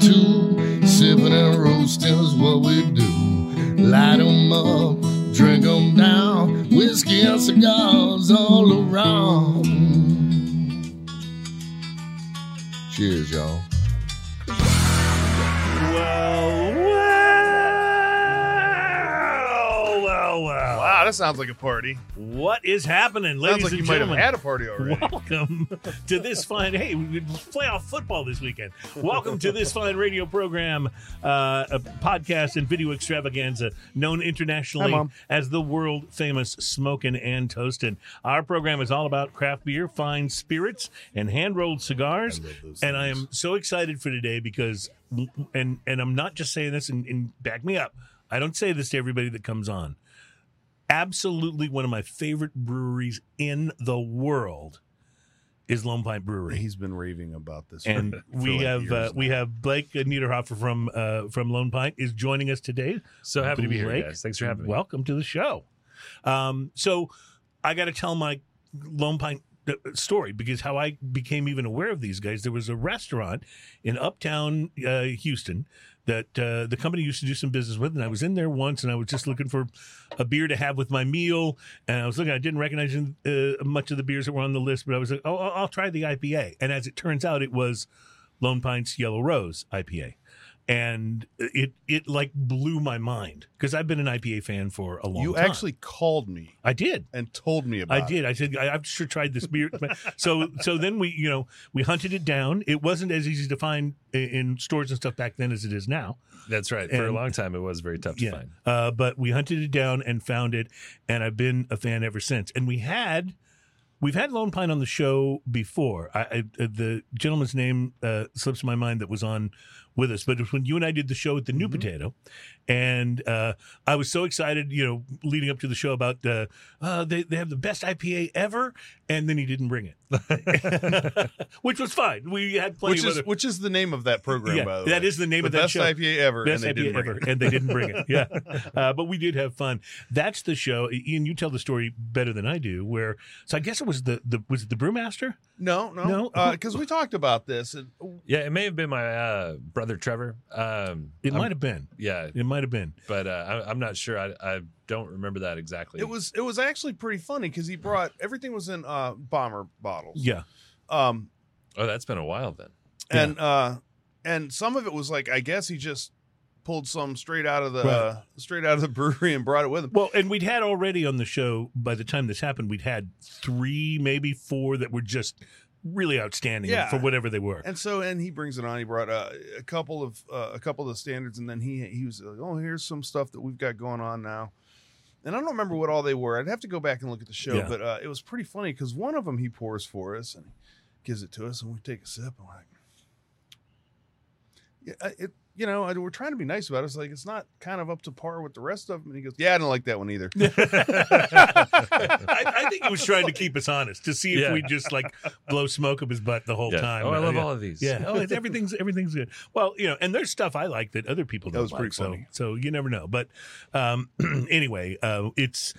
too. Sipping and roasting is what we do. Light 'em up, drink 'em down. Whiskey and cigars all around. Cheers, y'all. That sounds like a party. What is happening, ladies Sounds like and you might have gentlemen? had a party already. Welcome to this fine. Hey, we playoff football this weekend. Welcome to this fine radio program, uh, a podcast and video extravaganza known internationally Hi, Mom. as the world famous Smokin' and Toastin'. Our program is all about craft beer, fine spirits, and hand rolled cigars. And I am so excited for today because, and and I'm not just saying this and, and back me up. I don't say this to everybody that comes on absolutely one of my favorite breweries in the world is Lone Pint Brewery. He's been raving about this. and for we like have uh, we have Blake Niederhofer from uh, from Lone Pint is joining us today. So happy to be here, Blake, guys. Thanks for having me. Welcome to the show. Um, so I got to tell my Lone Pint uh, story because how I became even aware of these guys. There was a restaurant in Uptown uh, Houston that uh, the company used to do some business with, and I was in there once, and I was just looking for a beer to have with my meal, and I was looking. I didn't recognize uh, much of the beers that were on the list, but I was like, "Oh, I'll, I'll try the IPA." And as it turns out, it was Lone Pint's Yellow Rose IPA. And it it like blew my mind because I've been an IPA fan for a long time. You time. actually called me I did. and told me about I did. I said I, I've sure tried this beer. so so then we you know we hunted it down. It wasn't as easy to find i- in stores and stuff back then as it is now. That's right. For a long time, it was very tough to find. Uh, but we hunted it down and found it, and I've been a fan ever since. And we had. We've had Lone Pint on the show before. I, I, uh, the gentleman's name uh, slips my mind that was on with us, but it was when you and I did the show at the New Potato, and uh, I was so excited, you know, leading up to the show about uh, uh, they they have the best IPA ever, and then he didn't bring it, which was fine. We had plenty which of is other, which is the name of that program. yeah, by the that way. is the name the of that best show. IPA ever, Best and they IPA didn't bring ever, it. and they didn't bring it. Yeah, uh, but we did have fun. That's the show. Ian, you tell the story better than I do. Where so I guess it was the the was it the brewmaster? No, No? no, because we talked about this. And Yeah, it may have been my uh, brother Trevor. Um, It might have been. Yeah, It might have been. but uh, I, I'm not sure. I, I don't remember that exactly. it was it was actually pretty funny because he brought everything was in uh, bomber bottles. Yeah. Um, Oh, that's been a while then. and uh, and some of it was like I guess he just pulled some straight out of the Right. uh, straight out of the brewery and brought it with him. Well, and we'd had already on the show by the time this happened, we'd had three, maybe four that were just really outstanding Yeah. for whatever they were. And so, and he brings it on. He brought uh, a couple of uh, a couple of the standards, and then he he was like, "Oh, here's some stuff that we've got going on now." And I don't remember what all they were. I'd have to go back and look at the show, Yeah. but uh, it was pretty funny because one of them he pours for us and he gives it to us, and we take a sip. And we're like, "Yeah, it." You know, I- we're trying to be nice about it. It's like it's not kind of up to par with the rest of them. And he goes, "Yeah, I don't like that one either." I, I think he was trying to keep us honest to see if Yeah. we just like blow smoke up his butt the whole Yeah. time. Oh, I love yeah. all of these. Yeah. Oh, it's, everything's everything's good. Well, you know, and there's stuff I like that other people That don't was like. pretty so, so you never know. But um, anyway, uh, it's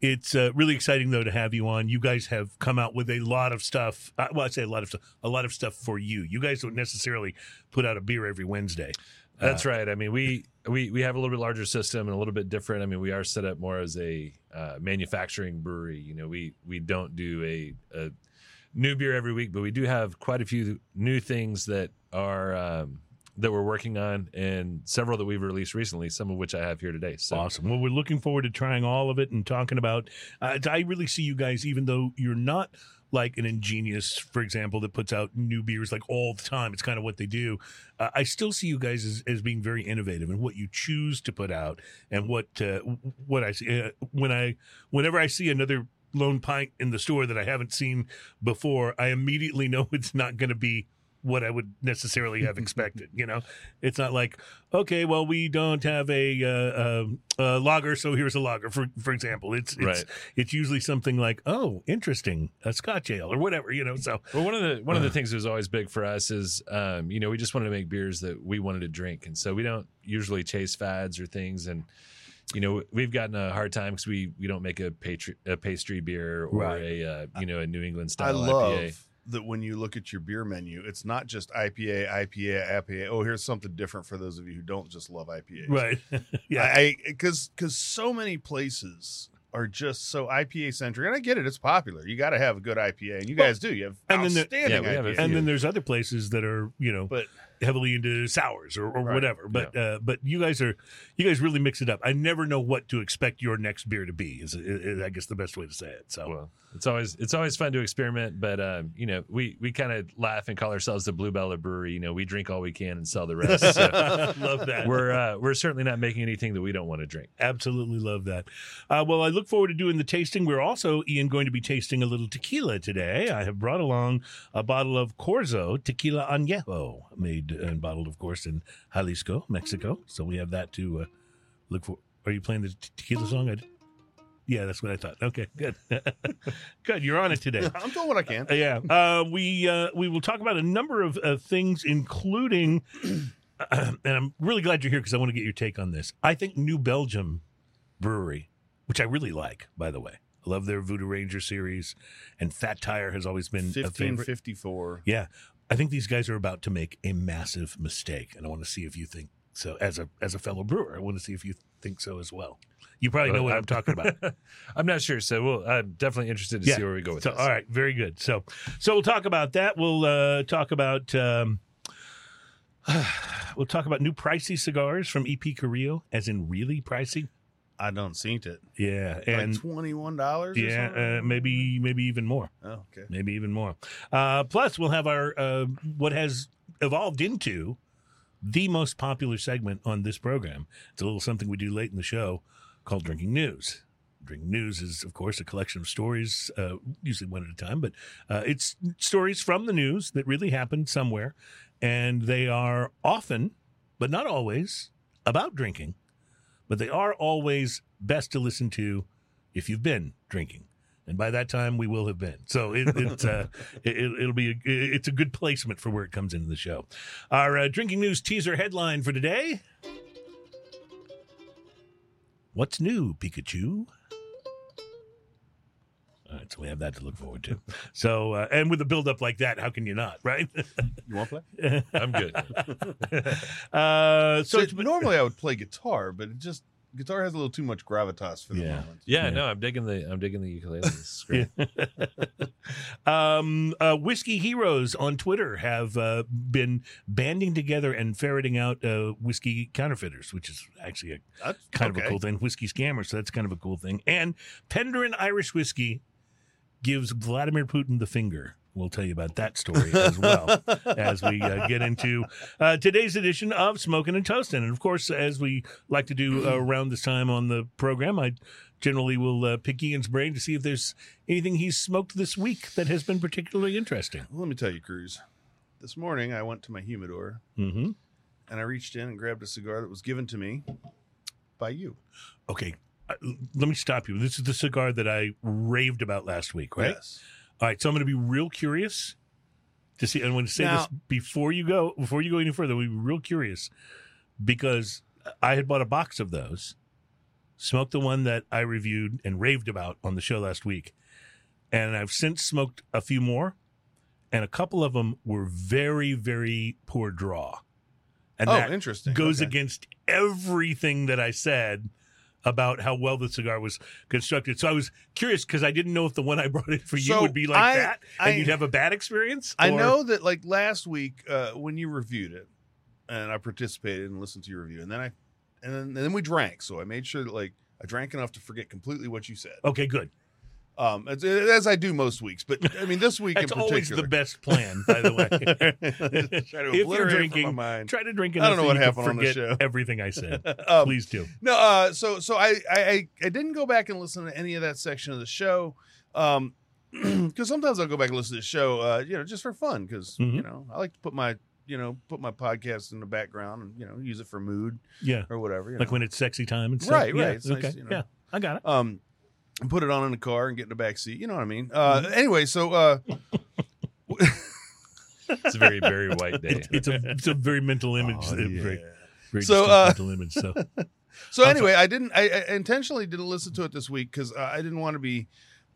it's uh, really exciting though to have you on. You guys have come out with a lot of stuff. Uh, well, I say a lot of stuff. A lot of stuff for you. You guys don't necessarily put out a beer every Wednesday. That's right. I mean, we, we we have a little bit larger system and a little bit different. I mean, we are set up more as a uh, manufacturing brewery. You know, we we don't do a, a new beer every week, but we do have quite a few new things that are um, that we're working on, and several that we've released recently. Some of which I have here today. So Awesome. Well, we're looking forward to trying all of it and talking about. Uh, I really see you guys, even though you're not like an Ingenious, for example, that puts out new beers like all the time. It's kind of what they do. Uh, I still see you guys as, as being very innovative in what you choose to put out and what uh, what I see uh, when I whenever I see another lone pint in the store that I haven't seen before, I immediately know it's not going to be what I would necessarily have expected. You know, it's not like okay, well, we don't have a, uh, uh, a lager, so here's a lager. For for example, it's it's Right. it's usually something like oh, interesting, a Scotch ale or whatever. You know, so Well, one of the one of Uh. the things that was always big for us is, um, you know, we just wanted to make beers that we wanted to drink, and so we don't usually chase fads or things. And you know, we've gotten a hard time because we we don't make a, patri- a pastry beer or Right. a uh, you know a New England I style love IPA. That when you look at your beer menu, it's not just IPA, IPA, IPA. Oh, here's something different for those of you who don't just love IPAs. Right. yeah. I because because so many places are just so IPA centric, and I get it. It's popular. You got to have a good IPA, and you Well, guys do. You have and then the- outstanding Yeah, we have IPAs. and then there's other places that are, you know, but heavily into sours or, or Right. whatever. But uh, but you guys are you guys really mix it up. I never know what to expect your next beer to be. Is, is I guess the best way to say it. So Well, it's always it's always fun to experiment, but um, you know, we we kind of laugh and call ourselves the Bluebella Brewery. You know, we drink all we can and sell the rest. So love that. we're uh, we're certainly not making anything that we don't want to drink. Absolutely love that. Uh, well, I look forward to doing the tasting. We're also, Ian, going to be tasting a little tequila today. I have brought along a bottle of Corzo Tequila Añejo, made and bottled, of course, in Jalisco, Mexico. So we have that to uh, look for. Are you playing the te- tequila song? I, yeah, that's what I thought. Okay, good. good. You're on it today. I'm doing what I can. Uh, yeah, uh, we uh, we will talk about a number of uh, things, including, and I'm really glad you're here because I want to get your take on this. I think New Belgium Brewery, which I really like, by the way, I love their Voodoo Ranger series, and Fat Tire has always been a favorite. fifty four. Yeah, I think these guys are about to make a massive mistake, and I want to see if you think so. As a as a fellow brewer, I want to see if you think so as well. You probably know what I'm talking about. I'm not sure, so we'll, I'm definitely interested to Yeah. see where we go with So, this. all right, very good. So, so we'll talk about that. We'll uh, talk about um, we'll talk about new pricey cigars from EP Carrillo, as in really pricey. I don't seen it. Yeah, Like and twenty one dollars. yeah, uh, maybe maybe even more. Oh, okay. Maybe even more. Uh, plus, we'll have our uh, what has evolved into the most popular segment on this program. It's a little something we do late in the show called Drinking News. Drinking News is, of course, a collection of stories, uh, usually one at a time, but uh, it's stories from the news that really happened somewhere, and they are often, but not always, about drinking, but they are always best to listen to if you've been drinking and by that time we will have been. So it, it's uh, it, it'll be a, it's a good placement for where it comes into the show. Our uh, drinking news teaser headline for today: What's new, Pikachu? All right, so we have that to look forward to. So, uh, and with a build up like that, how can you not, right? You want to play? I'm good. uh, so So it's normally I would play guitar, but it just guitar has a little too much gravitas for the Yeah. moment. Yeah, Yeah. no, I'm digging the I'm digging the ukulele. This great. um, uh, whiskey heroes on Twitter have uh, been banding together and ferreting out uh, whiskey counterfeiters, which is actually a That's kind of a cool thing. Whiskey scammers, so that's kind of a cool thing. And Penderyn Irish whiskey gives Vladimir Putin the finger. We'll tell you about that story as well as we uh, get into uh, today's edition of Smoking and Toasting. And of course, as we like to do uh, around this time on the program, I generally will uh, pick Ian's brain to see if there's anything he's smoked this week that has been particularly interesting. Let me tell you, Cruz. This morning I went to my humidor Mm-hmm. and I reached in and grabbed a cigar that was given to me by you. Okay, uh, let me stop you. This is the cigar that I raved about last week, right? Yes. All right, so I'm going to be real curious to see. I'm going to say Now- this before you go. Before you go any further, we'll be real curious because I had bought a box of those, smoked the one that I reviewed and raved about on the show last week, and I've since smoked a few more, and a couple of them were very, very poor draw, and oh, that interesting. goes Okay. against everything that I said about how well the cigar was constructed. So I was curious because I didn't know if the one I brought in for you So would be like I- that and I- you'd have a bad experience. I or- know that like last week uh, when you reviewed it, and I participated and listened to your review, and then I, and then, and then we drank. So I made sure that like I drank enough to forget completely what you said. Okay, good. Um, as, as I do most weeks, but I mean this week That's in always particular. the best plan, by the way. Try to If you're drinking. Try to drink I don't know what happened on the show. everything I said. Um, Please do. No, uh, so so I, I I didn't go back and listen to any of that section of the show, um, because sometimes I'll go back and listen to the show, uh, you know, just for fun, because Mhm. you know I like to put my you know put my podcast in the background and you know use it for mood Yeah. or whatever. Like know. when it's sexy time and stuff. Right, Yeah, right. It's nice, okay. you know. Yeah, I got it. um, and put it on in the car and get in the back seat. You know what I mean? Uh, Mm-hmm. Anyway, so uh, It's a very very white day. It, it's a it's a very mental image. oh, uh, very, very So, distinct uh, mental image. So So I'm anyway, I didn't. I, I intentionally didn't listen to it this week because uh, I didn't want to be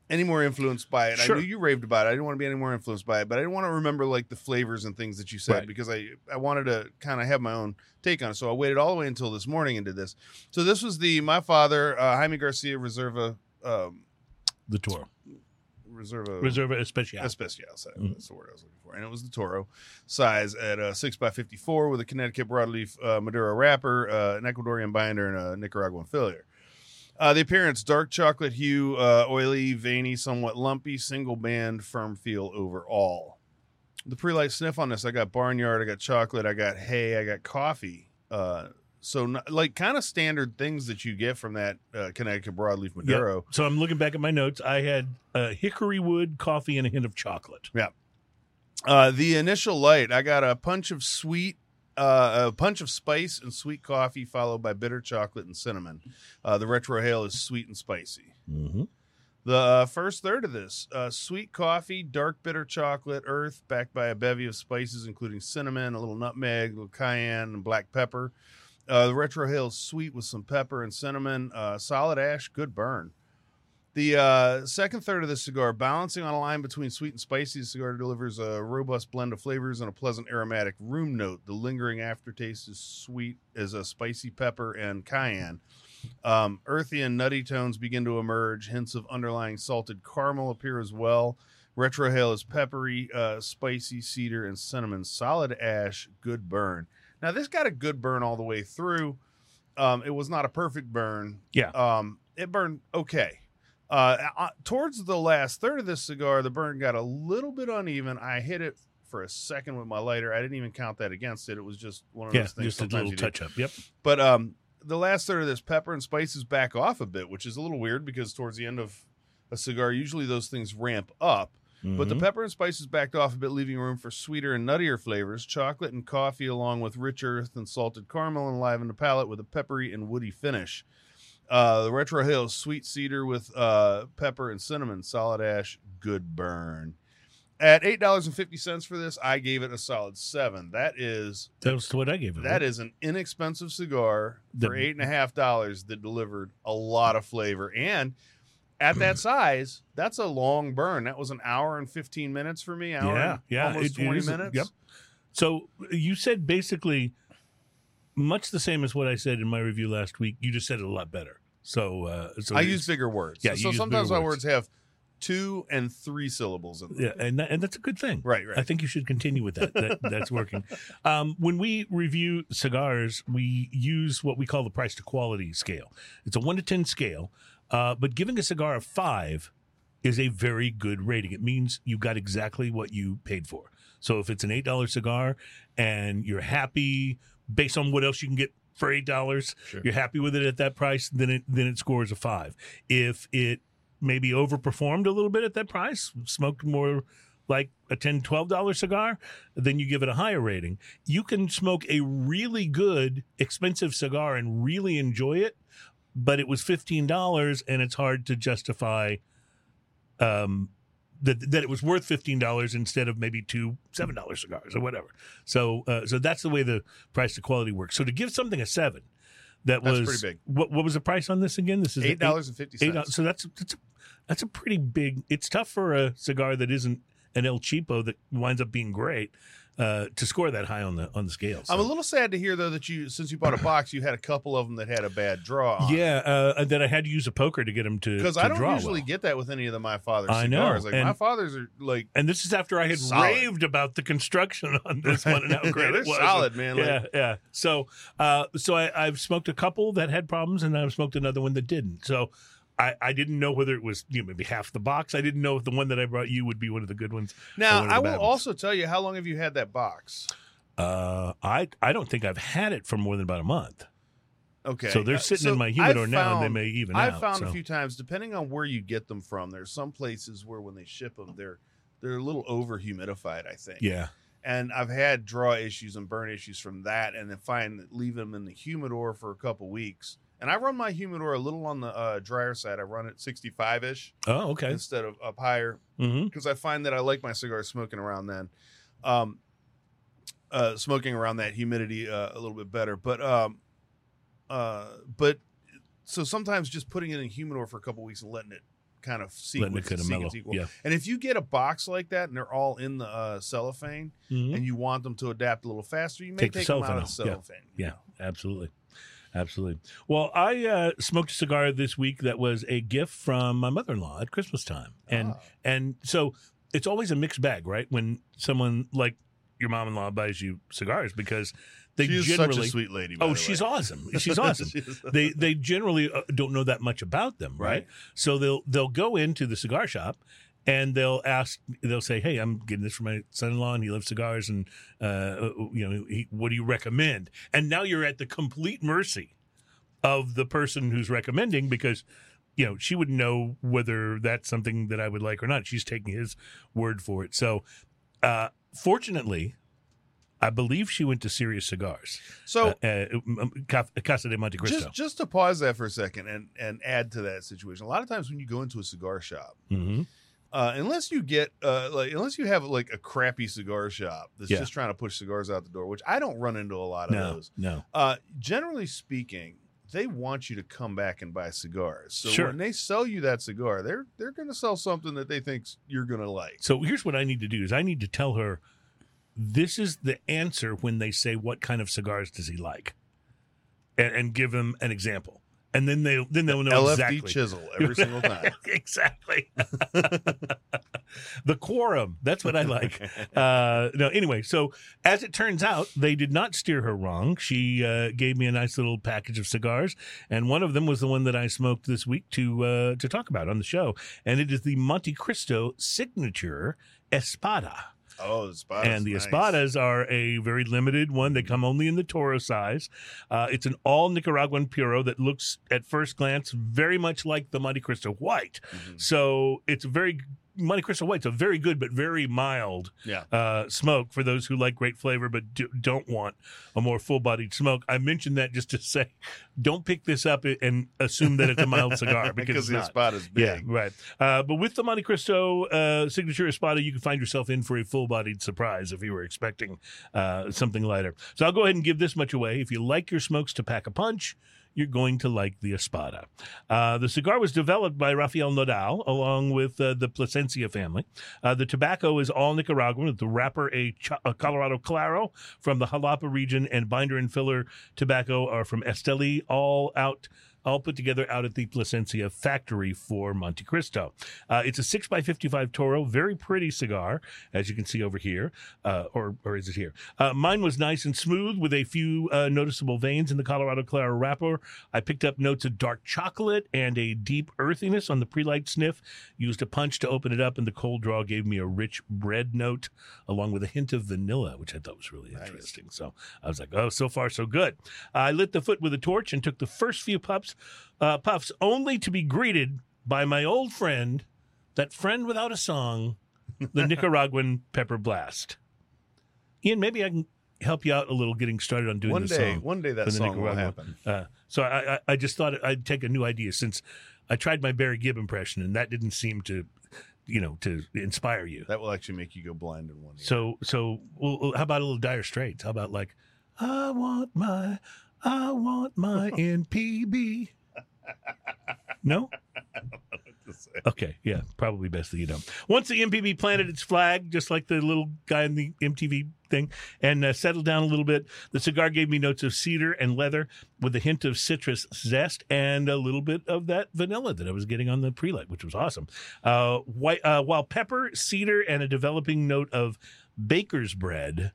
any more influenced by it. Sure. I knew you raved about it. I didn't want to be any more influenced by it, but I didn't want to remember like the flavors and things that you said Right. because I I wanted to kind of have my own take on it. So I waited all the way until this morning and did this. So this was the my father uh, Jaime Garcia Reserva um, The Toro. Reserva Reserva Especial. Especial. Mhm. That's the word I was looking for. And it was the Toro size at a 6x54 with a Connecticut broadleaf uh, Maduro wrapper, uh, an Ecuadorian binder, and a Nicaraguan filler. Uh, the appearance dark chocolate hue, uh, oily, veiny, somewhat lumpy, single band, firm feel overall. The pre light sniff on this I got barnyard, I got chocolate, I got hay, I got coffee. So, like, kind of standard things that you get from that uh, Connecticut broadleaf Maduro. So I'm looking back at my notes. I had uh, hickory wood, coffee, and a hint of chocolate. Yeah. Uh, the initial light, I got a punch of sweet, uh, a punch of spice and sweet coffee, followed by bitter chocolate and cinnamon. Uh, the retrohale is sweet and spicy. Mm-hmm. The uh, first third of this, uh, sweet coffee, dark bitter chocolate, earth, backed by a bevy of spices, including cinnamon, a little nutmeg, a little cayenne, and black pepper. Uh, the retrohale is sweet with some pepper and cinnamon. Uh, solid ash, good burn. The uh, second third of the cigar, balancing on a line between sweet and spicy, the cigar delivers a robust blend of flavors and a pleasant aromatic room note. The lingering aftertaste is sweet as a spicy pepper and cayenne. Um, earthy and nutty tones begin to emerge. Hints of underlying salted caramel appear as well. Retrohale is peppery, uh, spicy cedar, and cinnamon. Solid ash, good burn. Now this got a good burn all the way through. Um, it was not a perfect burn. Yeah. Um, it burned okay. Uh, uh, towards the last third of this cigar, the burn got a little bit uneven. I hit it for a second with my lighter. I didn't even count that against it. It was just one of Yeah, those things. just a little do. touch up. Yep. But um, the last third of this pepper and spices back off a bit, which is a little weird because towards the end of a cigar, usually those things ramp up. But the Mhm. pepper and spices backed off a bit, leaving room for sweeter and nuttier flavors. Chocolate and coffee, along with rich earth and salted caramel, enliven the palate with a peppery and woody finish. Uh, the Retrohale sweet cedar with uh, pepper and cinnamon, solid ash, good burn. At eight dollars and fifty cents for this, I gave it a solid seven. That is that was what I gave it. that is an inexpensive cigar The- for eight and a half dollars that delivered a lot of flavor. And at that size, that's a long burn. That was an hour and fifteen minutes for me. Hour Yeah, yeah, almost it- it twenty is minutes. yep. So you said basically much the same as what I said in my review last week. You just said it a lot better. So, uh, so I use bigger words. Yeah, so sometimes my words. words have two and three syllables in them. yeah, and that, and that's a good thing. Right, right. I think you should continue with that. that that's working. Um, when we review cigars, we use what we call the price to quality scale. It's a one to ten scale, uh, but giving a cigar a five is a very good rating. It means you got exactly what you paid for. So if it's an eight dollar cigar and you're happy based on what else you can get for eight dollars, Sure. you're happy with it at that price, then it then it scores a five. If it maybe overperformed a little bit at that price, smoked more like a 10 12 dollar cigar then you give it a higher rating you can smoke a really good expensive cigar and really enjoy it but it was $15 and it's hard to justify um that, that it was worth fifteen dollars instead of maybe two seven dollar cigars or whatever. So uh, so that's the way the price to quality works. So to give something a seven, that That's was pretty big. What what was the price on this again? This is eight dollars and fifty so that's that's a, that's a pretty big. It's tough for a cigar that isn't an El Cheapo that winds up being great uh, to score that high on the on the scale. So. I'm a little sad to hear though that you, since you bought a box, you had a couple of them that had a bad draw. on. yeah, uh, that I had to use a poker to get them to because I don't usually well. get that with any of the my father's I know, cigars. Like and- my father's are like And this is after I had Solid. raved about the construction on this one and how great they're it was. solid, man. Like- Yeah, yeah. So, uh, so I, I've smoked a couple that had problems, and I've smoked another one that didn't. So, I, I didn't know whether it was you know maybe half the box. I didn't know if the one that I brought you would be one of the good ones. now. one of the I will also tell you how long have you had that box? Uh, I I don't think I've had it for more than about a month. Okay, So they're Uh, sitting so in my humidor I've now, and they may even I've out. found so. a few times, depending on where you get them from. There's some places where when they ship them, they're they're a little over humidified. I think. Yeah, and I've had draw issues and burn issues from that, and then find that leave them in the humidor for a couple weeks. And I run my humidor a little on the uh, drier side. I run it 65 ish Oh, okay. instead of up higher because I find that I like my cigars smoking around then, um, uh, smoking around that humidity uh, a little bit better. But um, uh, but so sometimes just putting it in humidor for a couple weeks and letting it kind of Letting it sequence, kind of sequence equal. Yeah. And if you get a box like that and they're all in the uh, cellophane, Mhm. and you want them to adapt a little faster, you may Take take, the them out of the cellophane cellophane. Yeah, absolutely. Absolutely. Well, I uh, smoked a cigar this week that was a gift from my mother-in-law at Christmas time, and Ah. and so it's always a mixed bag, right? When someone like your mom-in-law buys you cigars because they she generally such a sweet lady. oh she's awesome she's awesome they they generally uh, don't know that much about them right? Right. so they'll they'll go into the cigar shop and they'll ask they'll say hey i'm getting this for my son-in-law and he loves cigars and uh you know he, what do you recommend and now you're at the complete mercy of the person who's recommending because you know she wouldn't know whether that's something that i would like or not she's taking his word for it so uh fortunately I believe she went to Serious Cigars, so uh, uh, Casa de Montecristo. just just to pause that for a second and and add to that situation. A lot of times when you go into a cigar shop, hmm uh, unless you get uh, like unless you have like a crappy cigar shop that's Yeah. just trying to push cigars out the door, which I don't run into a lot of No, those. no. Uh, generally speaking, they want you to come back and buy cigars. So Sure. when they sell you that cigar, they're they're going to sell something that they think you're going to like. So here's what I need to do: is I need to tell her this is the answer when they say what kind of cigars does he like, and, and give him an example, and then they then they'll know LFD exactly. chisel every single time. exactly. the quorum. That's what I like. Uh, no, anyway, so as it turns out, they did not steer her wrong. She uh, gave me a nice little package of cigars, and one of them was the one that I smoked this week to uh, to talk about on the show, and it is the Montecristo Signature Espada. Oh, the Espadas. and the nice. Espadas are a very limited one. They come only in the Toro size. Uh, it's an all Nicaraguan Puro that looks at first glance very much like the Montecristo White. Mhm. So it's a very Montecristo White's a very good but very mild Yeah. uh, smoke for those who like great flavor but do, don't want a more full bodied smoke. I mentioned that just to say, don't pick this up and assume that it's a mild cigar because the not. is big. Yeah, right. Uh, but with the Montecristo uh, signature Espada, you can find yourself in for a full-bodied surprise if you were expecting uh, something lighter. So I'll go ahead and give this much away. If you like your smokes to pack a punch, you're going to like the Espada. Uh, the cigar was developed by Rafael Nodal along with uh, the Plasencia family. Uh, the tobacco is all Nicaraguan, with the wrapper a, Ch- a Colorado Claro from the Jalapa region, and binder and filler tobacco are from Esteli, all out all put together out at the Plasencia factory for Montecristo. Uh, it's a 6 by 55 Toro, very pretty cigar, as you can see over here. Uh, or, or is it here? Uh, mine was nice and smooth with a few uh, noticeable veins in the Colorado Claro wrapper. I picked up notes of dark chocolate and a deep earthiness on the pre-light sniff. Used a punch to open it up, and the cold draw gave me a rich bread note along with a hint of vanilla, which I thought was really Nice. interesting. So I was like, oh, so far so good. I lit the foot with a torch and took the first few puffs, uh, puffs, only to be greeted by my old friend, that friend without a song, the Nicaraguan Pepper Blast. Ian, maybe I can help you out a little getting started on doing one the day, song. one day that song will Nicaraguan. happen. Uh, so I, I, I just thought I'd take a new idea since I tried my Barry Gibb impression and that didn't seem to, you know, to inspire you. That will actually make you go blind in one ear. So, so well, how about a little Dire Straits? How about like, I want my, I want my NPB. No. Okay, yeah, probably best that you don't. Once the NPB planted its flag, just like the little guy in the MTV thing, and uh, settled down a little bit, the cigar gave me notes of cedar and leather with a hint of citrus zest and a little bit of that vanilla that I was getting on the prelight, which was awesome. Uh, white, uh, while pepper, cedar, and a developing note of baker's bread.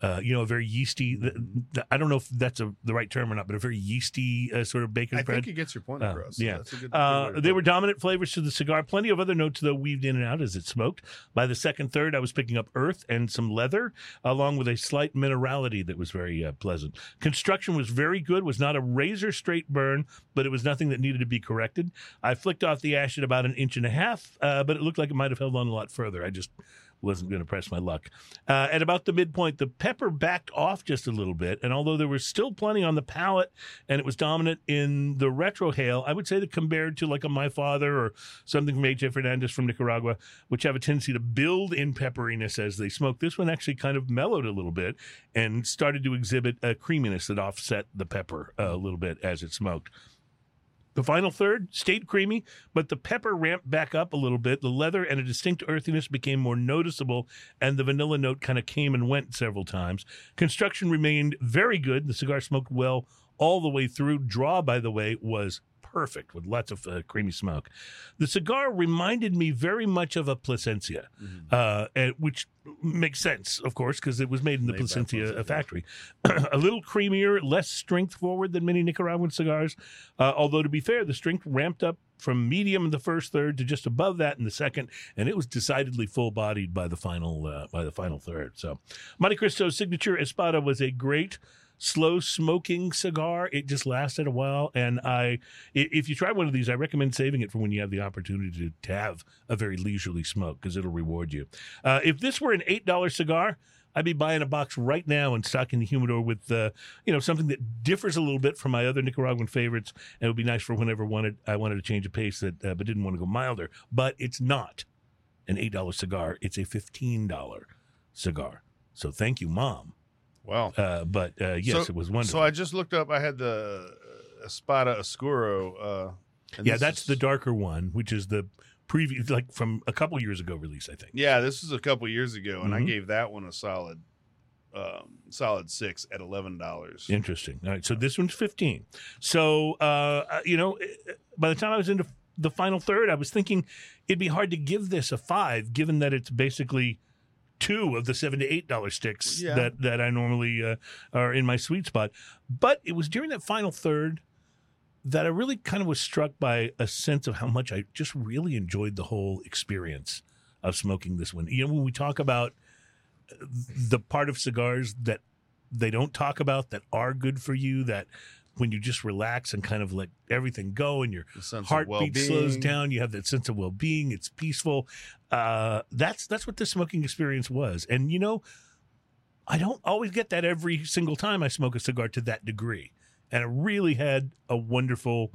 Uh, you know, a very yeasty. th- th- I don't know if that's a, the right term or not, but a very yeasty uh, sort of baker's I bread. think it gets your point Uh, across. yeah. That's a good, Uh, good way they were dominant flavors to the cigar. Plenty of other notes, though, weaved in and out as it smoked. By the second third, I was picking up earth and some leather, along with a slight minerality that was very uh, pleasant. Construction was very good, was not a razor straight burn, but it was nothing that needed to be corrected. I flicked off the ash at about an inch and a half, uh, but it looked like it might have held on a lot further. I just wasn't going to press my luck. Uh, at about the midpoint, the pepper backed off just a little bit, and although there was still plenty on the palate and it was dominant in the retrohale, I would say that compared to like a My Father or something from AJ Fernandez from Nicaragua, which have a tendency to build in pepperiness as they smoke, this one actually kind of mellowed a little bit and started to exhibit a creaminess that offset the pepper a little bit as it smoked. The final third stayed creamy, but the pepper ramped back up a little bit. The leather and a distinct earthiness became more noticeable, and the vanilla note kind of came and went several times. Construction remained very good. The cigar smoked well all the way through. Draw, by the way, was perfect with lots of uh, creamy smoke. The cigar reminded me very much of a Plasencia, uh, and, which makes sense, of course, because it was made in the Made by Plasencia, Plasencia. factory. a little creamier, less strength forward than many Nicaraguan cigars. Uh, although, to be fair, the strength ramped up from medium in the first third to just above that in the second, and it was decidedly full bodied by the final uh, by the final third. So, Montecristo's signature Espada was a great slow smoking cigar. It just lasted a while, and I, if you try one of these, I recommend saving it for when you have the opportunity to, to have a very leisurely smoke because it'll reward you. Uh, if this were an eight dollar cigar. I'd be buying a box right now and stocking the humidor with, uh, you know, something that differs a little bit from my other Nicaraguan favorites, and it would be nice for whenever wanted I wanted to change a pace that, uh, but didn't want to go milder. But it's not an eight dollar cigar; it's a fifteen dollar cigar. So thank you, Mom. Wow. Uh, but uh, yes, So- it was wonderful. So I just looked up. I had the uh, Espada Oscuro. Uh, yeah, that's is- the darker one, which is the previous, like from a couple years ago release, I think. Yeah, this is a couple years ago, and I Mhm. gave that one a solid, um, solid six at eleven dollars. Interesting. All right, so this one's fifteen. So uh, uh, you know, by the time I was into the final third, I was thinking it'd be hard to give this a five, given that it's basically two of the seven to eight dollar sticks Yeah. that that I normally uh, are in my sweet spot. But it was during that final third that I really kind of was struck by a sense of how much I just really enjoyed the whole experience of smoking this one. You know, when we talk about uh, the part of cigars that they don't talk about that are good for you, that when you just relax and kind of let everything go and your heartbeat slows down, you have that sense of well-being, it's peaceful. Uh, that's that's what the smoking experience was. And you know, I don't always get that every single time I smoke a cigar to that degree. And I really had a wonderful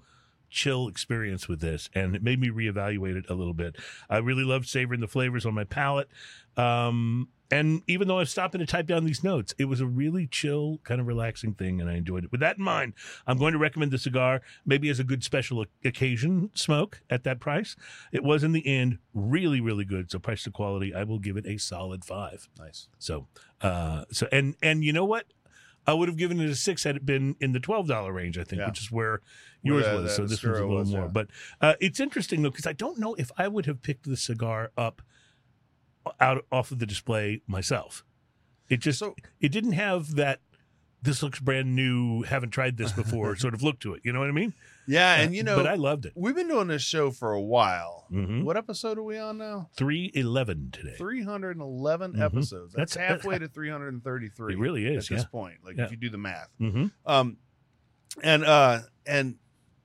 chill experience with this and it made me reevaluate it a little bit. I really loved savoring the flavors on my palate. Um, and even though I was stopping to type down these notes, it was a really chill, kind of relaxing thing, and I enjoyed it. With that in mind, I'm going to recommend the cigar maybe as a good special occasion smoke at that price. It was in the end really, really good. So price to quality, I will give it a solid five. Nice. So, uh, so and and you know what? I would have given it a six had it been in the twelve dollar range. I think, Yeah. which is where yours that- was. that So this one's a little was, more. yeah. But uh, it's interesting though because I don't know if I would have picked the cigar up out off of the display myself. It just So- it didn't have that. This looks brand new. Haven't tried this before. sort of look to it. You know what I mean? Yeah, and Uh, you know, but I loved it. we've been doing this show for a while. Mhm. What episode are we on now? Three eleven today. Three hundred and eleven Mhm. episodes. That's, That's- halfway to three hundred and thirty-three. It really is, at this point. Like Yeah. if you do the math. hmm Um, and uh, and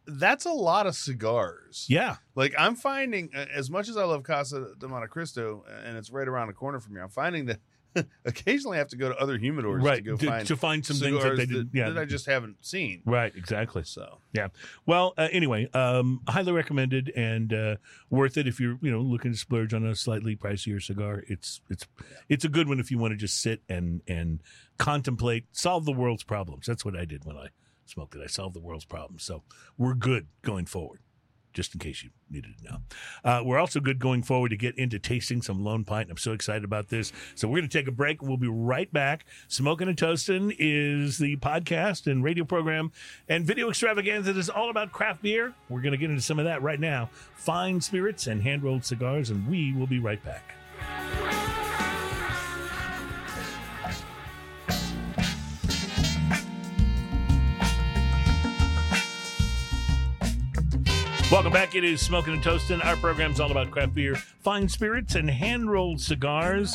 that's a lot of cigars. Yeah. Like I'm finding, as much as I love Casa de Montecristo, and it's right around the corner from me, I'm finding that occasionally I have to go to other humidors right. to go to, find to find some things that they did. Yeah. that I just haven't seen. right. Exactly. So yeah, Well, uh, anyway, um, highly recommended and uh, worth it if you're you know looking to splurge on a slightly pricier cigar. It's it's it's a good one if you want to just sit and and contemplate, solve the world's problems. That's what I did when I smoked it. I solved the world's problems. So we're good going forward. Just in case you needed to know, uh, we're also good going forward to get into tasting some Lone Pint. I'm so excited about this. So we're going to take a break. We'll be right back. Smoking and Toasting is the podcast and radio program and video extravaganza that is all about craft beer. We're going to get into some of that right now. Fine spirits and hand rolled cigars, and we will be right back. Welcome back. It is Smoking and Toasting. Our program's all about craft beer, fine spirits, and hand rolled cigars.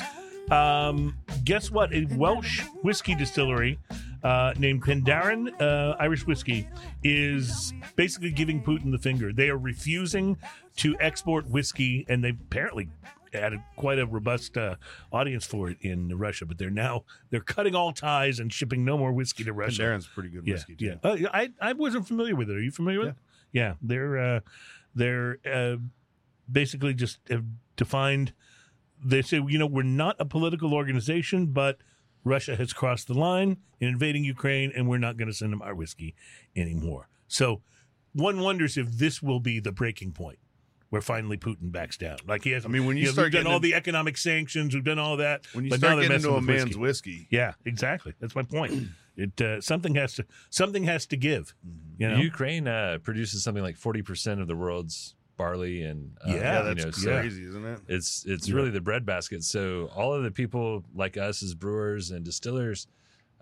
Um, guess what? A Welsh whiskey distillery uh, named Penderyn uh, Irish Whiskey is basically giving Putin the finger. They are refusing to export whiskey, and they apparently had a, quite a robust uh, audience for it in Russia. But they're now they're cutting all ties and shipping no more whiskey to Russia. Darren's pretty good Yeah, whiskey too. yeah. Uh, I I wasn't familiar with it. Are you familiar with it? Yeah, they're uh, they're uh, basically just have defined. They say, you know, we're not a political organization, but Russia has crossed the line in invading Ukraine, and we're not going to send them our whiskey anymore. So one wonders if this will be the breaking point where finally Putin backs down. Like he has. I mean, when you know, start done getting all in- the economic sanctions, we've done all that. When you but start getting into a man's whiskey. whiskey, Yeah, exactly. That's my point. It uh, something has to something has to give. Mm-hmm. You know. Ukraine uh, produces something like forty percent of the world's barley, and uh, Yeah, yeah, you that's know, so crazy, isn't it? it's it's Yeah. really the breadbasket. So all of the people like us as brewers and distillers,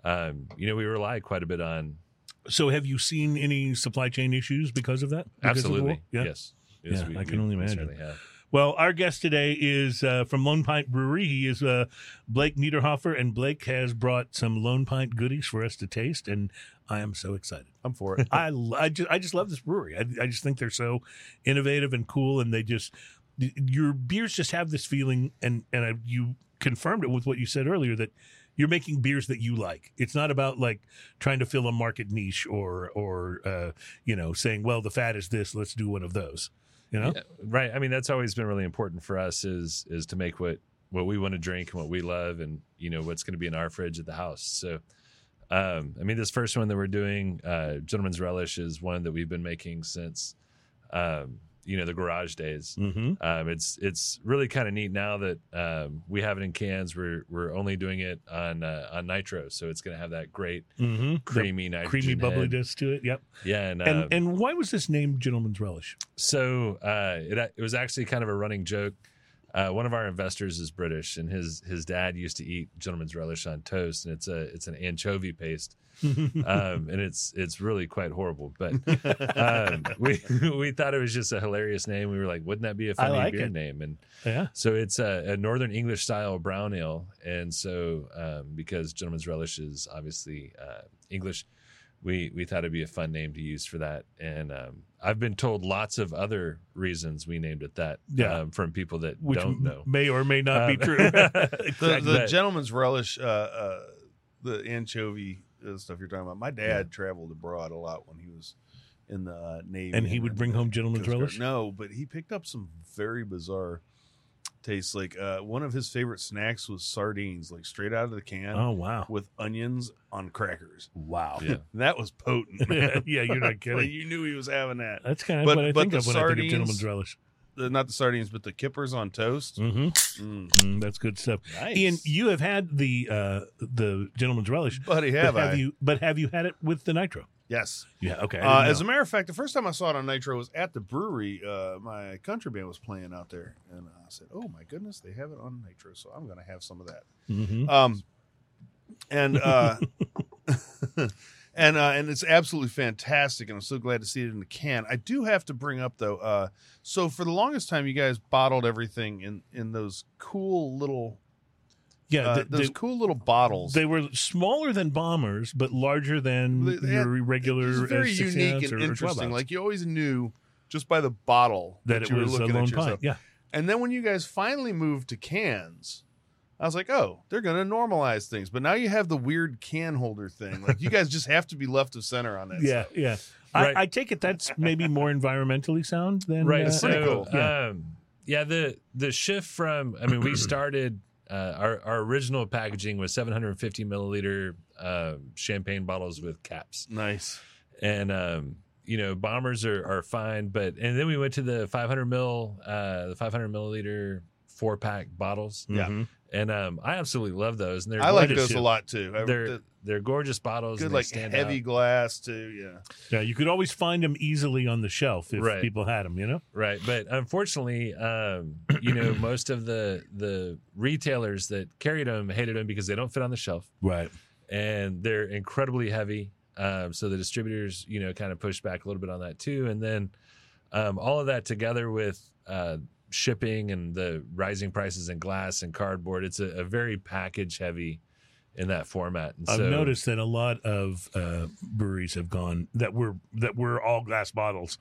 um, you know, we rely quite a bit on so have you seen any supply chain issues because of that? Because of absolutely, Yeah. yes, yes, Yeah, I can only imagine. Well, our guest today is uh, from Lone Pint Brewery. He is uh, Blake Niederhofer, and Blake has brought some Lone Pint goodies for us to taste, and I am so excited. I'm for it. I, I just I just love this brewery. I, I just think they're so innovative and cool, and they just your beers just have this feeling, and and I, you confirmed it with what you said earlier that you're making beers that you like. It's not about like trying to fill a market niche or or uh, you know saying, well, the fat is this, let's do one of those. You know, Yeah, right. I mean, that's always been really important for us is is to make what what we want to drink and what we love, and you know what's going to be in our fridge at the house. So, um, I mean, this first one that we're doing, uh, Gentleman's Relish, is one that we've been making since, um, you know, the garage days. mm-hmm. Um, it's it's really kind of neat now that um, we have it in cans. We're we're only doing it on uh, on nitro, so it's going to have that great Mm-hmm. creamy creamy nitrogen bubbliness to it. Yep. Yeah, and And um, and why was this named Gentleman's Relish? so uh, it it was actually kind of a running joke. Uh, one of our investors is British, and his his dad used to eat gentleman's relish on toast, and it's a it's an anchovy paste, um, and it's it's really quite horrible. But um, we we thought it was just a hilarious name. We were like, wouldn't that be a funny like beer it. name? And yeah. so it's a, a northern English style brown ale, and so um, because gentleman's relish is obviously uh, English, we we thought it'd be a fun name to use for that. And um, I've been told lots of other reasons we named it that Yeah. um, from people that Which don't know. may or may not be Um, true. The, Exactly. the gentleman's relish, uh, uh, the anchovy uh, stuff you're talking about. My dad traveled abroad a lot when he was in the uh, Navy, and he would bring home Gentleman's Relish. No, but he picked up some very bizarre tastes. Like uh, one of his favorite snacks was sardines, like straight out of the can Oh wow! with onions on crackers. Wow. Yeah. That was potent. yeah, you're not Like, kidding. you knew he was having that. That's kind of But- what I but think the of when I think of Gentleman's Relish. The, not the sardines, but the kippers on toast. Mm-hmm. Mm, Mm, that's good stuff. nice. Ian, you have had the uh, the Gentleman's Relish, buddy, have but I? you? But have you had it with the nitro? Yes. Yeah. Okay. Uh, as a matter of fact, the first time I saw it on Nitro was at the brewery. Uh, my country band was playing out there, and I said, "Oh my goodness, they have it on Nitro, so I'm going to have some of that." Mhm. Um, and uh, and uh, and it's absolutely fantastic, and I'm so glad to see it in the can. I do have to bring up though. Uh, so for the longest time, you guys bottled everything in in those cool little yeah, uh, th- those they, cool little bottles. they were smaller than bombers, but larger than They- they had- your regular. It was uh, very six unique and or, or 12 interesting. ounce. Like you always knew just by the bottle that it you were was a looking lone at yourself. pint. Yeah. And then when you guys finally moved to cans, I was like, oh, they're going to normalize things. But now you have the weird can holder thing. Like you guys just have to be left of center on that. Yeah, stuff. yeah. Right. I, I take it that's maybe more environmentally sound than right Uh, so cool. Yeah. um yeah the the shift from i mean we started uh, our, our original packaging was 750 milliliter um, champagne bottles with caps Nice. and um, you know bombers are, are fine but and then we went to the 500 mil uh, the 500 milliliter four pack bottles Yeah. Mhm. And um, i absolutely love those and they're I like those too. a lot too. I, they're the- they're gorgeous bottles good, and like stand heavy out. glass too. Yeah. Yeah, you could always find them easily on the shelf if Right. people had them. You know. Right, but unfortunately, um, you know, most of the the retailers that carried them hated them because they don't fit on the shelf Right. and they're incredibly heavy. Um, so the distributors, you know, kind of pushed back a little bit on that too. And then um, all of that together with uh, shipping and the rising prices in glass and cardboard, it's a, a very package heavy in that format. And I've so, noticed that a lot of uh, breweries have gone that were that were all glass bottles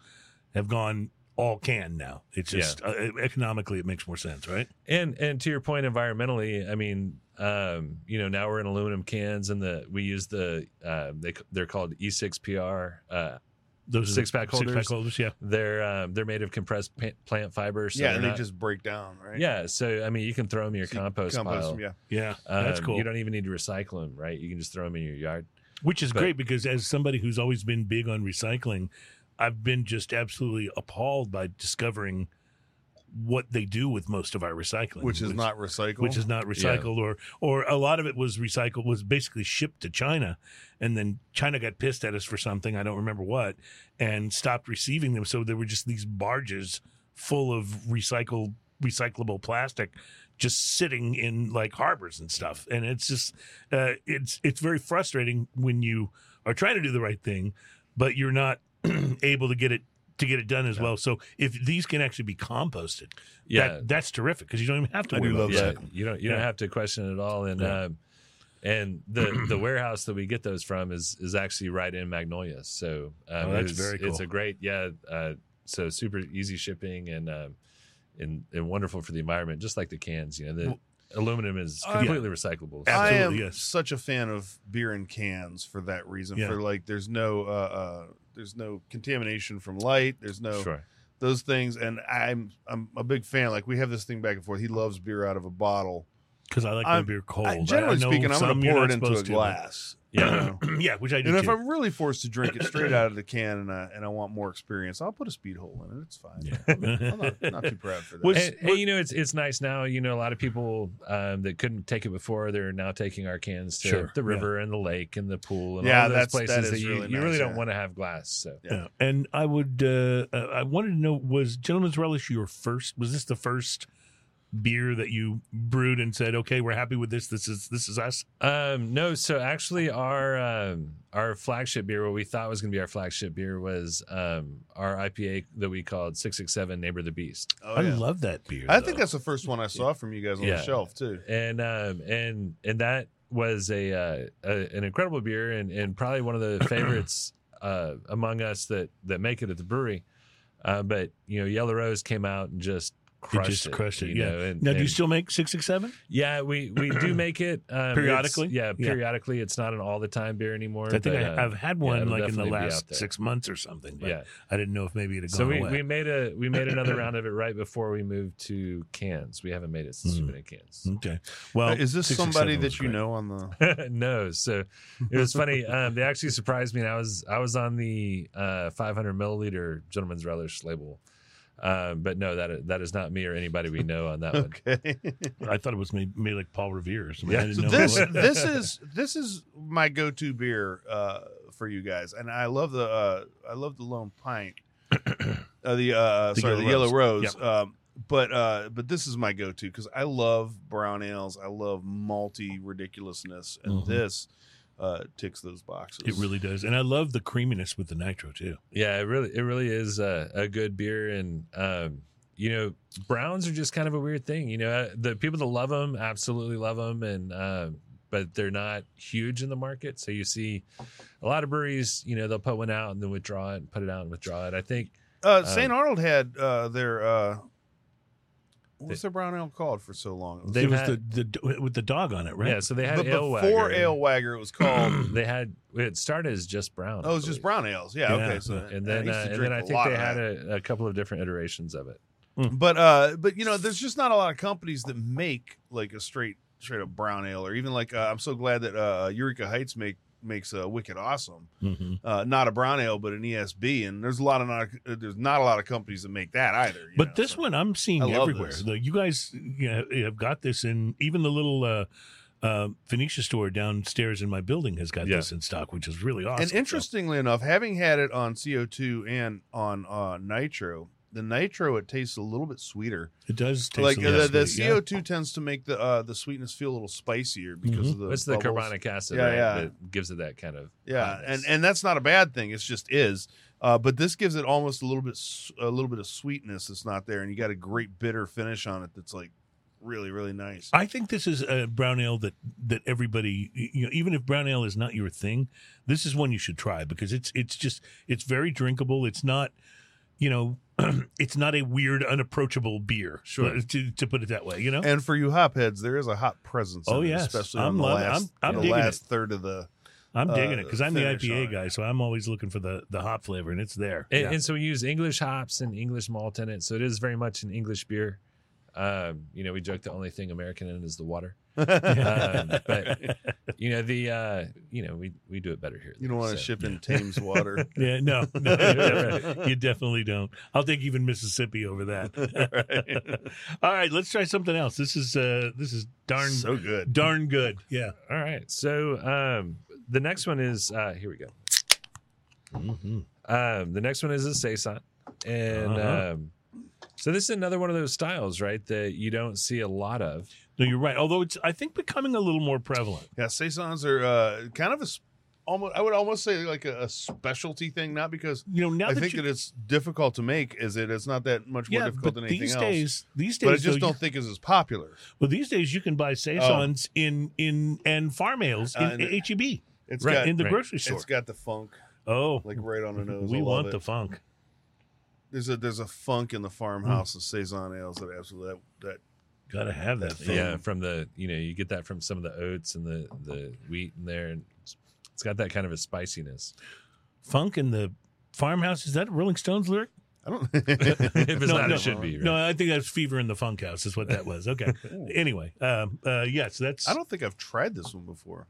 have gone all can now. It's just uh, economically it makes more sense, right? And and to your point, environmentally, I mean, um, you know, now we're in aluminum cans, and the we use the uh, they they're called E6PR. Uh, Those Six the pack Six pack holders. holders, yeah. they're um, they're made of compressed pa- plant fiber. So yeah, they're and they not- just break down, right? yeah. So I mean, you can throw them in your So you compost, compost pile. them, yeah. Yeah, that's Um, cool. You don't even need to recycle them, right? You can just throw them in your yard. Which is but- great because as somebody who's always been big on recycling, I've been just absolutely appalled by discovering what they do with most of our recycling, which is not recycled. which is not recycled or or a lot of it was recycled was basically shipped to China and then China got pissed at us for something I don't remember what and stopped receiving them. So there were just these barges full of recycled recyclable plastic just sitting in like harbors and stuff. And it's just uh, it's it's very frustrating when you are trying to do the right thing but you're not able to get it to get it done as well so if these can actually be composted Yeah, that, that's terrific because you don't even have to I do about love that. recycling. you don't you don't have to question it at all. And Yeah. um, and the the warehouse that we get those from is is actually right in Magnolia. So um, Oh, that's it's, very It's a great yeah. Uh, so super easy shipping and um, and and wonderful for the environment, just like the cans. You know, the aluminum is I'm- completely recyclable. I am yes. such a fan of beer in cans for that reason. Yeah. For like, there's no, uh, uh, there's no contamination from light. There's no Sure. those things, and I'm I'm a big fan. Like we have this thing back and forth. He loves beer out of a bottle. because I like I'm- beer cold. I- I- generally I know speaking, I'm going to pour it into a supposed to, glass. Yeah. yeah, which I do And if too. I'm really forced to drink it straight out of the can and I, and I want more experience, I'll put a speed hole in it. It's fine. Yeah. I'm not, not too proud for that. Was- and, and, you know it's it's nice now. You know a lot of people um, that couldn't take it before they're now taking our cans to Sure, the yeah. river and the lake and the pool and Yeah, all those that's- places that that, is you, really you nice, really don't yeah. want to have glass. So yeah. and I would. Uh, uh, I wanted to know: was Gentleman's Relish your first? Was this the first beer that you brewed and said, "Okay, we're happy with this. This is this is us." Um, no, so actually, our um, our flagship beer, what we thought was going to be our flagship beer, was um, our IPA that we called Six Six Seven Neighbor the Beast, Oh, I yeah. love that beer. I though. think that's the first one I saw from you guys on Yeah. the shelf too. and um, and and that was a, uh, a an incredible beer, and, and probably one of the favorites uh, among us that that make it at the brewery. Uh, but you know, Yellow Rose came out and just It crushed just it. crushed it. you yeah. know, and, now, do you still make six six seven? Yeah, we we do make it um, Periodically? it's- Yeah, Yeah. periodically. It's not an all the time beer anymore. I think but, I, um, I've had one it'll like in the last six months or something. But yeah. I didn't know if maybe it had gone So we, away. we made a we made another round of it right before we moved to cans. We haven't made it since Mhm. we've been in cans. okay. Well, Uh, is this somebody that you great. know on the? no, so it was funny. Um, they actually surprised me. And I was I was on the uh, 500 milliliter Gentleman's Relish label, um, but no, that that is not me or anybody we know on that one. I thought it was made, made like Paul Revere or something. Yeah. I didn't So know this this is this is my go-to beer uh, for you guys, and I love the uh, I love the Lone Pint, uh, the uh, The sorry the Yellow Rose. Rose. Um, but uh, but this is my go-to because I love brown ales. I love malty ridiculousness, and Mhm. this uh, ticks those boxes. It really does, and I love the creaminess with the nitro too. Yeah, it really it really is a, a good beer, and um, you know browns are just kind of a weird thing. You know, uh, the people that love them absolutely love them, and um, but they're not huge in the market. So you see a lot of breweries, you know, they'll put one out and then withdraw it, and put it out and withdraw it. I think Uh, St. Arnold had uh, their uh, what's They- their brown ale called for so long? It was They've it was had- the, the with the dog on it, right? yeah. So they had but ale before Wagger. Ale Wagger, it was called. they had it started as just brown. I oh, it was just believe. brown ales. Yeah, Yeah. okay. So and I then used uh, to and drink then I a think lot they of had that. a, a couple of different iterations of it. but uh but you know there's just not a lot of companies that make like a straight straight up brown ale or even like uh, i'm so glad that uh eureka heights make makes a wicked awesome hmm uh not a brown ale but an esb and there's a lot of not there's not a lot of companies that make that either But know, this so- one I'm seeing everywhere. The, you guys you know, have got this in even the little uh, uh, Phoenicia store downstairs in my building has got Yeah. this in stock, which is really awesome. and interestingly enough having had it on co2 and on uh nitro the nitro it tastes a little bit sweeter it does taste like a uh, little the, the sweet, co2 tends to make the uh the sweetness feel a little spicier because Mhm. of the It's the carbonic acid, Yeah, right? yeah. That gives it that kind of Yeah, and hotness. and that's not a bad thing. It's just is. Uh, but this gives it almost a little bit a little bit of sweetness that's not there, and you got a great bitter finish on it that's like really really nice. I think this is a brown ale that that everybody, you know, even if brown ale is not your thing, this is one you should try because it's it's just it's very drinkable. It's not, you know, it's not a weird, unapproachable beer. Sure. to to put it that way, you know. And for you hopheads, there is a hot presence. Oh, yeah, especially I'm on the loving- last, I'm- I'm the digging last third of the. I'm digging it uh, because I'm the finish on IPA guy, so I'm always looking for the the hop flavor, and it's there. And, Yeah. and so we use English hops and English malt in it. So it is very much an English beer. Um, you know, we joke the only thing American in is the water. um, but you know the uh, you know we we do it better here. You don't want to So- ship in Thames water. Yeah, no, no, you definitely- you definitely don't. I'll take even Mississippi over that. All right, let's try something else. This is uh this is darn so good. darn good. Yeah. All right. So um, the next one is uh, here we go. Mhm. Um, the next one is a saison, and Uh-huh. um, so this is another one of those styles, right? That you don't see a lot of. No, you're right. Although it's I think becoming a little more prevalent. Yeah, saisons are uh, kind of a s- almost. I would almost say like a, a specialty thing, not because You know, now I that think you, that it's difficult to make. Is it? It's not that much more yeah, difficult than anything these else. days, these days, but I just though, don't think it's as popular. You, well, these days you can buy saisons in in and farm ales in Uh, and- HEB It's Right, got in the right. grocery store. it's got the funk oh, like right on the nose. we I love want it. the funk. There's a there's a funk in the farmhouse of saison ales that absolutely that, that Got to have that. That thing. Yeah, from the you know you get that from some of the oats and the the wheat in there, and it's- it's got that kind of a spiciness. Funk in the farmhouse. Is that a Rolling Stones lyric? I don't. if it's No, not, no. it should be. Right? No, I think that's Fever in the Funk House. Is what that was. Okay. anyway, um, uh, yes, that's. I don't think I've tried this one before.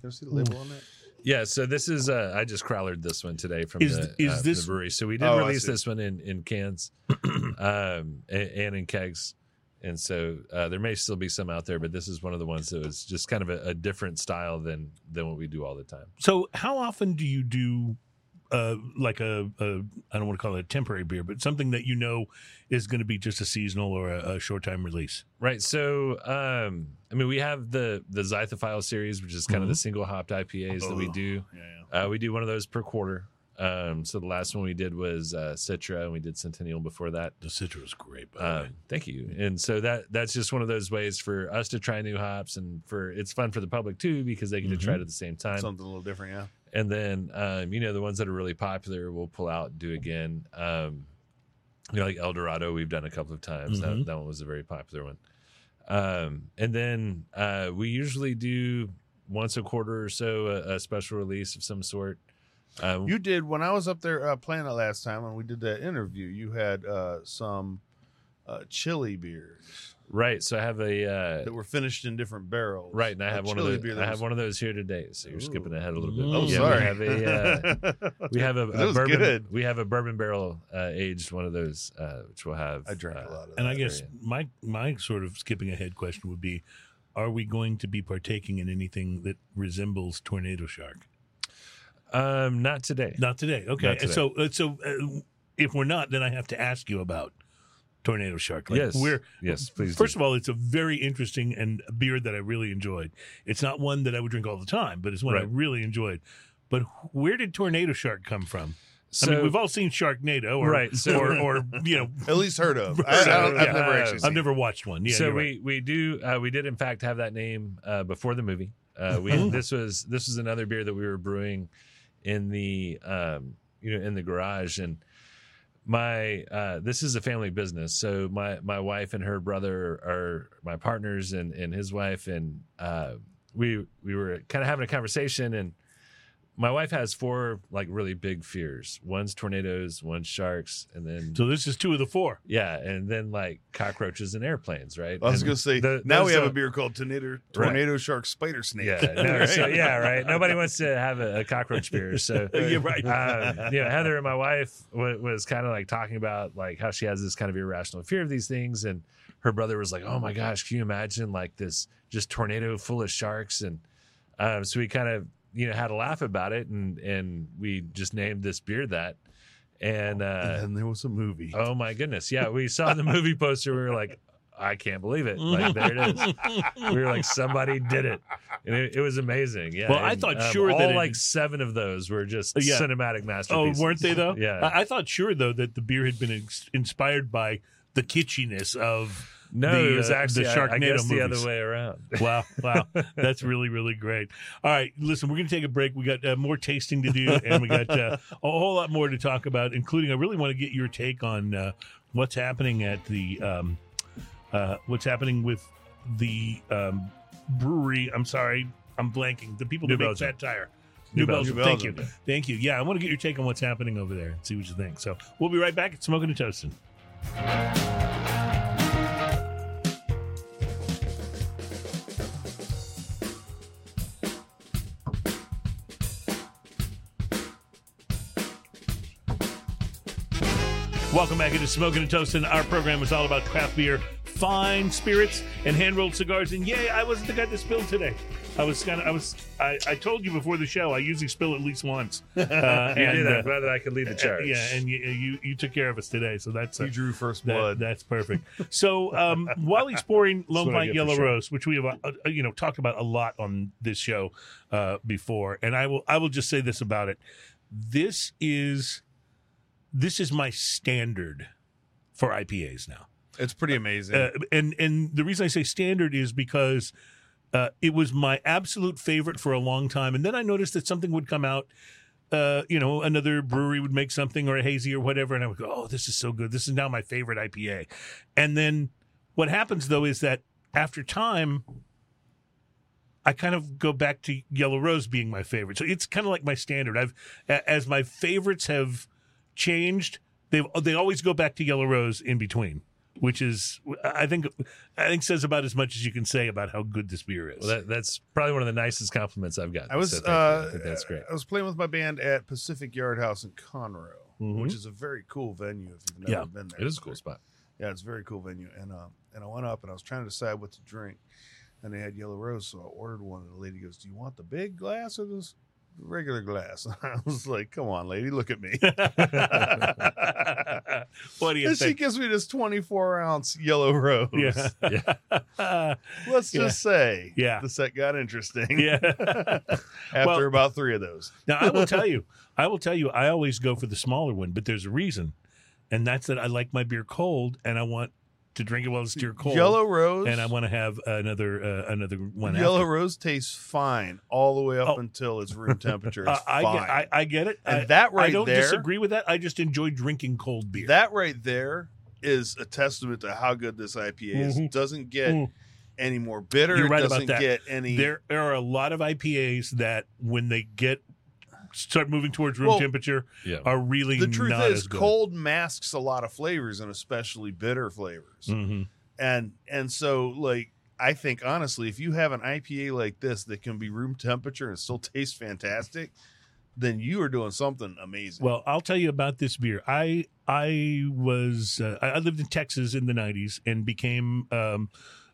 Can I see the label on that? Yeah, so this is uh, I just crowlered this one today from Is- the, is uh, from this- the brewery. So we did Oh, release this one in in cans, um, and, and in kegs, and so uh, there may still be some out there, but this is one of the ones that was just kind of a, a different style than than what we do all the time. So, how often do you do uh, like a, a I don't want to call it a temporary beer, but something that you know is going to be just a seasonal or a, a short time release? Right. So, um, I mean, we have the the Zythophile series, which is kind of the single hopped IPAs that we Oh, do. Yeah. Uh, we do one of those per quarter. Um, so the last one we did was uh, Citra, and we did Centennial before that. The Citra is great. By the way. Um, thank you. And so that that's just one of those ways for us to try new hops, and for it's fun for the public too because they get to try it at the same time. Something a little different, yeah. And then um, you know the ones that are really popular, we'll pull out and do again. Um, you know, like El Dorado, we've done a couple of times. Mhm. That that one was a very popular one. Um, and then uh, we usually do once a quarter or so a, a special release of some sort. Um, You did when I was up there uh, playing it last time when we did that interview. You had uh, some uh, chili beers right. So I have a uh, that were finished in different barrels. Right, and I A have one of those. I have one of those here today. So you're skipping ahead a little bit. Oh, yeah, sorry. We have a uh, we have a, a bourbon. good. We have a bourbon barrel uh, aged one of those, uh, which we'll have. I drank uh, a lot of and I that. guess my my sort of skipping ahead question would be: Are we going to be partaking in anything that resembles Tornado Shark? Um, not today. Not today. Okay. Not today. So uh, so uh, if we're not, then I have to ask you about Tornado Shark. Like, yes, We're yes, please. First do. of all, it's a very interesting and a beer that I really enjoyed. It's not one that I would drink all the time, but it's one I really enjoyed. But where did Tornado Shark come from? so, I mean, we've all seen Sharknado, or, Right, so- or, or you know, At least heard of. I, I, I've Yeah. never actually I've never watched one. Yeah, so we right. we do uh, we did in fact have that name uh, before the movie. Uh, we Oh. this was this was another beer that we were brewing in the um, you know in the garage and my uh, this is a family business. So my my wife and her brother are my partners and and his wife. And uh, we we were kind of having a conversation and my wife has four like really big fears one's tornadoes one's sharks and then So this is two of the four. yeah and then like cockroaches and airplanes right I was And going to say, the- now we have a don't- beer called Tornado, Tornado Shark Spider Snake. Yeah, no, so, yeah, right. Nobody wants to have a, a cockroach beer. So You're right. um, you know, Heather and my wife w- was kind of like talking about like how she has this kind of irrational fear of these things, and her brother was like, "Oh my gosh, can you imagine like this just tornado full of sharks?" And um, so we kind of you know had a laugh about it, and and we just named this beer that. And uh, and there was a movie. oh my goodness, yeah, we saw the movie poster. We were like, I can't believe it. Like there it is we were like, somebody did it, and it, it was amazing. Yeah. Well, I thought um, sure all that it- like seven of those were just Yeah. cinematic masterpieces. Oh, weren't they though? Yeah. I, I thought sure though that the beer had been ex- inspired by the kitschiness of. No, the, it was uh, actually the I- I, Sharknado guess the other way around. Wow, wow, that's really, really great. All right, listen, we're going to take a break. We got uh, more tasting to do, and we got uh, a whole lot more to talk about, including I really want to get your take on uh, what's happening at the um, uh, what's happening with the um, brewery. I'm sorry, I'm blanking. The people New that make. Fat Tire. New New Belgium. Belgium. Thank you. Thank you. Yeah, I want to get your take on what's happening over there and see what you think. So we'll be right back at Smoking and Toasting. Welcome back into Smoking and Toasting. Our program is all about craft beer, fine spirits, and hand rolled cigars. And yay, I wasn't the guy that spilled today. I was kind of, I was, I, I told you before the show, I usually spill at least once. Uh, You did and, that. uh, Glad that I could lead the charge. yeah, and you, you you took care of us today, so that's uh, You drew first that- blood. that's perfect. So um, while exploring Lone Pint Yellow sure. Rose, which we have uh, uh, you know talked about a lot on this show uh, before, and I will I will just say this about it: this is this is my standard for IPAs now. it's pretty amazing. Uh, and and the reason I say standard is because uh, it was my absolute favorite for a long time, and then I noticed that something would come out. Uh, you know, another brewery would make something or a hazy or whatever, and I would go, "Oh, this is so good! This is now my favorite IPA." And then what happens though is that after time, I kind of go back to Yellow Rose being my favorite. So it's kind of like my standard. I've as my favorites have changed, they they always go back to Yellow Rose in between, which is I think I think says about as much as you can say about how good this beer is. Well, that, that's probably one of the nicest compliments I've gotten. I was so uh, I think that's great. I was playing with my band at Pacific Yard House in Conroe, Mhm. which is a very cool venue if you've never Yeah. been there. It is a cool spot. Yeah, it's a very cool venue. And uh, and I went up and I was trying to decide what to drink, and they had Yellow Rose, so I ordered one. And the lady goes, "Do you want the big glass or this regular glass?" I was like, "Come on, lady, look at me." what do you and she gives me this 24 ounce Yellow Rose. Yeah. Yeah. Let's Yeah. just say, Yeah. the set got interesting. yeah. after Well- about three of those. Now I will tell you, I will tell you, I always go for the smaller one, but there's a reason, and that's that I like my beer cold, and I want to drink it while it's still cold. Yellow Rose. and I want to have another uh, another one. Yellow after. Rose tastes fine all the way up Oh. until it's room temperature. Uh, It's I, get, I, I get it. and I, that right there. I don't there, disagree with that. I just enjoy drinking cold beer. that right there is a testament to how good this IPA is. Mhm. It doesn't get Mm. any more bitter. You're it right about doesn't that. get any. There, there are a lot of IPAs that when they get start moving towards room Well, temperature Yeah. are really the truth not is, as good. cold masks a lot of flavors and especially bitter flavors. Mhm. and and so like I think honestly, if you have an IPA like this that can be room temperature and still taste fantastic, then you are doing something amazing. Well, I'll tell you about this beer. I I was uh, I I lived in Texas in the '90s and became um,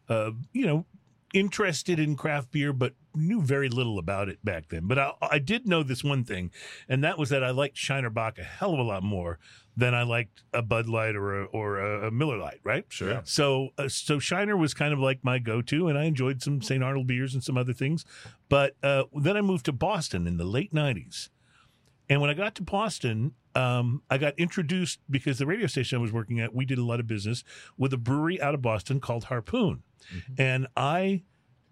uh, you know interested in craft beer, but knew very little about it back then. But I, I did know this one thing, and that was that I liked Shiner Bock a hell of a lot more than I liked a Bud Light or a, or a, a Miller Light, right? Sure. Yeah. So, uh, so Shiner was kind of like my go-to, and I enjoyed some St. Arnold beers and some other things. But uh, then I moved to Boston in the late '90s, and when I got to Boston, um, I got introduced because the radio station I was working at, we did a lot of business with a brewery out of Boston called Harpoon, and I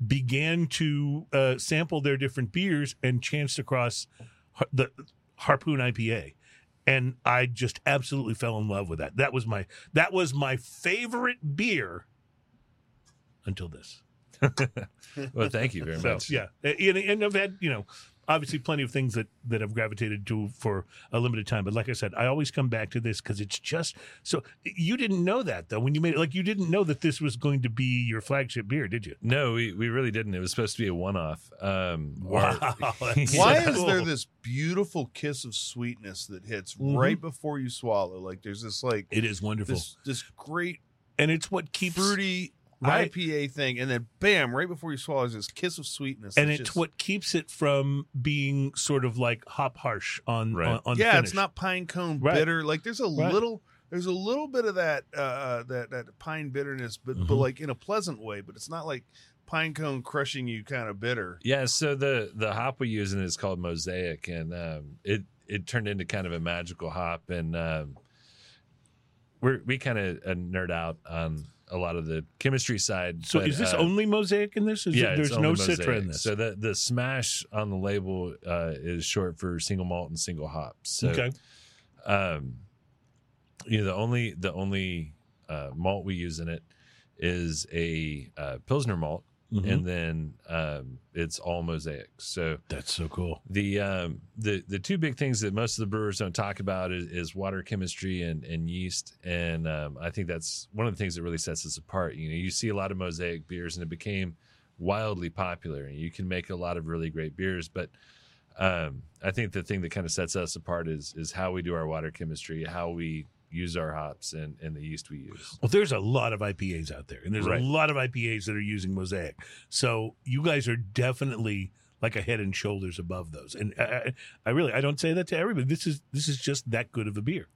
began to uh, sample their different beers and chanced across har- the Harpoon IPA. And I just absolutely fell in love with that. That was my that was my favorite beer until this. Well, thank you very So much. yeah, and, and I've had you know obviously plenty of things that that I've gravitated to for a limited time. But like I said, I always come back to this because it's just so. You didn't know that though when you made it. Like you didn't know that this was going to be your flagship beer, did you? No, we, we really didn't. It was supposed to be a one off. Um, Wow, or- Why so is there this beautiful kiss of sweetness that hits Mhm. right before you swallow? Like there's this like It is wonderful, this this great and it's what keeps fruity Right. IPA thing, and then bam, right before you swallow, there's this kiss of sweetness. and that's it's just- what keeps it from being sort of like hop harsh on Right. on, on yeah, finish. it's not pine cone Right. bitter. Like there's a Right. little there's a little bit of that uh that that pine bitterness, but but Mhm. like in a pleasant way. But it's not like pine cone crushing you kind of bitter. Yeah, so the the hop we use in it is called Mosaic, and um, it it turned into kind of a magical hop, and um, we're we kind of uh, nerd out on a lot of the chemistry side. So but, is this uh, only mosaic in this? Is yeah, it, there's no only citra in this. So the the smash on the label uh, is short for single malt and single hop. So okay, um, you know the only the only uh, malt we use in it is a uh, pilsner malt, Mhm. and then um, it's all mosaic. So that's so cool. the um, the the two big things that most of the brewers don't talk about is, is water chemistry and, and yeast, and um, I think that's one of the things that really sets us apart. You know, you see a lot of mosaic beers, and it became wildly popular, and you can make a lot of really great beers, but um, I think the thing that kind of sets us apart is is how we do our water chemistry, how we use our hops and, and the yeast we use. Well, there's a lot of IPAs out there, and there's Right. a lot of IPAs that are using Mosaic. So you guys are definitely like a head and shoulders above those. And I, I, I really, I don't say that to everybody. This is this is just that good of a beer.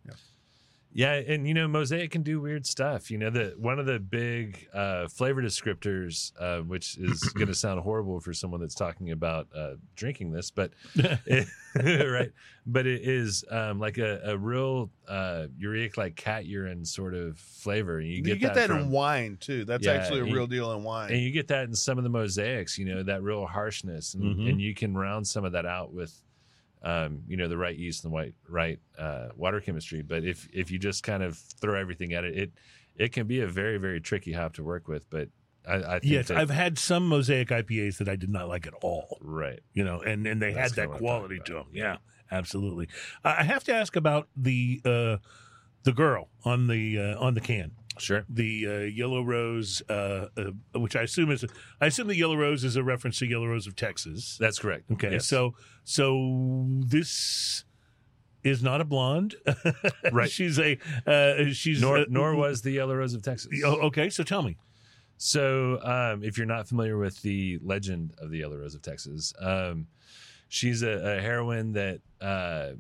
Yeah, and you know, Mosaic can do weird stuff. You know, the one of the big uh, flavor descriptors, uh, which is going to sound horrible for someone that's talking about uh, drinking this, but it, right, but it is um, like a, a real uh, uric like cat urine sort of flavor. You You get, get, that, that, from, in wine too. That's Yeah, actually a you- real deal in wine. and you get that in some of the mosaics. You know, that real harshness, and, Mhm. and you can round some of that out with. Um, you know the right yeast and the right right uh, water chemistry, but if if you just kind of throw everything at it, it it can be a very very tricky hop to work with. But I, I think Yes, that- I've had some Mosaic IPAs that I did not like at all. right. You know, and and they That's had that kinda what I'm quality to them. Yeah, absolutely. I I have to ask about the uh, the girl on the uh, on the can. Sure. the uh, yellow rose, uh, uh, which I assume is, I assume the yellow rose is a reference to Yellow Rose of Texas. That's correct. Okay, Yes. so so this is not a blonde, Right. she's a uh, she's nor uh, nor was the Yellow Rose of Texas. Oh, okay, so tell me. So, um, if you're not familiar with the legend of the Yellow Rose of Texas, um, she's a, a heroine that uh,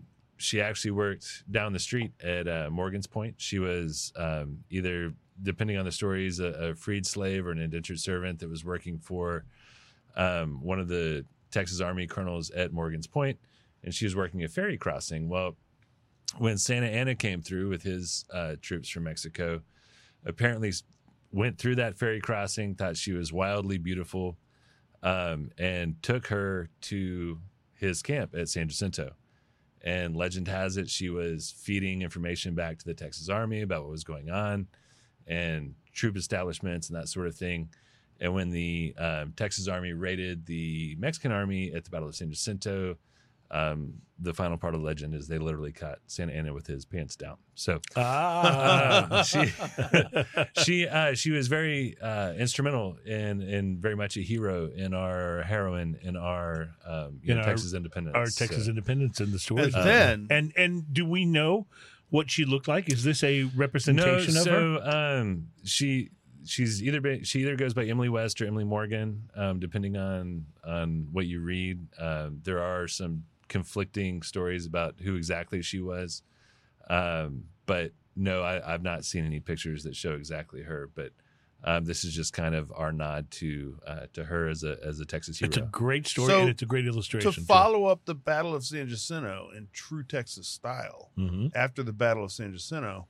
she actually worked down the street at uh, Morgan's Point. She was um, either, depending on the stories, a, a freed slave or an indentured servant that was working for um, one of the Texas Army colonels at Morgan's Point, and she was working a ferry crossing. Well, when Santa Anna came through with his uh, troops from Mexico, apparently went through that ferry crossing, thought she was wildly beautiful, um, and took her to his camp at San Jacinto. And legend has it she was feeding information back to the Texas Army about what was going on and troop establishments and that sort of thing. And when the um, Texas Army raided the Mexican Army at the Battle of San Jacinto, um, the final part of the legend is they literally cut Santa Anna with his pants down. So Ah, uh, she she uh, she was very uh, instrumental and and very much a hero in our heroine in our um, you In know, our- Texas independence. our Texas So, independence and the story. and then and and do we know what she looked like? Is this a no, representation of her? um, she she's either been, she either goes by Emily West or Emily Morgan, um, depending on on what you read. Um, there are some conflicting stories about who exactly she was, um, but no, I, I've not seen any pictures that show exactly her. But um, this is just kind of our nod to uh, to her as a as a Texas hero. It's a great story So, and it's a great illustration. to follow up the Battle of San Jacinto in true Texas style, hmm after the Battle of San Jacinto,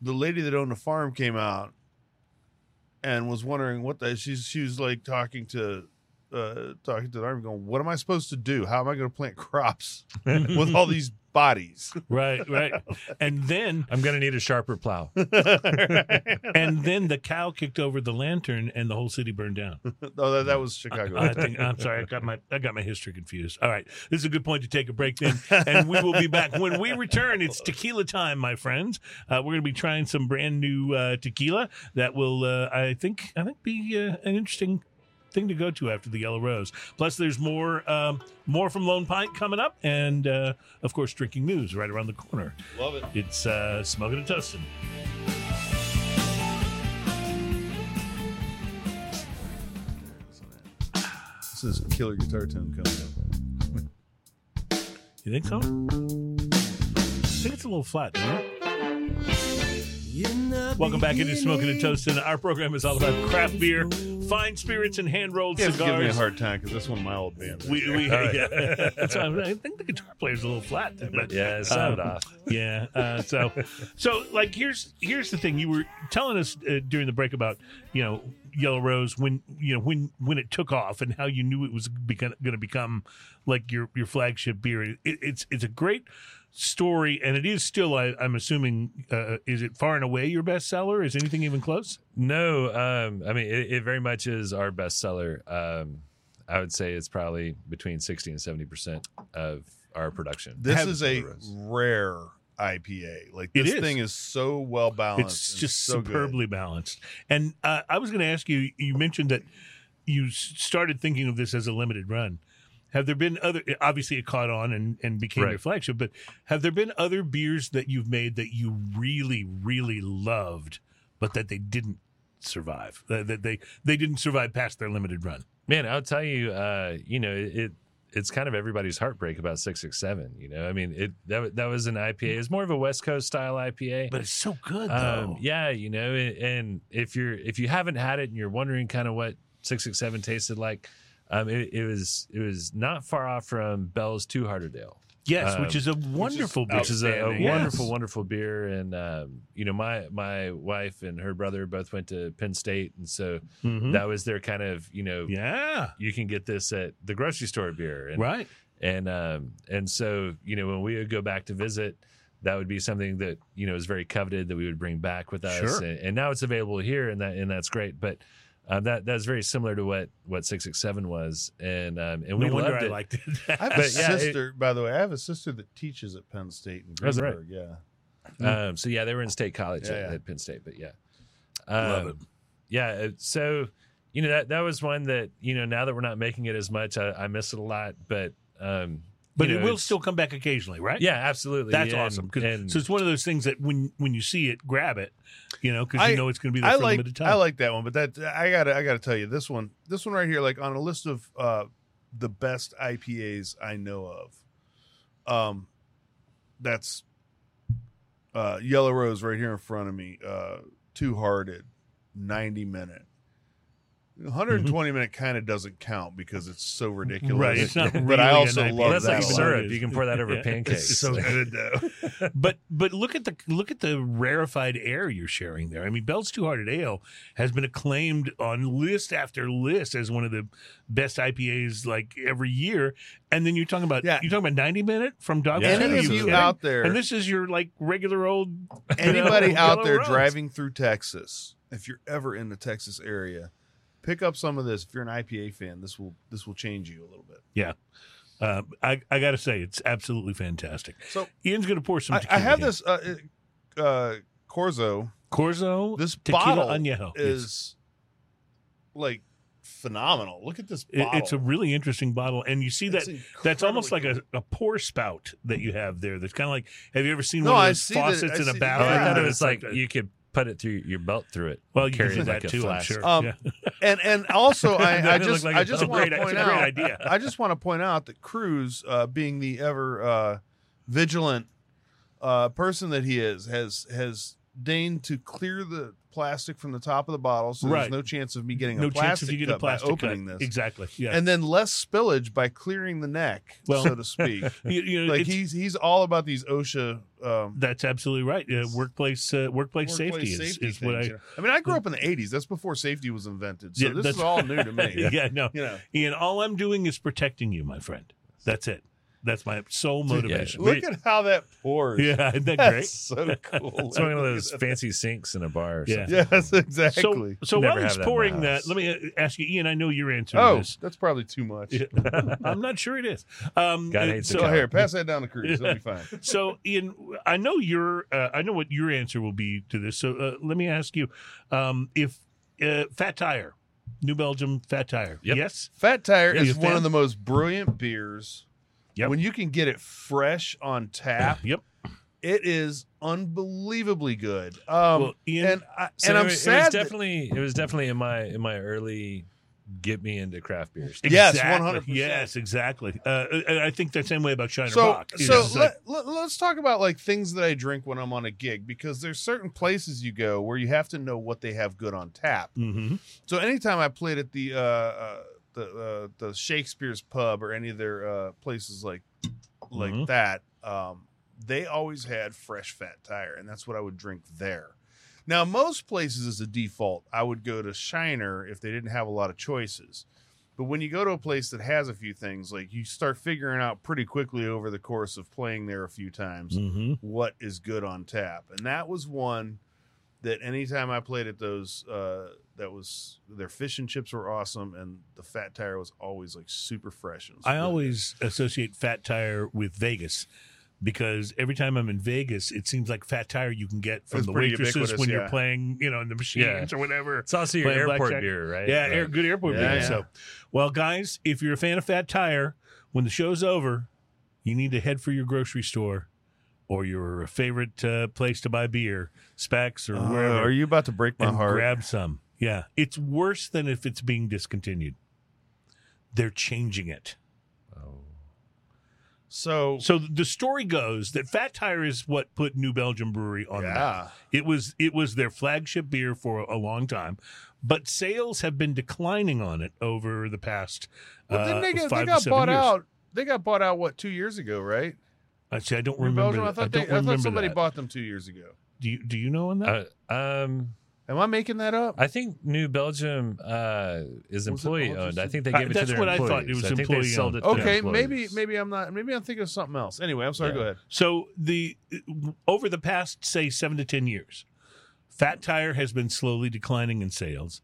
the lady that owned the farm came out and was wondering what the she's she was like talking to uh talking to the army going, What am I supposed to do? How am I gonna plant crops with all these bodies? Right, right. And then I'm gonna need a sharper plow. and then the cow kicked over the lantern and the whole city burned down. oh, that, that was Chicago. I think I'm sorry, I got my I got my history confused. All right. This is a good point to take a break then. And we will be back. When we return, it's tequila time, my friends. Uh, we're gonna be trying some brand new uh, tequila that will uh, I think I think be uh, an interesting thing to go to after the yellow rose plus there's more um, more from lone pint coming up and uh, of course drinking news right around the corner Love it. it's uh, smoking and toasting This is killer guitar tone coming up. you think so i think it's a little flat don't you? Welcome back into Smoking and Toasting. Our program is all about craft beer, fine spirits, and hand rolled have give me a hard time because that's one of my old bands. We, we, right. yeah. That's I'm- I think the guitar player's a little flat, but Yeah, it sounded Um, off. yeah. Uh, so, so like here's here's the thing. You were telling us uh, during the break about you know Yellow Rose when you know when when it took off and how you knew it was going to become like your your flagship beer. It, it's it's a great story, and it is still. I, I'm assuming, uh, is it far and away your bestseller? Is anything even close? No, um, I mean it, it very much is our bestseller. Um, I would say it's probably between sixty and seventy percent of our production. This Have- is a Rose. rare IPA. Like this is. thing is so well balanced. it's just so good. superbly balanced. And uh, I was going to ask you. You mentioned that you started thinking of this as a limited run. Have there been other? Obviously, it caught on and and became your flagship. But have there been other beers that you've made that you really, really loved, but that they didn't survive? That, that they they didn't survive past their limited run. Man, I'll tell you, uh, you know, it it's kind of everybody's heartbreak about six six seven. You know, I mean, it that that was an IPA. It's more of a West Coast style IPA. But it's so good Um, though. yeah, you know, and if you're if you haven't had it and you're wondering kind of what six six seven tasted like, um, it, it was it was not far off from Bell's Two Hearted Ale. yes, um, which is a wonderful beer. which is a, a Outstanding. wonderful, wonderful beer. And um, you know, my my wife and her brother both went to Penn State, and so Mhm. that was their kind of you know, yeah, you can get this at the grocery store beer, and right. and um, and so you know, when we would go back to visit. That would be something that you know is very coveted that we would bring back with us, Sure. and, and now it's available here, and that and that's great. But um, that that's very similar to what what six six seven was, and um, and we no wonder loved I it. liked it. I have a But, yeah, it- sister, by the way. I have a sister that teaches at Penn State in That's right. Greensburg. Yeah. Um, so yeah, they were in state college Yeah, at, yeah. at Penn State, but yeah, Love Um, it. Yeah, uh, so you know that that was one that you know now that we're not making it as much, I, I miss it a lot, but um, But you it will still come back occasionally, right? yeah, absolutely. That's and, awesome. 'Cause- And so it's one of those things that when when you see it, grab it, you know, because you know it's going to be there I for a limited time. I like that one, but that I gotta I gotta tell you this one this one right here, like on a list of uh the best IPAs I know of. Um that's uh Yellow Rose right here in front of me. Uh two hearted, ninety minute. 120 minute kind of doesn't count because it's so ridiculous. Mm-hmm. Right, it's not but really I an also IPA. love well, that's that like one. syrup. You can pour that over Yeah. pancakes. It's so good though. but but look at the look at the rarefied air you're sharing there. I mean, Bell's Two Hearted Ale has been acclaimed on list after list as one of the best IPAs like every year. And then you're talking about Yeah. you're talking about 90 minute from Dog Yeah. Pound? Any of you you kidding? out there and this is your like regular old anybody you know, out there Rose. driving through Texas, if you're ever in the Texas area, pick up some of this. If you're an IPA fan, this will this will change you a little bit. Yeah. Uh, I I got to say it's absolutely fantastic. So Ian's going to pour some. I, I have here. this uh, uh, Corzo. Corzo. This tequila bottle añejo. Yes. is like phenomenal. Look at this bottle. it's a really interesting bottle, and you see that that's almost like a, a pour spout that you have there. That's kind of like have you ever seen No, one of those see that- faucets in a see- Oh, I bathroom? Thought it was it's like you could put it through your belt through it. well, you can carry do it that like a too. I'm flask. sure. Um, yeah. and and also I, I just look like I a- just want great- to point out idea. I just want to point out that Cruz, uh, being the ever uh, vigilant uh, person that he is, has has deigned to clear the plastic from the top of the bottle, so Right. there's no chance of me getting no a chance plastic if you get a plastic by opening cut. this, Exactly. Yeah. and then less spillage by clearing the neck, Well, so to speak. you, you know, like he's he's all about these OSHA. Um, that's absolutely right. Uh, workplace uh, workplace, workplace safety, is, safety is what I. I mean, I grew up in the '80s. That's before safety was invented. So Yeah, this is all new to me. yeah. No, You know, Ian. All I'm doing is protecting you, my friend. That's it. That's my sole motivation. look at how that pours. Yeah, isn't that That's great? so cool. It's one of those fancy sinks in a bar. Or Yeah. something. Yes, exactly. So, so Never while he's that pouring that, let me uh, ask you, Ian. I know your answer to oh, this. that's probably too much. I'm not sure it is. Um, God uh, hates so, a So here, pass that down to Cruz. It'll be fine. so Ian, I know your, uh, I know what your answer will be to this. So uh, let me ask you, um, if uh, Fat Tire, New Belgium Fat Tire, Yep. yes, Fat Tire Yeah, is one fan? of the most brilliant beers. Yep. When you can get it fresh on tap, yep. it is unbelievably good. Um, well, Ian, and I, So and I'm it, it sad. was that- definitely it was definitely in my in my early get me into craft beers. Yes, exactly. 100%. Yes, exactly. Uh, I think that same way about Shiner so. It's so let, us talk about like things that I drink when I'm on a gig because there's certain places you go where you have to know what they have good on tap. Mhm. So anytime I played at the uh, uh the uh, the Shakespeare's pub or any of their uh places like like Mhm. that, um, they always had fresh fat tire, and that's what I would drink there. Now, most places as a default, I would go to Shiner if they didn't have a lot of choices. But when you go to a place that has a few things, like you start figuring out pretty quickly over the course of playing there a few times Mhm. what is good on tap. And that was one that anytime I played at those, uh, that was their fish and chips were awesome, and the fat tire was always like super fresh. And I really always associate Fat Tire with Vegas because every time I'm in Vegas, it seems like Fat Tire you can get from It's the waitresses ubiquitous, when you're playing, you know, in the machines Yeah. or whatever. It's also your airport blackjack. beer, right? Yeah, Right. air, good airport Yeah, beer. yeah. So, well, guys, if you're a fan of Fat Tire, when the show's over, you need to head for your grocery store or your favorite uh, place to buy beer, Specs or Uh, wherever, are you about to break my and heart? grab some. Yeah, it's worse than if it's being discontinued. They're changing it. Oh. so So the story goes that Fat Tire is what put New Belgium Brewery on the map. yeah. It was it was their flagship beer for a long time, but sales have been declining on it over the past. But uh, they got, five they got bought years. out. They got bought out what two years ago, right? Actually, I don't New remember. Belgium? I thought, I they, don't I remember thought somebody that. bought them two years ago. Do you do you know on that? Uh, um, Am I making that up? I think New Belgium uh, is employee owned. I think they Uh, gave it to their employees. That's what I thought. It was I employee they sold owned. it. Okay, their maybe maybe I'm not. Maybe I'm thinking of something else. Anyway, I'm sorry. Yeah. Go ahead. So the over the past say seven to ten years, Fat Tire has been slowly declining in sales,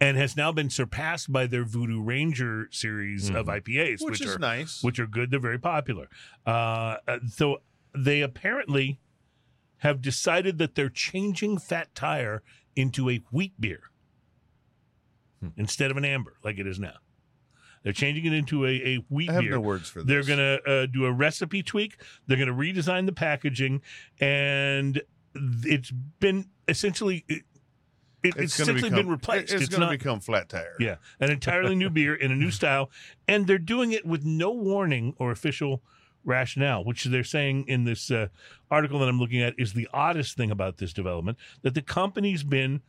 and has now been surpassed by their Voodoo Ranger series of IPAs, Which, is are nice. which are good. They're very popular. Uh, uh, so they apparently have decided that they're changing Fat Tire into a wheat beer Hmm. instead of an amber like it is now. They're changing it into a, a wheat I have beer. no words for this. They're going to uh, do a recipe tweak. They're going to redesign the packaging, and it's been essentially it, it- it's, gonna become, been replaced. It's, It's, going to become flat tire. yeah, an entirely new beer in a new style, and they're doing it with no warning or official rationale, which they're saying in this uh, article that I'm looking at is the oddest thing about this development that the company's been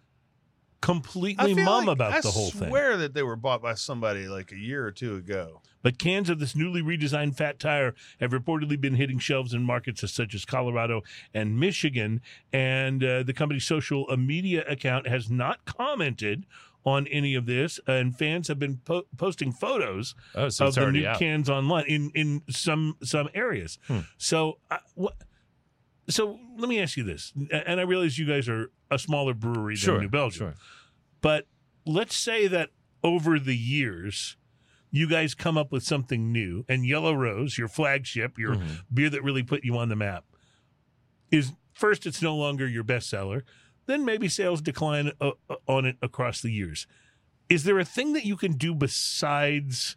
completely mum like- about I the whole thing. I swear that they were bought by somebody like a year or two ago. But cans of this newly redesigned Fat Tire have reportedly been hitting shelves in markets such as Colorado and Michigan. And uh, the company's social media account has not commented on any of this. And fans have been po- posting photos Oh, so of the new out. cans online in in some some areas. Hmm. So uh, what? So let me ask you this, and I realize you guys are a smaller brewery sure, than New Belgium, Sure. but let's say that over the years, you guys come up with something new, and Yellow Rose, your flagship, your Mhm. beer that really put you on the map, is first it's no longer your bestseller. Then maybe sales decline uh, uh, on it across the years. Is there a thing that you can do besides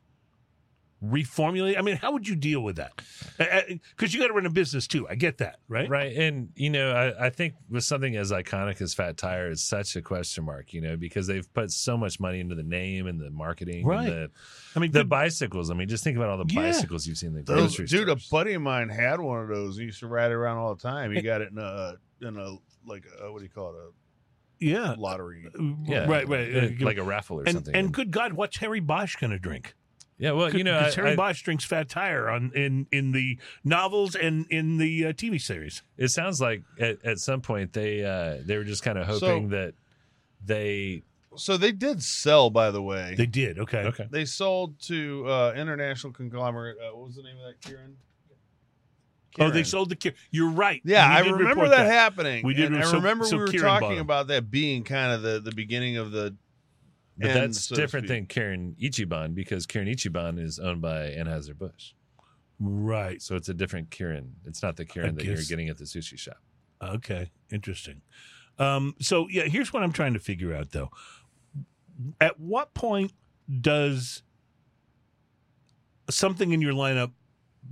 reformulate? I mean, how would you deal with that? Because you got to run a business too. I get that, right? Right. And, you know, I, I think with something as iconic as Fat Tire, it's such a question mark, you know, because they've put so much money into the name and the marketing Right. and the, I mean, the good- bicycles. I mean, just think about all the Yeah. bicycles you've seen in the Those, grocery dude, a buddy of mine had one of those. He used to ride it around all the time. He got it in a in a like a, what do you call it A, yeah, lottery. yeah, right, right. uh, Uh, like a raffle or and something. and good God, what's Harry Bosch going to drink? Yeah, well, you know, I, because Harry I- Bosch drinks Fat Tire on in in the novels and in the uh, TV series. it sounds like at, at some point they uh, they were just kind of hoping that they So they did sell, by the way. They did okay. okay. They sold to uh, international conglomerate. Uh, what was the name of that? Kirin. Oh, they sold the. Ki- You're right. Yeah, I remember report that, happening. We did And I remember so we were Kirin talking about that being kind of the the beginning of the. But end, that's so different than Kirin Ichiban because Kirin Ichiban is owned by Anheuser Busch, Right. so it's a different Kirin. It's not the Kirin that you're getting at the sushi shop. Okay. Interesting. Um, so yeah, here's what I'm trying to figure out though. At what point does something in your lineup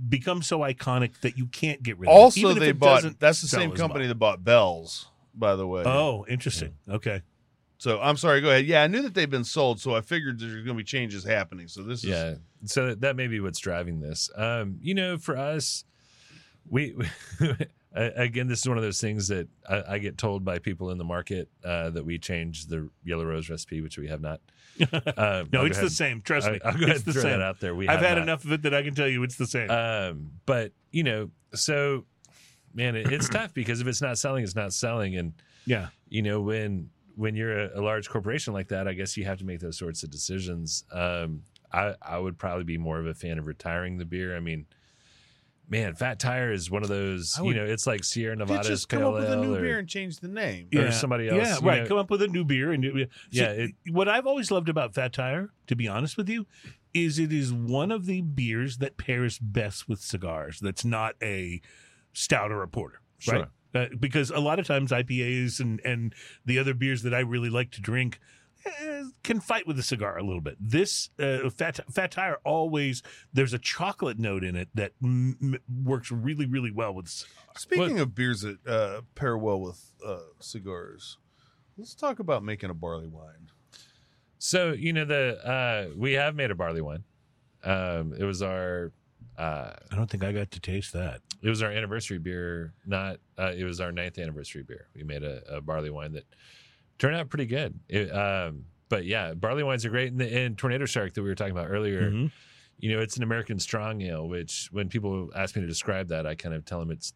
become so iconic that you can't get rid of it? Also, even if they it bought. doesn't That's the same company well? that bought Bell's, by the way. Oh, interesting. Okay. So I'm sorry. Go ahead. Yeah, I knew that they've been sold, so I figured there's going to be changes happening. So this is Yeah. So that may be what's driving this. Um, you know, for us, we, again, this is one of those things that I, I get told by people in the market uh, that we changed the yellow rose recipe, which we have not. Um, No, it's go the ahead- same. Trust I- me. I'll go ahead it's and the throw same. that out there. We I've have had not. enough of it that I can tell you it's the same. Um, but you know, so man, it, it's tough because if it's not selling, it's not selling, and yeah. you know when when you're a, a large corporation like that, I guess you have to make those sorts of decisions. Um, I I would probably be more of a fan of retiring the beer. I mean, man, Fat Tire is one of those. I you know, it's like Sierra They Nevada's just come Pale up with a new or- beer and change the name. or somebody else, Yeah, right. know. Come up with a new beer and do- Yeah, it- what I've always loved about Fat Tire, to be honest with you, is it is one of the beers that pairs best with cigars. That's not a stout or a porter, Sure. Right? Uh, because a lot of times IPAs and and the other beers that I really like to drink eh, can fight with a cigar a little bit. This uh, fat fat tire always there's a chocolate note in it that m- m- works really really well with. cigar. Speaking of beers that uh, pair well with uh, cigars, let's talk about making a barley wine. So you know the uh, we have made a barley wine. Um, it was our uh, I don't think I got to taste that. It was our anniversary beer. Not uh, it was our ninth anniversary beer. We made a, a barley wine that turned out pretty good. It, um, but yeah, barley wines are great. And, the, and Tornado Shark that we were talking about earlier, Mhm. you know, it's an American strong ale. Which when people ask me to describe that, I kind of tell them it's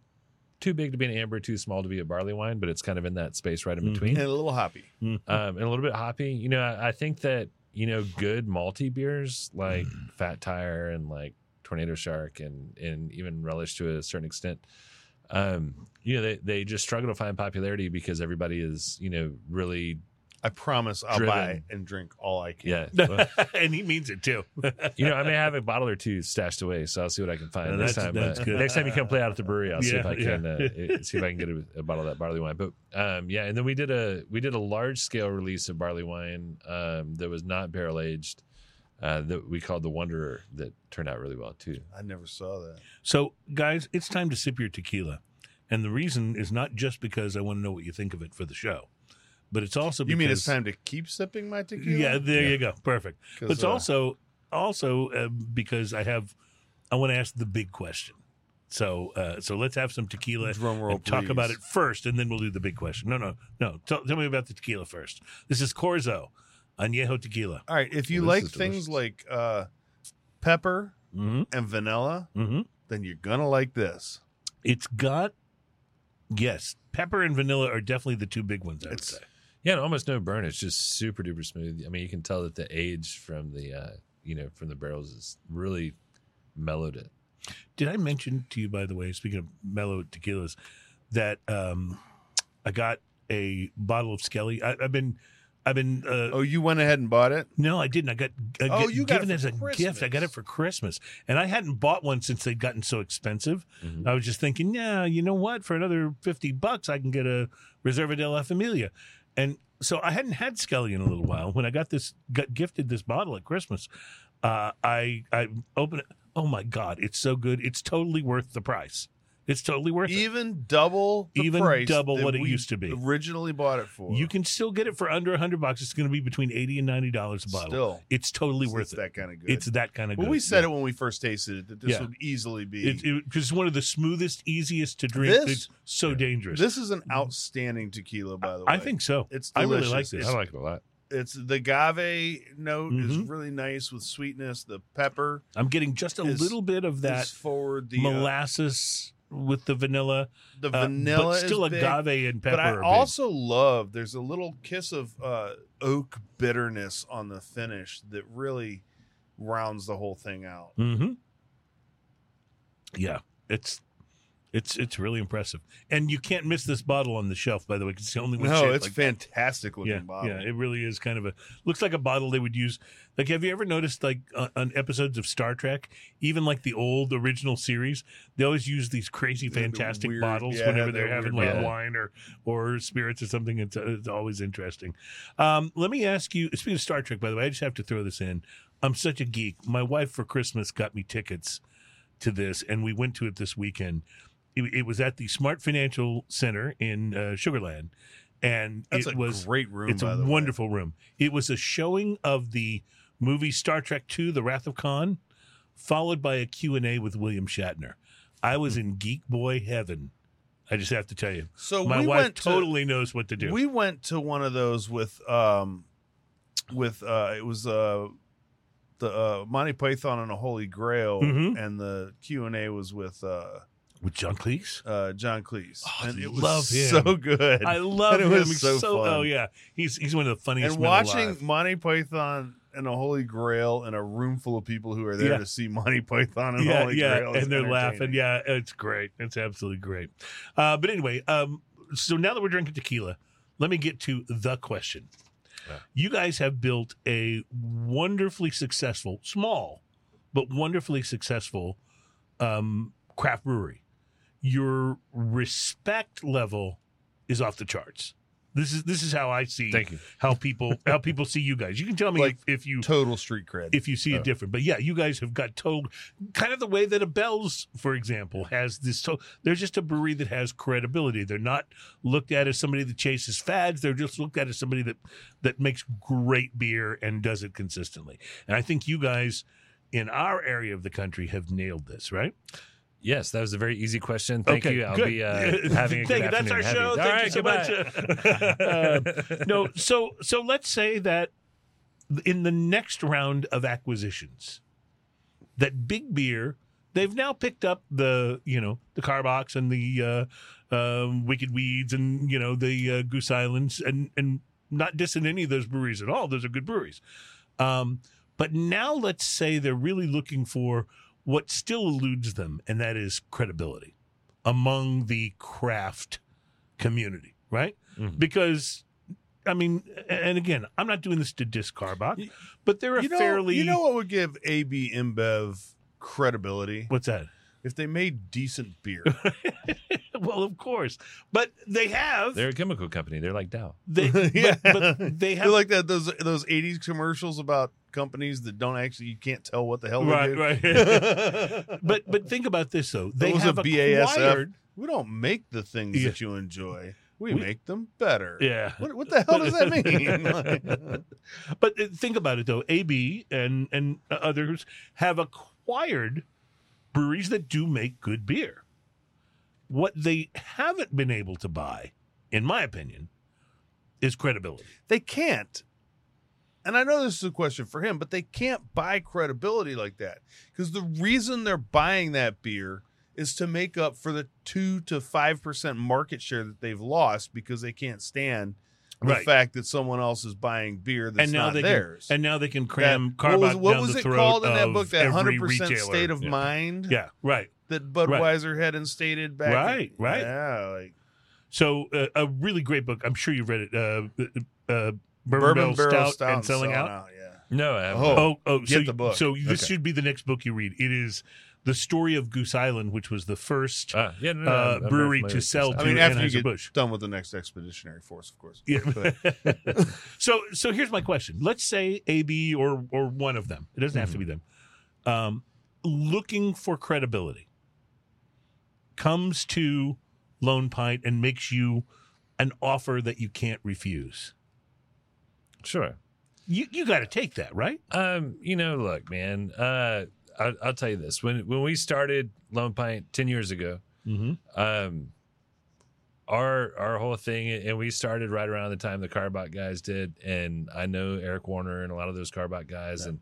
too big to be an amber, too small to be a barley wine, but it's kind of in that space right in Mhm. between. And a little hoppy. um, and a little bit hoppy. You know, I, I think that you know good malty beers like Mm. Fat Tire and like Tornado Shark and and even Relish to a certain extent. Um, you know, they they just struggle to find popularity because everybody is you know really I promise I'll Driven. buy and drink all I can. yeah. and he means it too. you know, I may have a bottle or two stashed away, so I'll see what I can find Uh, next time. that's uh, good. Next time you come play out at the brewery, I'll see if Yeah, I can yeah. uh, see if I can get a, a bottle of that barley wine. But um, yeah, and then we did a we did a large scale release of barley wine um, that was not barrel aged. Uh, that we called the Wanderer that turned out really well too. I never saw that. So, guys, it's time to sip your tequila. And the reason is not just because I want to know what you think of it for the show, but it's also because You mean it's time to keep sipping my tequila? Yeah, there you go. Perfect. 'Cause, But it's uh, also also uh, because I have I want to ask the big question. So uh, so let's have some tequila Drum roll, and talk about it first, and then we'll do the big question. No, no, no. Tell, tell me about the tequila first. This is Corzo Añejo Tequila. All right. If you Well, this like is things delicious. like uh, pepper Mm-hmm. and vanilla, Mm-hmm. then you're gonna like this. It's got yes, pepper and vanilla are definitely the two big ones. I would It's- say. Yeah, and almost no burn. It's just super duper smooth. I mean, you can tell that the age from the uh, you know from the barrels is really mellowed it. Did I mention to you, by the way, speaking of mellow tequilas, that um, I got a bottle of Skelly? I, I've been, I've been. Uh, Oh, you went ahead and bought it? No, I didn't. I got I Oh, you got it given for as a gift. I got it for Christmas, and I hadn't bought one since they'd gotten so expensive. Mhm. I was just thinking, yeah, you know what? For another fifty bucks, I can get a Reserva de la Familia, and so I hadn't had Skelly in a little while. When I got this, got gifted this bottle at Christmas, uh, I I opened it. Oh my god, it's so good! It's totally worth the price. It's totally worth it. Even double the Even price double what it used to be. Originally bought it for. You can still get it for under a hundred bucks. It's going to be between eighty and ninety dollars a bottle. still. It's totally It's worth it. that kind of good. It's that kind of good. well, we said it when we first tasted it that this Yeah. would easily be. It, it, 'cause it's one of the smoothest, easiest to drink. This- it's so dangerous. this is an outstanding tequila, by the way. I think so. it's. I Delicious. really like this. It's, I like it a lot. it's the agave note is Mhm. really nice with sweetness. The pepper I'm getting just a is- little bit of that forward. The uh, molasses with the vanilla, the uh, vanilla but still big, agave and pepper. But I also love there's a little kiss of uh, oak bitterness on the finish that really rounds the whole thing out. Mm-hmm. Yeah, it's it's it's really impressive, and you can't miss this bottle on the shelf. By the way, it's the only one. No, it's like fantastic looking yeah, bottle. yeah, it really is kind of a looks like a bottle they would use. Like, have you ever noticed, like uh, on episodes of Star Trek, even like the old original series, they always use these crazy, The- the fantastic weird- bottles yeah, whenever they're they're having like bottles. wine or or spirits or something. It's, uh, it's always interesting. Um, let me ask you. Speaking of Star Trek, by the way, I just have to throw this in. I'm such a geek. My wife for Christmas got me tickets to this, and we went to it this weekend. It, it was at the Smart Financial Center in uh, Sugar Land, and That's it a was great room. it's a the way. wonderful room. It was a showing of the movie Star Trek II: The Wrath of Khan, followed by a Q&A with William Shatner. I was in geek boy heaven. I just have to tell you. So My we wife went to- totally knows what to do. We went to one of those with um with uh it was uh the uh Monty Python and the Holy Grail Mhm. and the Q and A was with uh with John Cleese. uh John Cleese. Oh, and it was love him. so good. I love And it him. was He's so so, fun. oh yeah, he's he's one of the funniest and watching alive. Monty Python and the Holy Grail in a room full of people who are there Yeah. to see Monty Python and yeah, Holy yeah, Grail. and they're laughing. Yeah, it's great. It's absolutely great. Uh, but anyway, um, so now that we're drinking tequila, let me get to the question. Yeah. You guys have built a wonderfully successful, small but wonderfully successful um, craft brewery. Your respect level is off the charts. This is this is how I see Thank you. how people how people see you guys. You can tell me Like, if, if you Total street cred. if you see Oh. it different. But yeah, you guys have got told kind of the way that a Bell's, for example, has this. So they're just a brewery that has credibility. They're not looked at as somebody that chases fads. They're just looked at as somebody that that makes great beer and does it consistently. And I think you guys in our area of the country have nailed this, right? Yes, that was a very easy question. Thank Okay, you. I'll good. be uh, having a good Thank you. That's afternoon. our show. Thank right, you so goodbye. much. no, so so let's say that in the next round of acquisitions, that big beer they've now picked up the you know the Karbachs and the uh, um, Wicked Weeds and you know the uh, Goose Islands and and not dissing any of those breweries at all. Those are good breweries. Um, but now let's say they're really looking for what still eludes them, and that is credibility among the craft community, right? Mhm. Because I mean, and again, I'm not doing this to diss Karbach, but they're a you know, fairly you know what would give AB InBev credibility what's that? if they made decent beer. well, of course, but they have They're a chemical company. They're like Dow. they, Yeah. but, but they have They're like that those those '80s commercials about companies that don't actually you can't tell what the hell right, they do. right. but but think about this though, they a have BASF. acquired. we don't make the things Yeah. that you enjoy. We, We- make them better. Yeah, What, what the hell does that mean? But uh, think about it though. AB and and others have acquired breweries that do make good beer. What they haven't been able to buy, in my opinion, is credibility. they can't. And I know this is a question for him, but they can't buy credibility like that because the reason they're buying that beer is to make up for the two to five percent market share that they've lost because they can't stand the Right. fact that someone else is buying beer that's and now not they theirs. can and now they can cram That- what was, what down was the it throat called in that book? That hundred percent state of Yeah. mind Yeah, right. that Budweiser had instated back. Right, right. Yeah, like So uh, a really great book. I'm sure you've read it. Uh, uh, Bourbon, bourbon Barrel barrel Stout, and selling out. Yeah. No, I haven't. Oh. Oh, oh, Get so, the book. So this Okay. should be the next book you read. It is the story of Goose Island, which was the first Ah, yeah, no, no, uh, I'm- I'm very brewery to sell this. I mean, after you Anheuser-Busch. get done with the next expeditionary force, of course. Yeah. So so here's my question. Let's say AB or or one of them. It doesn't have to be them. Um, looking for credibility comes to Lone Pint and makes you an offer that you can't refuse. Sure. You you got to take that, right? Um, you know, look, man. Uh, I, I'll tell you this: when when we started Lone Pint ten years ago, Mm-hmm. um, our our whole thing, and we started right around the time the Karbach guys did, and I know Eric Warner and a lot of those Karbach guys, and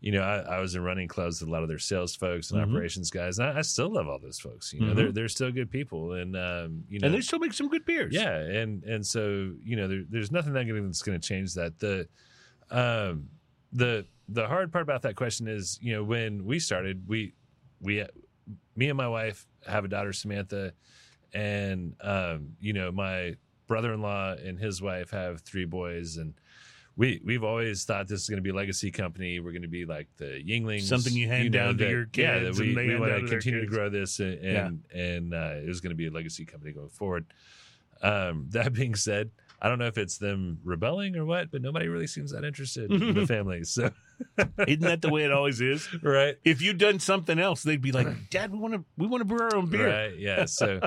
you know, I, I was in running clubs with a lot of their sales folks and Mhm. operations guys, and I, I still love all those folks. You know, Mhm. they're they're still good people, and um, you know, And they still make some good beers. yeah, and and so you know, there, there's nothing negative that's going to change that. The um the the hard part about that question is, you know, when we started, we we me and my wife have a daughter Samantha, and um, you know, my brother-in-law and his wife have three boys, and we we've always thought this is going to be a legacy company. We're going to be like the Yuenglings, Something you hand down to that- your Yeah, kids that we, we want to to continue to grow this, and and, and uh, it was going to be a legacy company going forward. Um, that being said, I don't know if it's them rebelling or what, but nobody really seems that interested in the family. So, Isn't that the way it always is? right, If you'd done something else, they'd be like, "Dad, we want to we want to brew our own beer." right, yeah. So,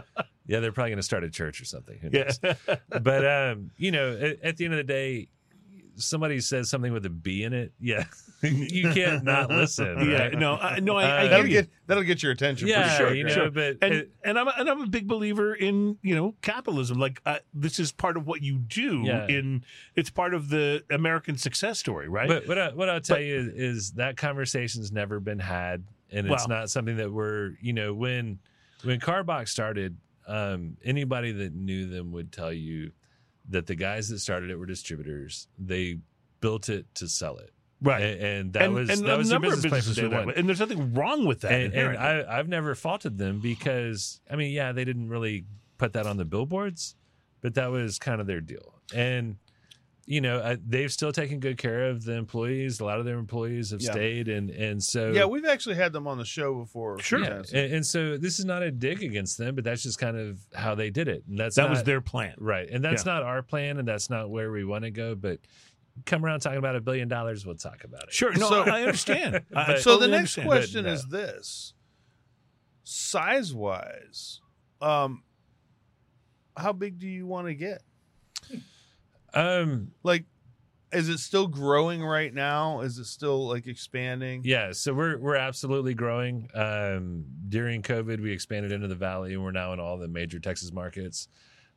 yeah, they're probably going to start a church or something. Who Yeah. but um, you know, at, at the end of the day, somebody says something with a B in it, yeah, you can't not listen. yeah. No, I, no, I, I Uh, hear that'll you. get that'll get your attention. yeah, for sure. you know, sure. but and it- and I'm a, and I'm a big believer in you know capitalism. Like uh, this is part of what you do. Yeah. In it's part of the American success story, right? But what I, what I'll tell But- you is, is that conversation's never been had, and it's Well- not something that we're you know when when Karbachs started, um, anybody that knew them would tell you that the guys that started it were distributors. They built it to sell it, right. and, and that and, was and that was their business plan from day that one. and there's nothing wrong with that. And, and. I, I've never faulted them because I mean, yeah, they didn't really put that on the billboards, but that was kind of their deal. And you know, uh, they've still taken good care of the employees. A lot of their employees have Yeah. stayed, and and so Yeah, we've actually had them on the show before. sure yeah, and, and so this is not a dig against them, but that's just kind of how they did it, and that's That was their plan. right, and that's Yeah. not our plan, and that's not where we want to go. But come around talking about a billion dollars, we'll talk about it. Sure. No, So- I understand. I, I But- so the next understand. question But, uh, is this size wise um how big do you want to get Um, like is it still growing right now is it still like expanding Yeah, so we're we're absolutely growing. Um, during COVID, we expanded into the valley, and we're now in all the major Texas markets.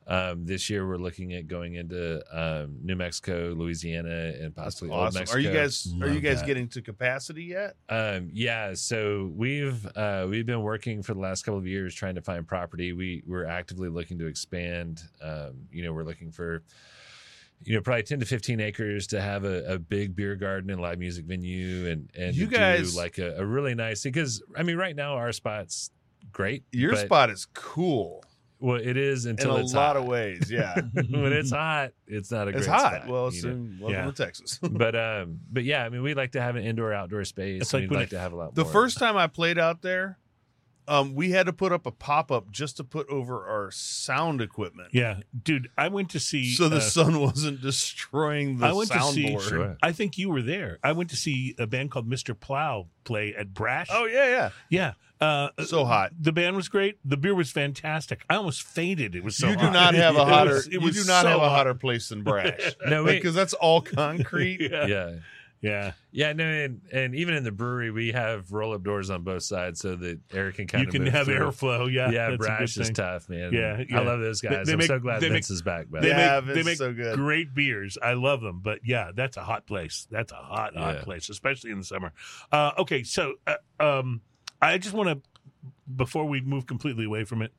Um, this year, we're looking at going into um, New Mexico, Louisiana, and That's possibly Old Mexico. are you guys are you guys that. getting to capacity yet Um, yeah, so we've uh, we've been working for the last couple of years trying to find property. We we're actively looking to expand. Um, you know, we're looking for you know probably ten to fifteen acres to have a, a big beer garden and live music venue, and and You guys- do like a, a really nice because I mean right now our spot's great. your but- spot is cool well it is until in until a it's lot hot. of ways yeah when it's hot, it's not a it's great hot spot, well it's you know? welcome Yeah. to texas but um but yeah, I mean we like to have an indoor outdoor space. It's like we'd like it- to have a lot the more. first time i played out there um, we had to put up a pop-up just to put over our sound equipment Yeah, dude, I went to see. so the uh, sun wasn't destroying the I went to see. Sure. I think you were there. I went to see a band called Mr. Plow play at Brash. Oh yeah, yeah. Uh, yeah. So hot. the band was great. The beer was fantastic. I almost fainted. It was so you do hot. not have a It hotter. was- it you was do not so have a hot. hotter place than Brash. no, because that's all concrete. yeah. yeah. Yeah. Yeah, no, and, and even in the brewery, we have roll up doors on both sides so that air can kind You of can move have through. airflow. Yeah, Yeah, that's Brash is tough, man. Yeah, yeah. I love those guys. they I'm make- so glad Vince make- is back. But They Yeah, make, they make so good. great beers. I love them. But yeah, that's a hot place. That's a hot, hot Yeah. place, especially in the summer. Uh, okay, so uh, um, I just want to, before we move completely away from it,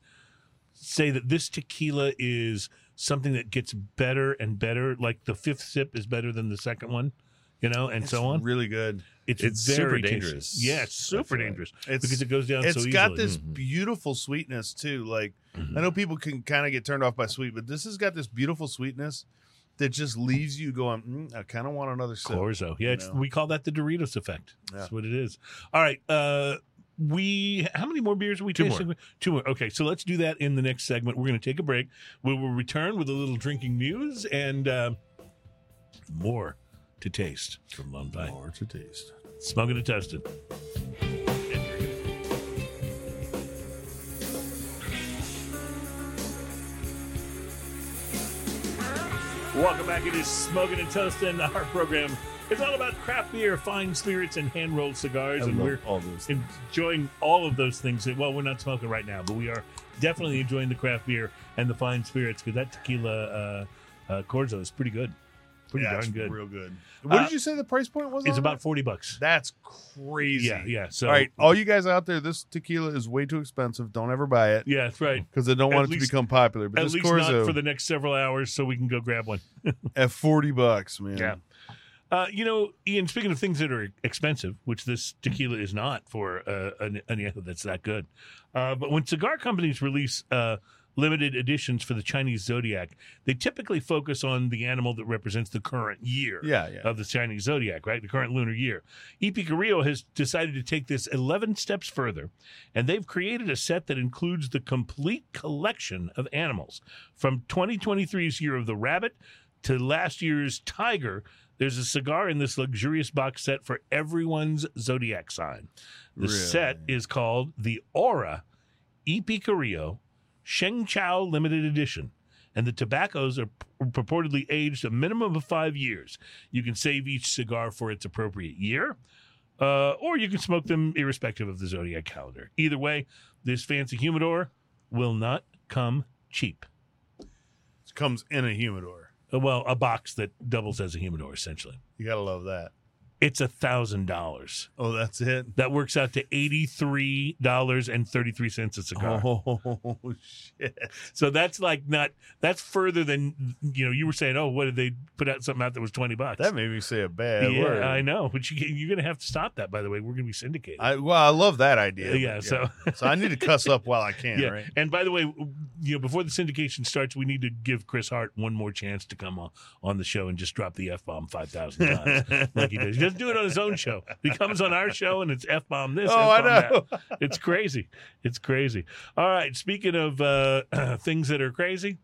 say that this tequila is something that gets better and better. Like the fifth sip is better than the second one, you know, and It's so on. Really good. It's, It's very super tasty. dangerous, Yeah, it's super feel like. dangerous It's because it goes down it's so got easily. this Mhm. beautiful sweetness too. Like Mhm. I know people can kind of get turned off by sweet, but this has got this beautiful sweetness that just leaves you going. Mm, I kind of want another sip. Corzo. Yeah, it's, we call that the Doritos effect. Yeah. That's what it is. All right. Uh, we how many more beers are we Two tasting? Two more. Okay, so let's do that in the next segment. We're going to take a break. We will return with a little drinking news and uh, more to taste from Lone Pint. More to taste. Smoking and toasted. Welcome back. It is Smoking and Toasting, our program. It's all about craft beer, fine spirits, and hand rolled cigars. and we're all enjoying all of those things. Well, we're not smoking right now, but we are definitely enjoying the craft beer and the fine spirits because that tequila uh, uh, Corzo is pretty good. Pretty yeah, darn it's good. Real good. What Uh, did you say the price point was? It's about that? 40 bucks. That's crazy. Yeah, yeah. So, all right, all you guys out there, this tequila is way too expensive. Don't ever buy it yeah, that's right. because I don't At want it to become popular. But At least Corzo not for the next several hours, so we can go grab one. at forty bucks, man. Yeah. Uh, you know, Ian. Speaking of things that are expensive, which this tequila is not for uh, an añejo that's that good, uh, but when cigar companies release uh, limited editions for the Chinese zodiac, they typically focus on the animal that represents the current year. yeah, yeah. Of the Chinese zodiac, right? The current lunar year. EP Carrillo has decided to take this 11 steps further, and they've created a set that includes the complete collection of animals. From 2023's Year of the Rabbit to last year's Tiger, there's a cigar in this luxurious box set for everyone's zodiac sign. The Really? set is called the Aura EP Carrillo Sheng Xiao Limited Edition. And the tobaccos are purportedly aged a minimum of five years. You can save each cigar for its appropriate year, uh, or you can smoke them irrespective of the zodiac calendar. Either way, this fancy humidor will not come cheap. It comes in a humidor. Uh, Well, a box that doubles as a humidor, essentially. You gotta love that. It's a thousand dollars. Oh, that's it. That works out to eighty three dollars and thirty three cents a cigar. Oh shit! So that's like not that's further than you know. You were saying, oh, what did they put out something out that was twenty bucks? That made me say a bad yeah, word. I know, but you, you're going to have to stop that. By the way, we're going to be syndicated. I, well, I love that idea. yeah, but so so I need to cuss up while I can, yeah. right? And by the way, you know, before the syndication starts, we need to give Chris Hart one more chance to come on, on the show and just drop the f bomb five thousand times, like he does. He doesn't do it on his own show. He comes on our show and it's f bomb this. Oh, I F-bomb know. That. It's crazy. It's crazy. All right. Speaking of uh, things that are crazy,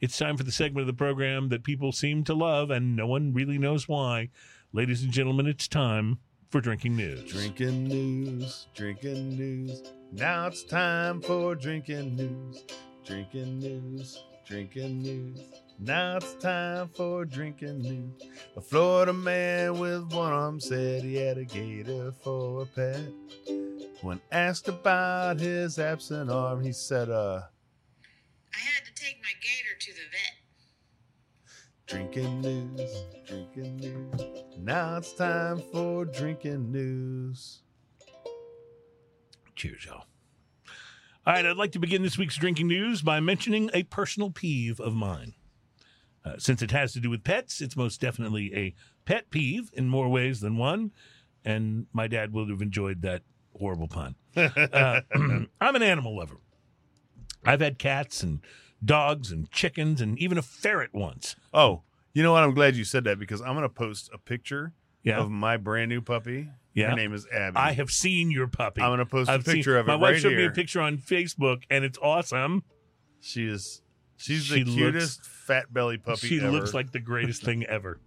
it's time for the segment of the program that people seem to love, and no one really knows why. Ladies and gentlemen, it's time for drinking news. Drinking news, drinking news. Now it's time for drinking news, drinking news, drinking news. Now it's time for drinking news. A Florida man with one arm said he had a gator for a pet. When asked about his absent arm, he said, uh, I had to take my gator to the vet. drinking news, drinking news. Now it's time for drinking news. Cheers, y'all. All right, I'd like to begin this week's drinking news by mentioning a personal peeve of mine. Uh, since it has to do with pets, it's most definitely a pet peeve in more ways than one, and my dad would have enjoyed that horrible pun. Uh, I'm an animal lover. I've had cats and dogs and chickens and even a ferret once. Oh, you know what? I'm glad you said that because I'm going to post a picture Yeah, of my brand new puppy. Yeah. Her name is Abby. I have seen your puppy. I'm going to post a I've picture seen, of it My right wife showed here. me a picture on Facebook, and it's awesome. She is. She's She the looks- cutest fat belly puppy she ever. looks like the greatest thing ever.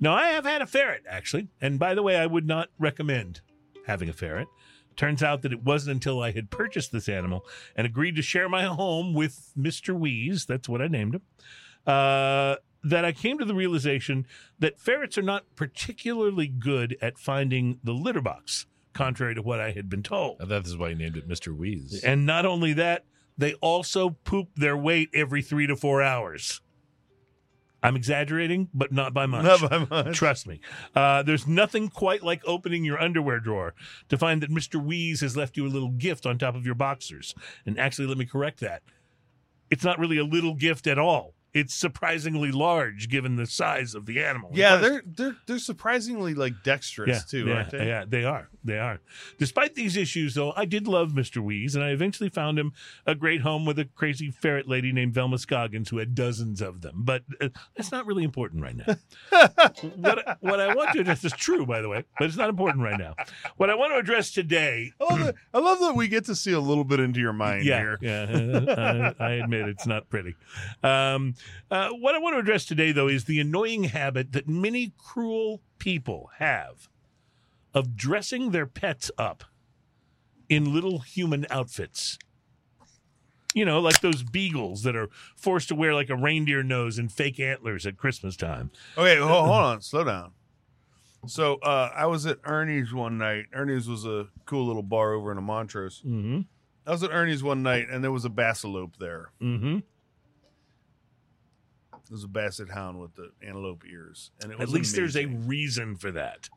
Now I have had a ferret actually, and by the way, I would not recommend having a ferret. Turns out that it wasn't until I had purchased this animal and agreed to share my home with Mister Wheeze, that's what I named him, uh, that I came to the realization that ferrets are not particularly good at finding the litter box, contrary to what I had been told. And that is why you named it Mr. Wheeze. And not only that, they also poop their weight every three to four hours. I'm exaggerating, but not by much. Not by much. Trust me. Uh, there's nothing quite like opening your underwear drawer to find that Mr. Wheeze has left you a little gift on top of your boxers. And actually, let me correct that. It's not really a little gift at all. It's surprisingly large given the size of the animal. Yeah, they're they're they're surprisingly like dexterous too, yeah, aren't they? Yeah, they are. They are. Despite these issues, though, I did love Mr. Wheeze, and I eventually found him a great home with a crazy ferret lady named Velma Scoggins, who had dozens of them. But uh, that's not really important right now. what, what I want to address is true, by the way, but it's not important right now. What I want to address today. I love, that, I love that we get to see a little bit into your mind Yeah, here. yeah, I, I admit it's not pretty. Um, uh, what I want to address today, though, is the annoying habit that many cruel people have of dressing their pets up in little human outfits. You know, like those beagles that are forced to wear like a reindeer nose and fake antlers at Christmas time. Okay, hold, hold on, slow down. So uh, I was at Ernie's one night. Ernie's was a cool little bar over in Montrose. Mm-hmm. I was at Ernie's one night, and there was a bassalope there. Mm-hmm. There was a basset hound with the antelope ears, and it was At least there's a reason for that.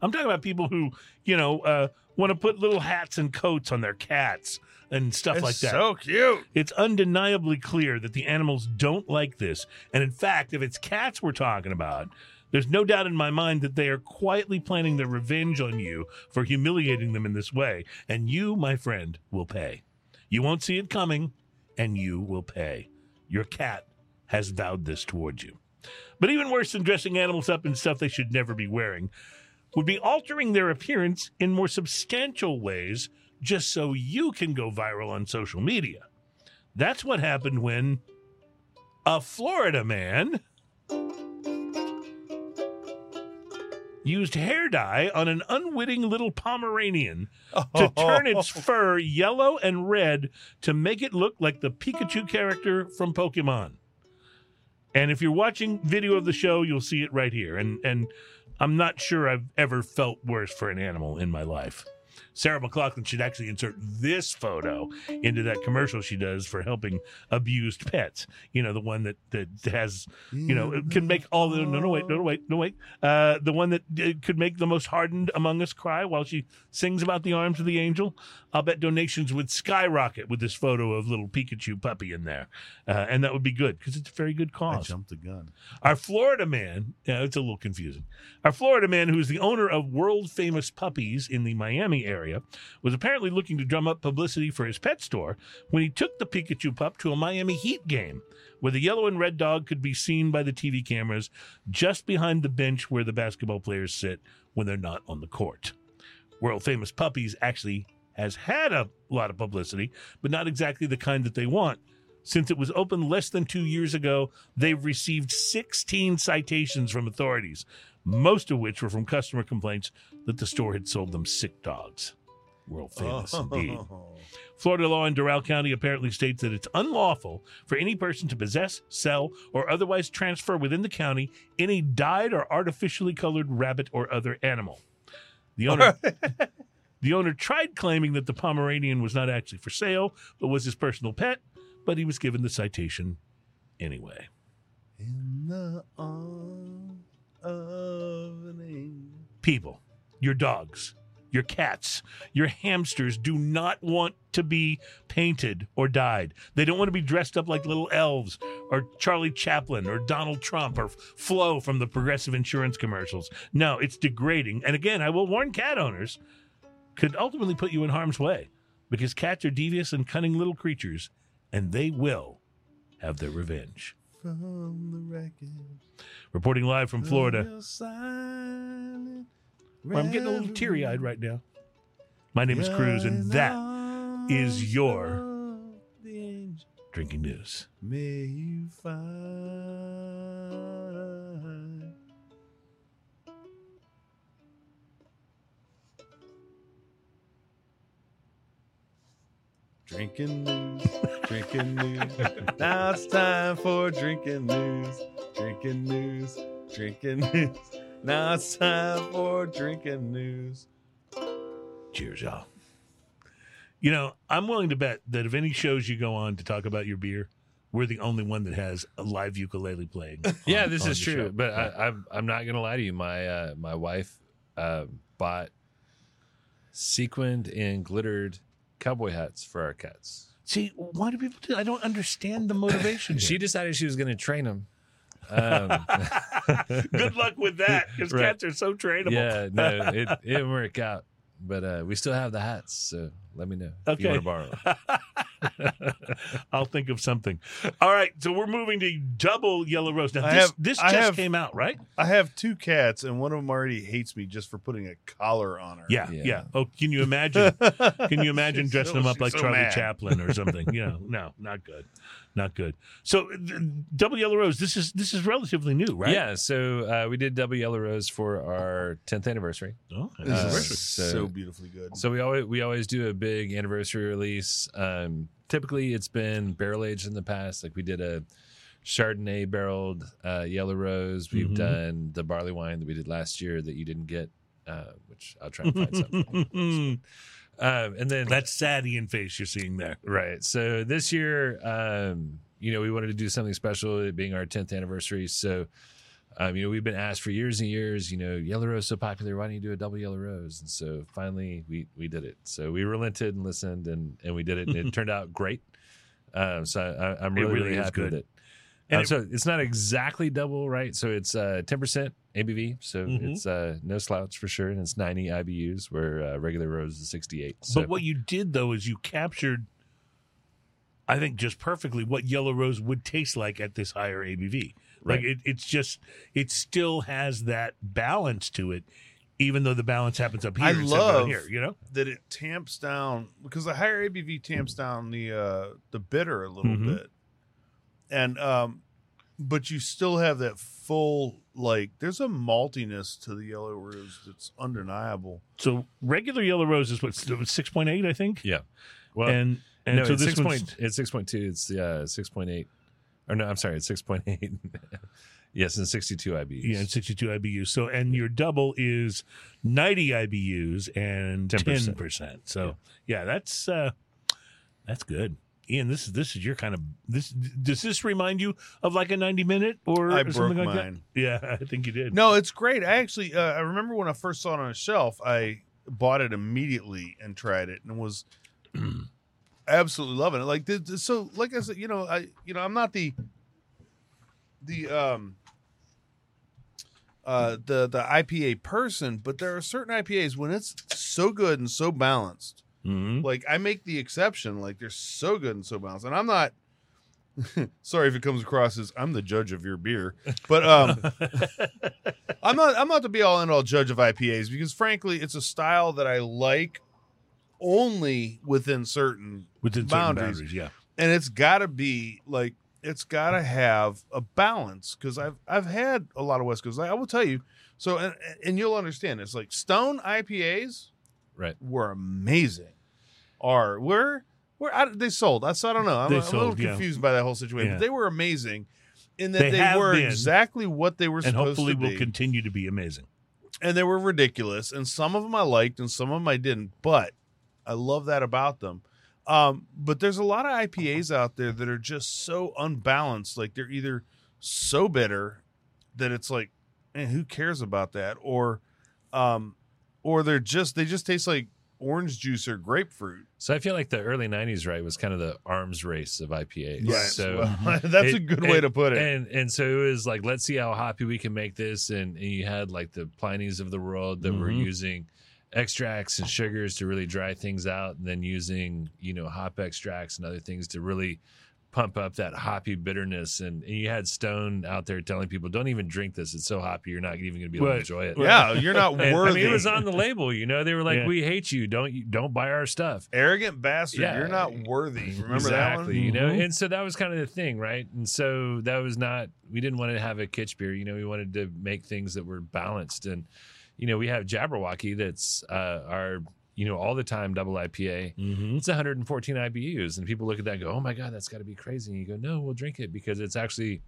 I'm talking about people who, you know, uh, want to put little hats and coats on their cats and stuff It's like that. So cute. it's undeniably clear that the animals don't like this. And in fact, if it's cats we're talking about, there's no doubt in my mind that they are quietly planning their revenge on you for humiliating them in this way. And you, my friend, will pay. You won't see it coming, and you will pay. Your cat has vowed this towards you. But even worse than dressing animals up in stuff they should never be wearing would be altering their appearance in more substantial ways just so you can go viral on social media. That's what happened when a Florida man used hair dye on an unwitting little Pomeranian to turn its fur yellow and red to make it look like the Pikachu character from Pokemon. And if you're watching video of the show, you'll see it right here. And and I'm not sure I've ever felt worse for an animal in my life. Sarah McLachlan should actually insert this photo into that commercial she does for helping abused pets. You know, the one that that has you know can make all the no no wait no no wait no wait uh, the one that uh, could make the most hardened among us cry while she sings about the arms of the angel. I'll bet donations would skyrocket with this photo of little Pikachu puppy in there, uh, and that would be good because it's a very good I cause. jumped the gun. Our Florida man, yeah, it's a little confusing. Our Florida man, who is the owner of world famous puppies in the Miami area, was apparently looking to drum up publicity for his pet store when he took the Pikachu pup to a Miami Heat game where the yellow and red dog could be seen by the TV cameras just behind the bench where the basketball players sit when they're not on the court. World famous puppies actually has had a lot of publicity, but not exactly the kind that they want. Since it was opened less than two years ago, they've received 16 citations from authorities, most of which were from customer complaints that the store had sold them sick dogs. World famous indeed. Florida law in Doral County apparently states that it's unlawful for any person to possess, sell, or otherwise transfer within the county any dyed or artificially colored rabbit or other animal. The owner, the owner tried claiming that the Pomeranian was not actually for sale, but was his personal pet, but he was given the citation anyway. In the arms of an angel. people, your dogs, your cats, your hamsters do not want to be painted or dyed. They don't want to be dressed up like little elves or Charlie Chaplin or Donald Trump or Flo from the progressive insurance commercials. No, it's degrading. And again, I will warn cat owners could ultimately put you in harm's way because cats are devious and cunning little creatures and they will have their revenge. From the wreckage. Reporting live from Florida. Of your silent Well, I'm getting a little teary eyed right now. My name is Cruz, and that is your of the angel. drinking news. May you find drinking news, drinking news. now it's time for drinking news, drinking news, drinking news. Now it's time for drinking news. Cheers, y'all. You know, I'm willing to bet that if any shows you go on to talk about your beer, we're the only one that has a live ukulele playing. Yeah, this is true. show. But I, I'm I'm not gonna lie to you. My uh, my wife uh, bought sequined and glittered cowboy hats for our cats. see, why do people do? I don't understand the motivation. She decided she was gonna train them. Um, Good luck with that, because Right. cats are so trainable. yeah, no, it, it didn't work out. But uh, we still have the hats, so let me know if you want to borrow. 'em. I'll think of something. All right, so we're moving to double yellow rose. Now I this have- this just have- came out, right? I have two cats, and one of them already hates me just for putting a collar on her. Yeah, yeah. Yeah. Oh, can you imagine? Can you imagine dressing so- them up like so Charlie mad. Chaplin or something? You know, no, not good, not good. So, double yellow rose. This is this is relatively new, right? Yeah, so uh, we did double yellow rose for our 10th anniversary. Oh, This Uh, is so- so beautifully good. So we always we always do a big anniversary release. Um, typically, it's been barrel aged in the past. Like we did a Chardonnay barreled uh, yellow rose. We've Mhm. done the barley wine that we did last year that you didn't get, uh, which I'll try and find something. Um, and then that sad Ian face you're seeing there. Right. So this year, um, you know, we wanted to do something special, it being our 10th anniversary. So, um, you know, we've been asked for years and years, you know, yellow rose so popular. Why don't you do a double yellow rose? And so finally we, we did it. So we relented and listened and, and we did it. And it turned out great. Um, so I, I'm really, really really happy good. with it. And Um, it- so it's not exactly double, right? So it's uh, 10% ABV. So Mhm. it's uh, no slouch for sure. And it's 90 IBUs where uh, regular rose is 68. So But what you did though is you captured, I think, just perfectly what yellow rose would taste like at this higher ABV. Like Right. it, it's just it still has that balance to it, even though the balance happens up here. I instead down love- here. You know. that it tamps down because the higher ABV tamps down the uh the bitter a little Mhm. bit, and um, but you still have that full like there's a maltiness to the yellow rose that's undeniable. So regular yellow rose is what six point eight, I think. Yeah. Well, and and no, so it's this six point. It's six point two. It's uh six point eight. Or no, I'm sorry, it's six point eight. Yes, and 62 IBUs. Yeah, and 62 IBUs. So, and your double is 90 IBUs and 10%. 10%. So, yeah, that's uh that's good. Ian, this is this is your kind of this. Does this remind you of like a 90 minute or I something broke like mine. that? Yeah, I think you did. No, it's great. I actually, uh, I remember when I first saw it on a shelf, I bought it immediately and tried it and was absolutely loving it. Like, so, like I said, you know, I, you know, I'm not the, the, um, uh, the the IPA person, but there are certain IPAs when it's so good and so balanced. Mhm. Like I make the exception. Like they're so good and so balanced, and I'm not. sorry if it comes across as I'm the judge of your beer, but um, I'm not. I'm not the be all end all judge of IPAs because frankly, it's a style that I like only within certain within certain boundaries. boundaries. Yeah, and it's got to be like it's got to have a balance because I've I've had a lot of West Coast. Like, I will tell you. So and, and you'll understand. It's like Stone IPAs Right. were amazing. Are were were I, they sold? I so I don't know. I'm, I'm a little sold, yeah. confused by that whole situation. Yeah. But they were amazing in that They they, were been. exactly what they were and hopefully will continue to be amazing. and they were ridiculous and some of them i liked and some of them i didn't but i love that about them um, but there's a lot of ipas out there that are just so unbalanced like they're either so bitter that it's like man, who cares about that or um, or they're just they just taste like orange juice or grapefruit So I feel like the early 90s, right, was kind of the arms race of IPAs. Right. So Well, that's a it- good and- way to put it And and so it was like, let's see how hoppy we can make this. And, and you had like the Pliny's of the world that were Mhm. using extracts and sugars to really dry things out, and then using you know hop extracts and other things to really pump up that hoppy bitterness. And, and you had Stone out there telling people, don't even drink this; it's so hoppy, you're not even going to be able Right. to enjoy it. yeah you're not And, I worthy mean, it was on the label. You know, they were like, Yeah. "We hate you. Don't you don't buy our stuff." arrogant bastard Yeah. you're not worthy remember exactly, that one You know, Mhm. and so that was kind of the thing, right? And so that was not. We didn't want to have a kitsch beer. You know, we wanted to make things that were balanced. And you know, we have Jabberwocky that's uh, our you know all the time double IPA. Mm-hmm. It's 114 IBUs, and people look at that and go, "Oh my god, that's got to be crazy." And you go, "No, we'll drink it because it's actually."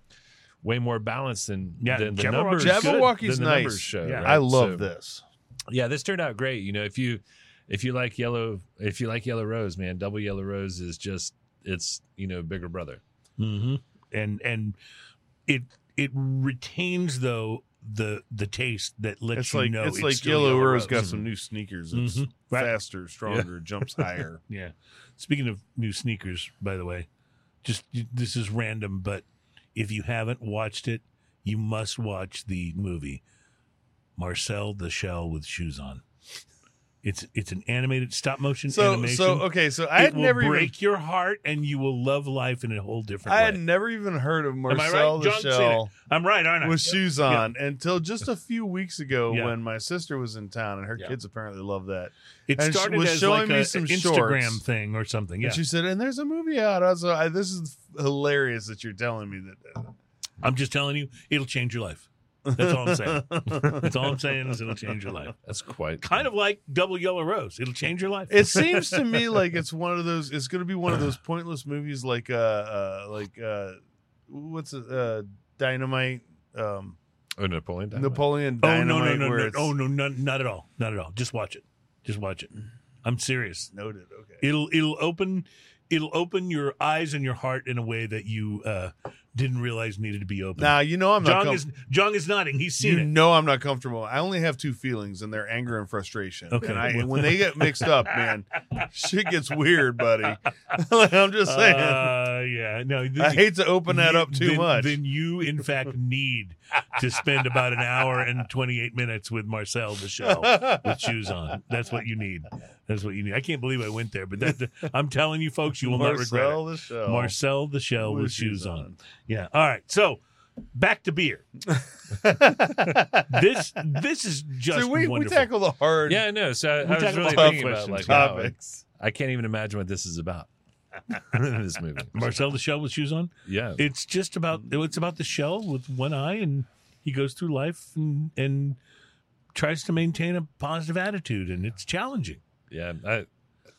Way more balanced than, Yeah, than the Jabberwocky's numbers. good. Jabberwocky's than the numbers nice. show. Yeah. right? i love So- this yeah, this turned out great. You know, if you if you like yellow if you like yellow rose, man, double yellow rose is just it's you know bigger brother. Mm-hmm. And and it it retains though the the taste that lets it's you like know it's like still Yellow Rose. got some new sneakers. It's Mhm. Right. faster, stronger, jumps higher. Yeah. Speaking of new sneakers, by the way, just this is random, but if you haven't watched it, you must watch the movie Marcel the Shell with Shoes On. It's it's an animated stop motion So animation. so okay, so I it had will never break even your heart, and you will love life in a whole different I way. had never even heard of I right? Marcel the Shell I'm right, aren't I? with shoes on until just a few weeks ago Yeah. when my sister was in town and her Yeah. kids apparently love that. It and started was as showing like me a, some Instagram shorts. thing or something. Yeah, And she said, "And there's a movie out." I was like, "This is hilarious that you're telling me that." I'm just telling you, it'll change your life. That's all I'm saying. That's all I'm saying is it'll change your life. That's quite Kind of like Double Yellow Rose. It'll change your life. It seems to me like it's one of those. It's going to be one of those pointless movies, like uh, uh like uh, what's it, uh, Dynamite, um, oh Napoleon. Dynamite. Napoleon Dynamite. oh Dynamite. no no no no oh no not, not at all not at all. Just watch it. Just watch it. I'm serious. noted. Okay, It'll it'll open it'll open your eyes and your heart in a way that you uh, didn't realize needed to be open. now you know I'm not. John com- is John is nodding. He's seen you it. know I'm not comfortable. I only have two feelings, and they're anger and frustration. Okay. and, I, when they get mixed up, man, shit gets weird, buddy. I'm just saying. Uh, yeah. No. I hate to open that up too then, much. Then you, in fact, need to spend about an hour and 28 minutes with Marcel the show with shoes on. That's what you need. That's what you need. I can't believe I went there, but that I'm telling you, folks, you will not regret Marcel the show. Marcel the shell with, shoes on. Yeah. All right. So back to beer. this this is just So we, we tackle the hard Yeah, no. So I, We I was really thinking about question like wow, topics. I can't even imagine what this is about. this movie. Marcel the shell with shoes on. Yeah. It's just about it's about the shell with one eye, and he goes through life and and tries to maintain a positive attitude, and it's challenging. Yeah, I,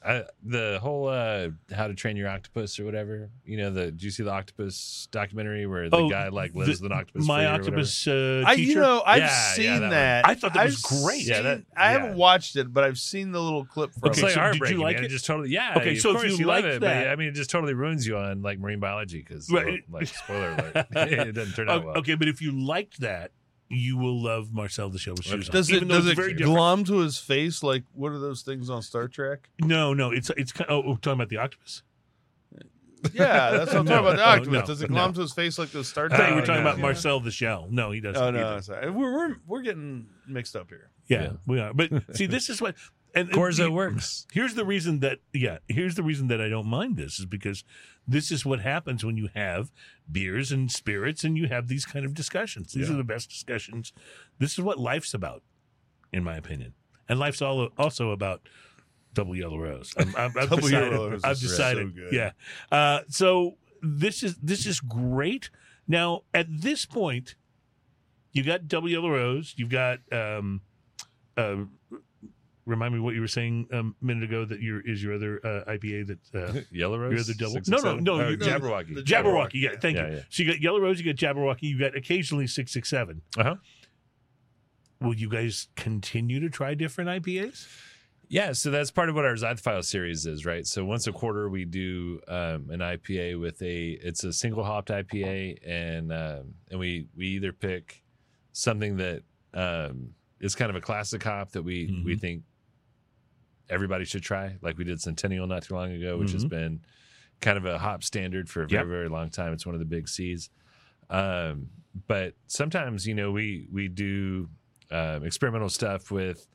I, the whole uh, "How to Train Your Octopus" or whatever. You know, the do you see the octopus documentary where the Oh, guy like lives the- with an octopus? My free or whatever? octopus uh, I, teacher. you know, I've Yeah, yeah, seen that that. I thought that was I've great. seen- Yeah, that- I haven't watched it, but I've seen the little clip from Okay, It's like it. so did you like man. it? just totally, yeah. Okay, of so if course you you love liked it, that- but I mean, it just totally ruins you on like marine biology because, Right. like, spoiler alert, it doesn't turn out O- well. Okay, but if you liked that, you will love Marcel the Shell with Shoes on. Does it Even though does it's it very different. glom to his face like what are those things on Star Trek? No, no, it's it's kind oh, we're talking about the octopus. Yeah, that's what I'm No, talking about. The no, octopus. no, does it no. glom to his face like those Star I Trek? thought you were Oh, talking no, about yeah. Marcel the Shell. No, he doesn't. Oh no, either. sorry. We're, we're we're getting mixed up here. Yeah, Yeah. we are. But see, this is what and Corzo the- works. Here's the reason that yeah, here's the reason that I don't mind this is because this is what happens when you have beers and spirits and you have these kind of discussions. These Yeah. are the best discussions. This is what life's about, in my opinion. And life's all also about double yellow rose. I've Double decided. I've is so. Yeah. Uh, so this is this is great. Now at this point, you got double yellow rose. You've got um, uh, remind me what you were saying um, a minute ago that your is your other uh, IPA that uh, Yellow Rose. Your other double- Six, no, six, no, seven? no, Jabberwocky. the- Jabberwocky. Yeah, thank Yeah, you. yeah. So you got yellow rose, you got Jabberwocky, you got occasionally six six seven. Uh-huh. Will you guys continue to try different IPAs? Yeah, so that's part of what our Zythophile series is, right? So once a quarter we do um, an IPA with a it's a single hopped IPA, and um, and we we either pick something that um, is kind of a classic hop that we we Mhm. think everybody should try, like we did Centennial not too long ago, which has Mhm. been kind of a hop standard for a very Yep. very long time. It's one of the big C's. Um, but sometimes you know we we do um, experimental stuff with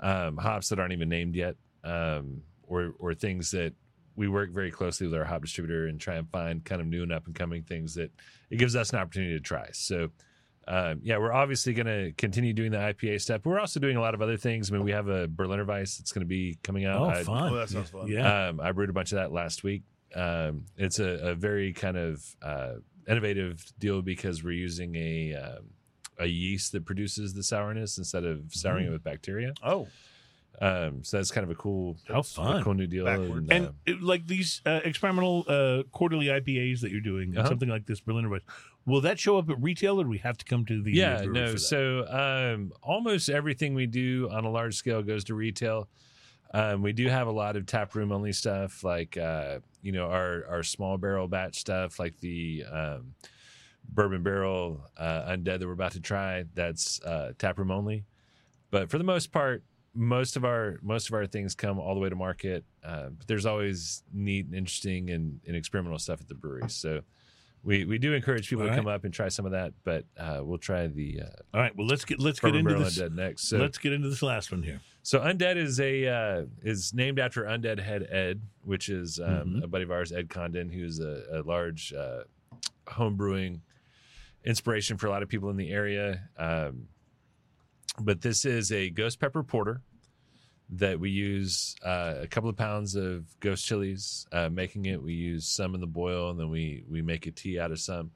um, hops that aren't even named yet, um, or or things that we work very closely with our hop distributor and try and find kind of new and up and coming things that it gives us an opportunity to try. So. Um, yeah, we're obviously going to continue doing the IPA stuff. But we're also doing a lot of other things. I mean, we have a Berliner Weiss that's going to be coming out. Oh, I- fun. Oh, that sounds fun. Yeah. um, I brewed a bunch of that last week. Um, it's a, a very kind of uh, innovative deal because we're using a um, a yeast that produces the sourness instead of souring Mm. it with bacteria. Oh, Um, so that's kind of a cool, How a fun. cool new deal. Backwards. And uh, it, like these uh, experimental uh, quarterly IPAs that you're doing, Uh-huh. something like this Berliner Weiss, will that show up at retail, or do we have to come to the yeah, no. So um, almost everything we do on a large scale goes to retail. Um, we do have a lot of tap room only stuff, like uh, you know our our small barrel batch stuff, like the um, bourbon barrel uh, undead that we're about to try. That's uh, tap room only. But for the most part, most of our most of our things come all the way to market. Uh, but there's always neat, and interesting, and, and experimental stuff at the brewery. So. We, we do encourage people All to right. come up and try some of that, but uh, we'll try the uh, All right, well let's get let's get into this. Undead next. So, let's get into this last one here. so Undead is a uh, is named after Undead Head Ed, which is um, Mhm. a buddy of ours, Ed Condon, who's a, a large uh, home brewing inspiration for a lot of people in the area. Um, but this is a ghost pepper porter that we use uh, a couple of pounds of ghost chilies uh, making it. We use some in the boil, and then we we make a tea out of some.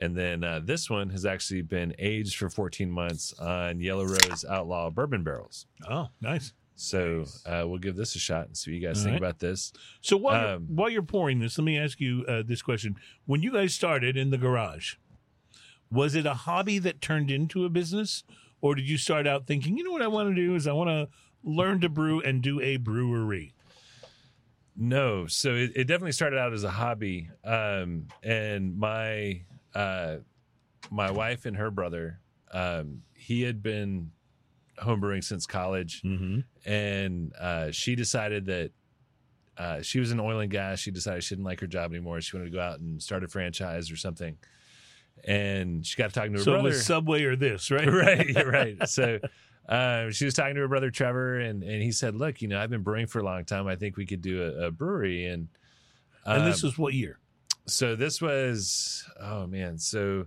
And then uh, this one has actually been aged for 14 months on Yellow Rose Outlaw bourbon barrels. Oh, nice. So uh, we'll give this a shot and see what you guys All think right. about this. So while you're, Um, while you're pouring this, let me ask you uh, this question: When you guys started in the garage, was it a hobby that turned into a business, or did you start out thinking, you know what I want to do is I want to learn to brew and do a brewery? No, so it, it definitely started out as a hobby, um, and my uh, my wife and her brother, um, he had been homebrewing since college, Mm-hmm. and uh, she decided that uh, she was in oil and gas. She decided she didn't like her job anymore. She wanted to go out and start a franchise or something, and she got talking to her So brother. was Subway or this, right? right, right. So uh, she was talking to her brother Trevor, and and he said, "Look, you know, I've been brewing for a long time. I think we could do a, a brewery." And And this um, was what year? so this was oh man, so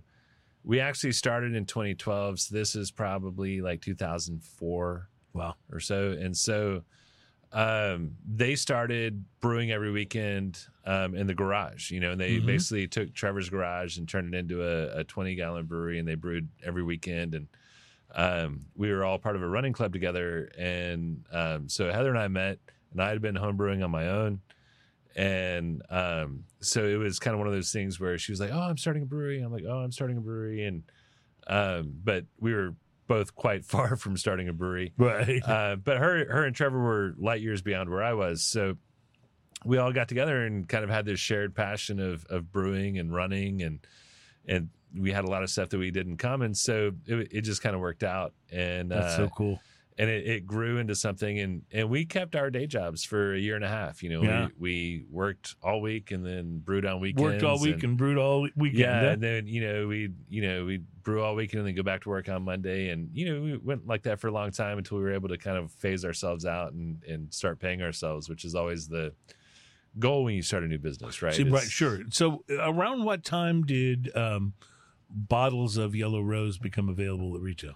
we actually started in 2012. So this is probably like 2004 Wow. or so, and so. Um, they started brewing every weekend um, in the garage, you know, and they Mhm. basically took Trevor's garage and turned it into a, a 20 gallon brewery and they brewed every weekend. And um, we were all part of a running club together. And um, so Heather and I met and I had been homebrewing on my own. And um, so it was kind of one of those things where she was like, "Oh, I'm starting a brewery." I'm like, "Oh, I'm starting a brewery," and um, but we were both quite far from starting a brewery. Right. Uh, but her, her and Trevor were light years beyond where I was. So we all got together and kind of had this shared passion of of brewing and running, and and we had a lot of stuff that we did in common. So it, it just kind of worked out, and That's uh, so cool. and it, it grew into something and and we kept our day jobs for a year and a half you know Yeah. we, we worked all week and then brewed on weekends Worked all week and, brewed all weekend. yeah huh? and then you know we you know we brew all weekend and then go back to work on monday and you know we went like that for a long time until we were able to kind of phase ourselves out and and start paying ourselves which is always the goal when you start a new business right See, right, sure. So, around what time did um, bottles of Yellow Rose become available at retail?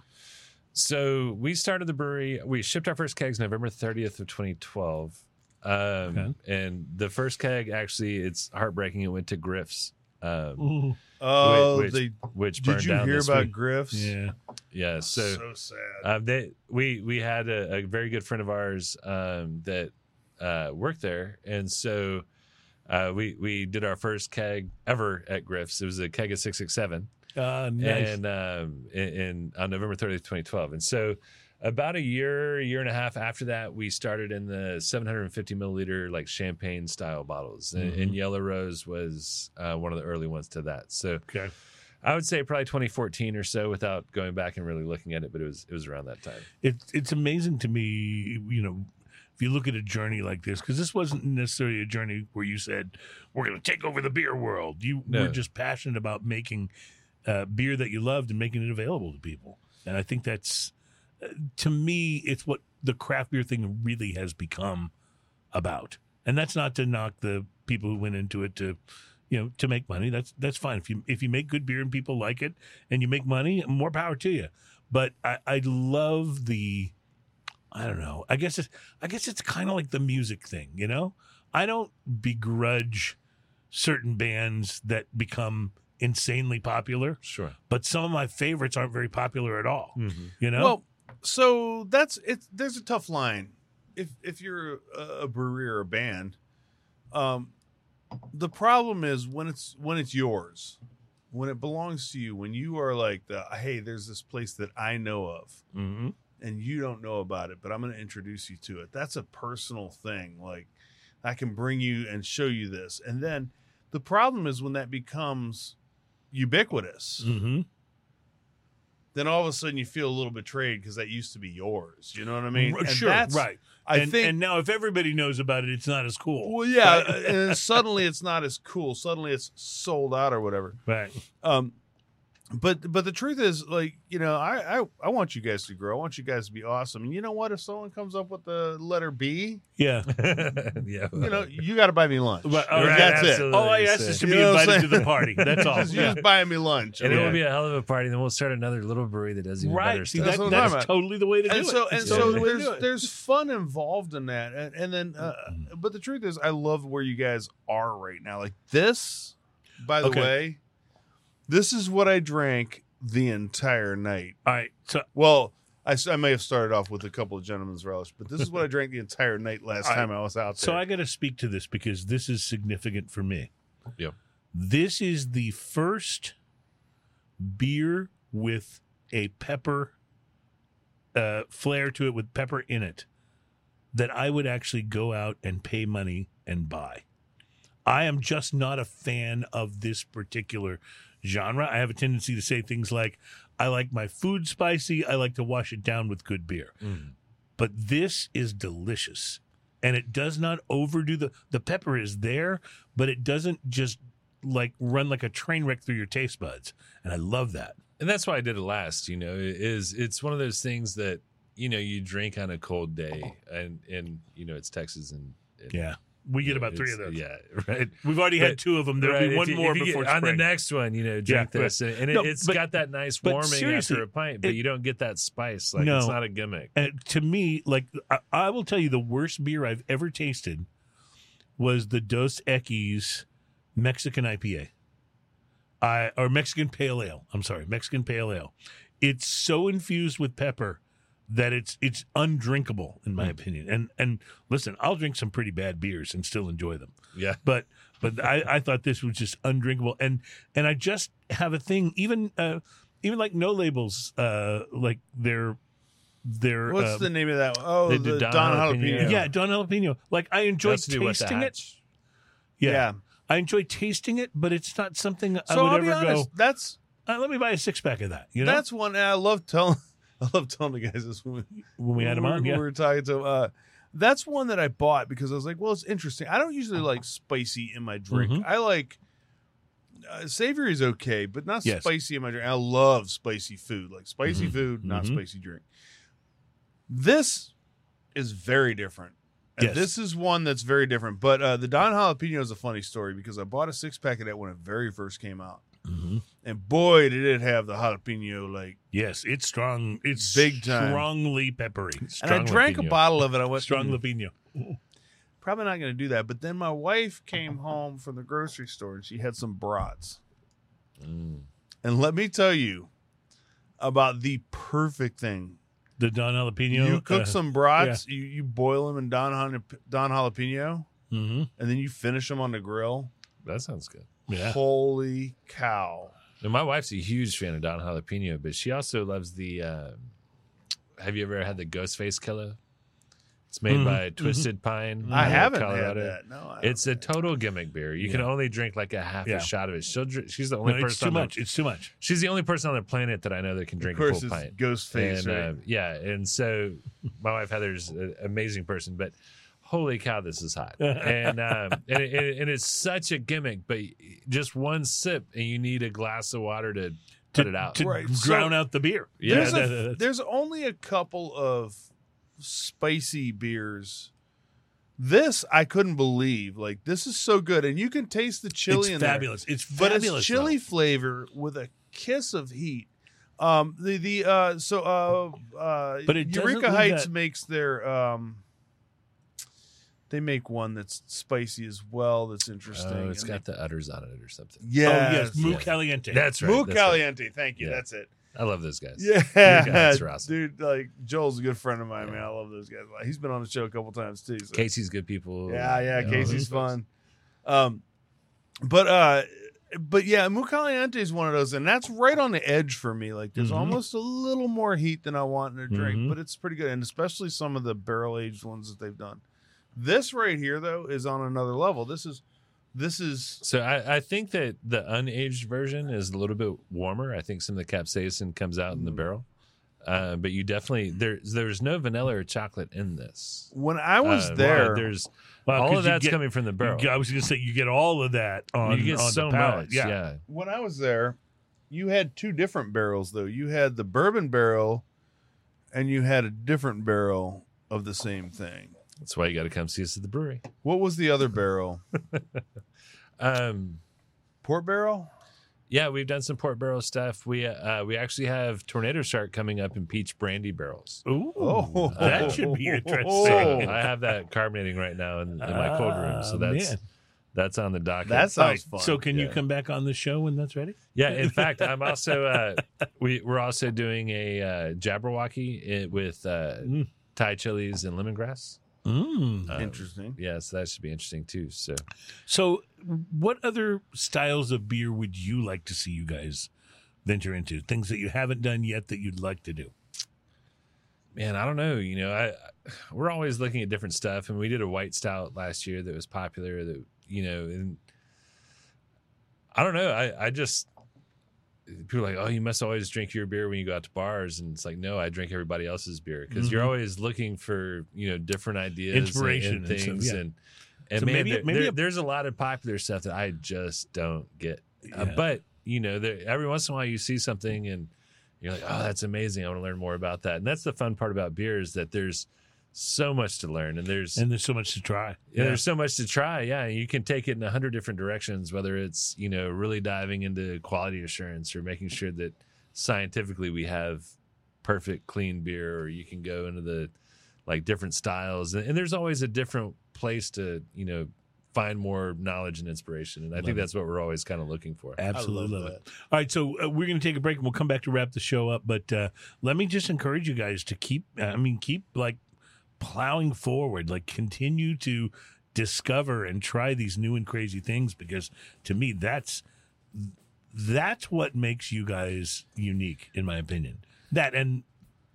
So we started the brewery. We shipped our first kegs November 30th of 2012. Um, Okay. And the first keg, actually, it's heartbreaking. It went to Griff's, um, Oh, which, they which did burned you down hear this about week. Griff's? Yeah. Yeah. So, so sad. um, they, we we had a, a very good friend of ours um, that uh, worked there, and so uh, we we did our first keg ever at Griff's. It was a keg of six six seven Uh, nice. and um, on November 30th, 2012. And so, about a year, year and a half after that, we started in the 750 milliliter like champagne style bottles, and, and Yellow Rose was uh, one of the early ones to that. So, okay. I would say probably 2014 or so, without going back and really looking at it, but it was it was around that time. It's it's amazing to me, you know, if you look at a journey like this, because this wasn't necessarily a journey where you said we're going to take over the beer world. You No. were just passionate about making uh, beer that you loved and making it available to people, and I think that's uh, to me, it's what the craft beer thing really has become about. And that's not to knock the people who went into it to, you know, to make money. That's that's fine. If you if you make good beer and people like it and you make money, more power to you. But I, I love the I don't know. I guess it's I guess it's kind of like the music thing, you know? I don't begrudge certain bands that become insanely popular, Sure. but some of my favorites aren't very popular at all. You know? Well, so that's it's there's a tough line. If if you're a, a brewery or a band, um, the problem is when it's when it's yours, when it belongs to you, when you are like the hey, there's this place that I know of hmm and you don't know about it, but I'm going to introduce you to it. That's a personal thing. Like I can bring you and show you this, and then the problem is when that becomes ubiquitous hmm then all of a sudden you feel a little betrayed because that used to be yours. You know what I mean? And sure, that's- right. I and, think. and now if everybody knows about it, it's not as cool. well, yeah, and suddenly it's not as cool. Suddenly it's sold out or whatever. Right. Um, but but the truth is, like you know, I, I I want you guys to grow. I want you guys to be awesome. And you know what? If someone comes up with the letter B, Yeah. yeah. you know, you got to buy me lunch. But, oh, Right, that's absolutely. All I ask is to You be know what I'm invited to the party. That's all. Just, you Yeah. just buying me lunch. And it will be a hell of a party. And then we'll start another little brewery that does even better Right. See, stuff. That's that, that's talking about. totally the way to do and so it. and It's so totally the there's there's fun involved in that and, and then uh, Mm-hmm. but the truth is i love where you guys are right now like this by the Okay. way this is what i drank the entire night All right. So well I may have started off with a couple of gentlemen's relish but this is what i drank the entire night last I- time i was out there So I got to speak to this because this is significant for me. Yep. This is the first beer with a pepper uh, flair to it, with pepper in it, that I would actually go out and pay money and buy. I am just not a fan of this particular genre. I have a tendency to say things like, I like my food spicy. I like to wash it down with good beer. Mm. But this is delicious. And it does not overdo the the pepper is there, but it doesn't just like run like a train wreck through your taste buds. And I love that. and that's why I did it last. You know, is it's one of those things that you know you drink on a cold day, and and you know it's Texas and, and Yeah. We get about three of those. Yeah, right. We've already But- had two of them. There'll Right, be one you- more before get, on the next one. You know, drink Yeah, this, and, and it, No, but- got that nice warming after a pint, but it- you don't get that spice. Like No. it's not a gimmick. And to me, like I, I will tell you, the worst beer I've ever tasted was the Dos Equis Mexican IPA, I or Mexican Pale Ale. I'm sorry, Mexican Pale Ale. It's so infused with pepper that it's it's undrinkable in Hmm. my opinion. And and listen, I'll drink some pretty bad beers and still enjoy them. Yeah. But but I, I thought this was just undrinkable. And and I just have a thing, even uh even like no labels, uh like they're they're What's uh, the name of that? one? Oh, the Don, Don Jalapeno. Jalapeno. yeah, Don Jalapeno. Like I enjoy Has to do with the tasting it. Yeah. yeah. I enjoy tasting it, but it's not something I So would I'll ever be honest. go. That's Uh, let me buy a six pack of that. You know, that's one I love telling. I love telling the guys this when we, when we had them when on. we Yeah, were talking to. Uh, that's one that I bought because I was like, well, it's interesting. I don't usually like spicy in my drink. Mhm. I like uh, savory is okay, but not Yes. spicy in my drink. I love spicy food, like spicy Mhm. food, not Mhm. spicy drink. This is very different. And Yes. This is one that's very different. But uh, the Don Jalapeno is a funny story because I bought a six pack of that when it very first came out. Mhm. And boy, did it have the jalapeno like. yes, it's strong. It's Big time. strongly peppery. and I Strong drank a bottle of it. I went Strong "Mm, jalapeno. probably not going to do that. But then my wife came home from the grocery store and she had some brats. Mm. And let me tell you about the perfect thing. The Don Jalapeno. You cook uh, some brats, you, you boil them in Don, Don Jalapeno, mhm. and then you finish them on the grill. That sounds good. Yeah. Holy cow. And my wife's a huge fan of Don Jalapeno, but she also loves the. Um, have you ever had the Ghostface Killer? It's made Mhm, by Twisted Pine. I haven't Colorado. had that. No, I It's a total gimmick beer. You can only drink like a half Yeah. a shot of it. She'll, dr- she's the No, only it's person. too on the- much. It's too much. she's the only person on the planet that I know that can Of drink course, a full it's pint. Ghostface. and right? uh, yeah, and so my wife Heather's an amazing person, but holy cow, this is hot, and um, and, it, and it's such a gimmick. But just one sip, and you need a glass of water to put to, it out. to Right, drown so- out the beer. Yeah, there's, that- a, there's only a couple of spicy beers. This I couldn't believe. Like this is so good, and you can taste the chili it's in there. fabulous. It's but fabulous. it's a chili though. flavor with a kiss of heat. Um, the the uh, so uh, uh, But it Eureka Heights that- makes their um, they make one that's spicy as well. That's interesting. Oh, it's And got the udders on it or something. they, Oh yes, yes, Mu yeah. Caliente. That's right. Mu that's right. Caliente. Thank you. Yeah. That's it. I love those guys. Yeah, guys are awesome. dude. Like Joel's a good friend of mine, Yeah. man. I love those guys. He's been on the show a couple times too. so- Casey's good people. Yeah, yeah. you know, Casey's those fun. Um, but uh, but yeah, Mu Caliente is one of those, and that's right on the edge for me. Like, there's Mhm. almost a little more heat than I want in a drink, Mhm. but it's pretty good, and especially some of the barrel aged ones that they've done. This right here, though, is on another level. This is, this is So I, I think that the unaged version is a little bit warmer. I think some of the capsaicin comes out in the Mm. barrel. Uh, but you definitely there there's no vanilla or chocolate in this. when I was Uh, there. There's Wow, all 'cause of that's get- coming from the barrel. I was going to say you get all of that on. you get on so the palate. much. Yeah. Yeah. when I was there, you had two different barrels though. You had the bourbon barrel, and you had a different barrel of the same thing. That's why you got to come see us at the brewery. What was the other barrel? Um, Port barrel. yeah, we've done some port barrel stuff. We uh, we actually have tornado shark coming up in peach brandy barrels. Ooh, Oh. that should be interesting. So I have that carbonating right now in, in my cold room. So Ah, that's man. that's on the docket. That All right, sounds fun. So can you come back on the show when that's ready? Yeah, in fact, I'm also uh, we we're also doing a uh, Jabberwocky with uh, Mm. Thai chilies and lemongrass. Mm. Um, Interesting. Yeah, so that should be interesting too. So So, what other styles of beer would you like to see you guys venture into? Things that you haven't done yet that you'd like to do? man, I don't know. You know, I we're always looking at different stuff, and we did a white stout last year that was popular. That you know, and I don't know. I I just people are like, oh, you must always drink your beer when you go out to bars, and it's like, no, I drink everybody else's beer because you're Mhm. always looking for you know different ideas, and- Inspiration and, and things, yeah. and and So man, maybe- there- maybe there- a- there's a lot of popular stuff that I just don't get. Uh, but you know, there, every once in a while you see something and you're like, oh, that's amazing. I want to learn more about that. And that's the fun part about beer is that there's so much to learn and there's And there's so much to try. yeah, there's so much to try. Yeah, you can take it in a hundred different directions. Whether it's you know really diving into quality assurance or making sure that scientifically we have perfect clean beer, or you can go into the like different styles. And, and there's always a different place to you know find more knowledge and inspiration. And I Love think it. that's what we're always kind of looking for. Absolutely love love it. All right, so uh, we're going to take a break and we'll come back to wrap the show up. But uh, let me just encourage you guys to keep, I mean, keep like plowing forward, like continue to discover and try these new and crazy things because to me, that's that's what makes you guys unique, in my opinion. That and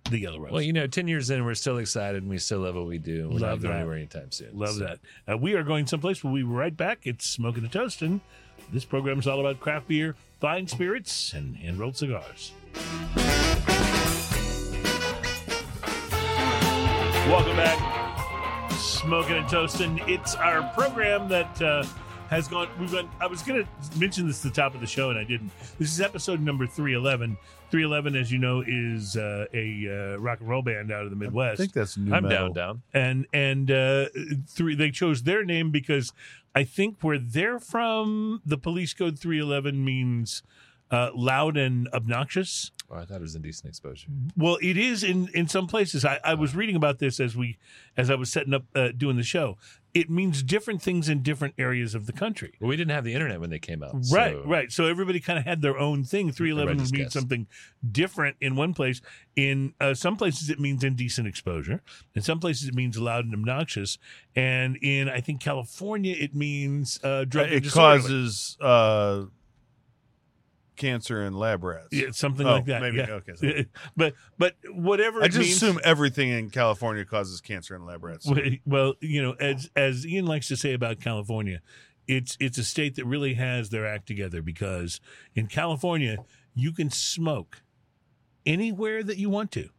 the Yellow Rose. Well, you know, 10 years in, we're still excited and we still love what we do. We're Love not going that. anywhere anytime soon. Love So- that. Uh, we are going someplace. We'll be right back. It's Smoking and Toasting. This program is all about craft beer, fine spirits, and hand rolled cigars. Welcome back. Smoking and Toasting. It's our program that uh, has gone. We've gone. I was going to mention this at the top of the show, and I didn't. This is episode number 311. 311, as you know, is uh, a uh, rock and roll band out of the Midwest. I think that's new I'm metal. down, down. and and uh three they chose their name because i think where they're from the police code 311 means uh loud and obnoxious Oh, I thought it was indecent exposure. well it is in in some places i i was reading about this as we as i was setting up uh, doing the show it means different things in different areas of the country Well, we didn't have the internet when they came out. Right, so- right. So everybody kind of had their own thing. Three eleven Everybody would mean just guessed. something different in one place. In uh, some places, it means indecent exposure. In some places, it means loud and obnoxious. And in I think California, it means uh, drug and It disorderly. causes uh, cancer in lab rats. Yeah, something Oh, like that. maybe. yeah. Okay, so- but but whatever. I just means, assume everything in California causes cancer in lab rats. Well, you know, as as Ian likes to say about California, it's it's a state that really has their act together because in California you can smoke anywhere that you want to,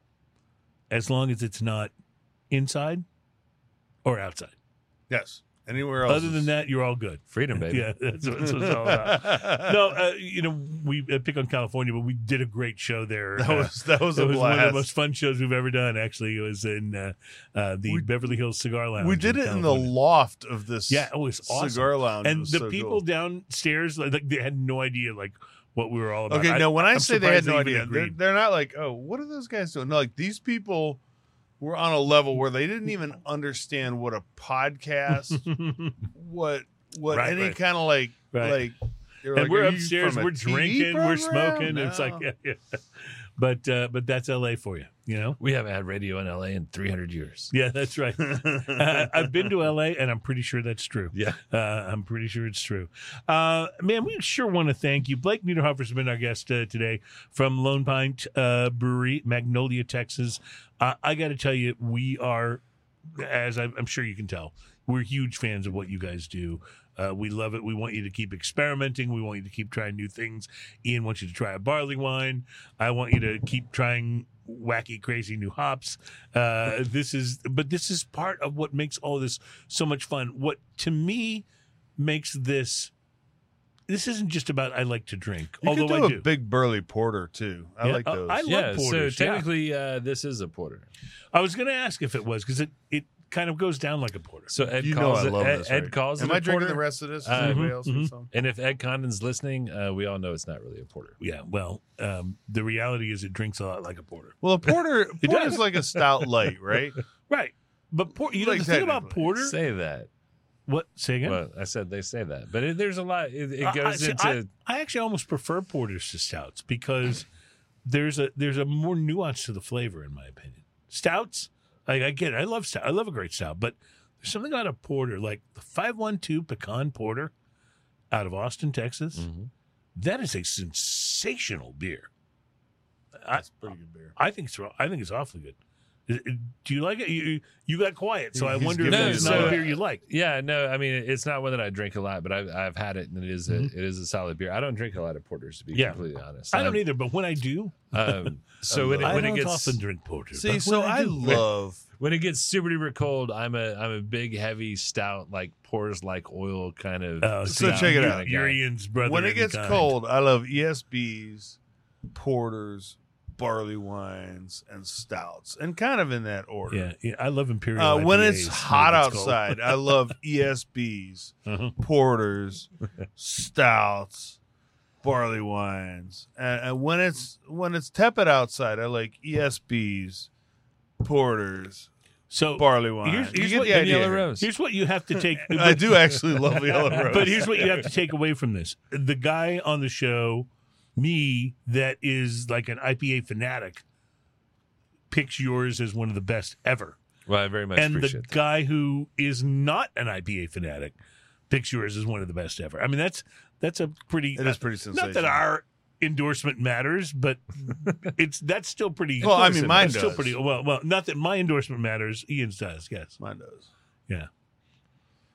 as long as it's not inside or outside. Yes. Anywhere else? Other than that, you're all good. Freedom, baby. Yeah, that's what it's all about. No, uh, you know, we uh, pick on California, but we did a great show there. that Uh, was that was it a was one of the most fun shows we've ever done. Actually, it was in uh, uh, the We- Beverly Hills Cigar Lounge. we did it in the California. loft of this. Yeah, it was awesome. cigar lounge. It and was the so people cool. downstairs, like they had no idea like what we were all about. Okay, no. When I, I'm say they had no even idea, they're, agreed. they're not like, oh, what are those guys doing? No, like these people were on a level where they didn't even understand what a podcast, what what Right, any right. kind of like Right. like. and like, we're upstairs, we're TV drinking, we're program?" smoking. It's like, yeah, yeah. But uh, but that's L.A. for you, you know. We haven't had radio in LA in 300 years. Yeah, that's right. uh, I've been to LA, and I'm pretty sure that's true. Yeah. Uh, I'm pretty sure it's true. Uh, man, we sure want to thank you. Blake Niederhofer's been our guest uh, today from Lone Pint uh, Brewery, Magnolia, Texas. Uh, I got to tell you, we are, as I'm sure you can tell, we're huge fans of what you guys do. Uh, we love it. We want you to keep experimenting. We want you to keep trying new things. Ian wants you to try a barley wine. I want you to keep trying wacky, crazy new hops. Uh, this is, but this is part of what makes all this so much fun. What to me makes this. This isn't just about I like to drink, You although could do I a do. big burly porter too. I Yeah, like uh, those. I love yeah, porters, so yeah. technically, uh, this is a porter. I was going to ask if it was because it it kind of goes down like a porter. So Ed you know calls I it. love Ed, this. Ed right? calls Am it a I drinking porter. the rest of this? Does Uh, anybody else need mhm. some? And if Ed Condon's listening, uh, we all know it's not really a porter. Yeah, well, um, the reality is it drinks a lot like a porter. Well, a porter It porter's does. like a stout light, right? Right. But por- you know Like the thing about technically. porter. Say that. what? Say again. Well, I said they say that, but it, there's a lot. It, it I- I, goes see, into. I, I actually almost prefer porters to stouts because there's a there's a more nuance to the flavor in my opinion. Stouts, I, I get it. I love stout. I love a great stout, but there's something about a porter like the five one two pecan porter out of Austin, Texas. Mhm. That is a sensational beer. I, That's pretty good beer. I think it's I think it's awfully good. Is- Do you like it? You, you got quiet, so I He's wonder if giving it's you not a beer you like. Yeah, no, I mean it's not one that I drink a lot, but I've I've had it and it is a Mhm. it is a solid beer. I don't drink a lot of porters to be Yeah. completely honest. I don't Um, either, but when I do, Um, so when it, I when don't it gets often drink porter. See, so when I do- love when it gets super duper cold, I'm a I'm a big heavy stout like pours like oil kind of. Oh, So check it out. You're brother. when it gets kind. cold. I love ESBs, porters, barley wines, and stouts, and kind of in that order. Yeah, yeah, I love Imperial. Uh, when IPAs it's hot outside, I love ESBs, Uh-huh. porters, stouts, barley wines, and, and when it's when it's tepid outside, I like ESBs, porters, So barley wine. Here's- here's what- Yellow. Rose. here's what you have to take. I do actually love yellow rose. but here's what you have to take away from this: the guy on the show, me, that is like an IPA fanatic, picks yours as one of the best ever, Well, I very much and the appreciate that. guy who is not an IPA fanatic picks yours as one of the best ever. I mean, that's that's a pretty. It is pretty Not that our endorsement matters, but it's that's still pretty. Well, I mean, mine that's still pretty well. Well, not that my endorsement matters. Ian's does, yes, Mine does. yeah,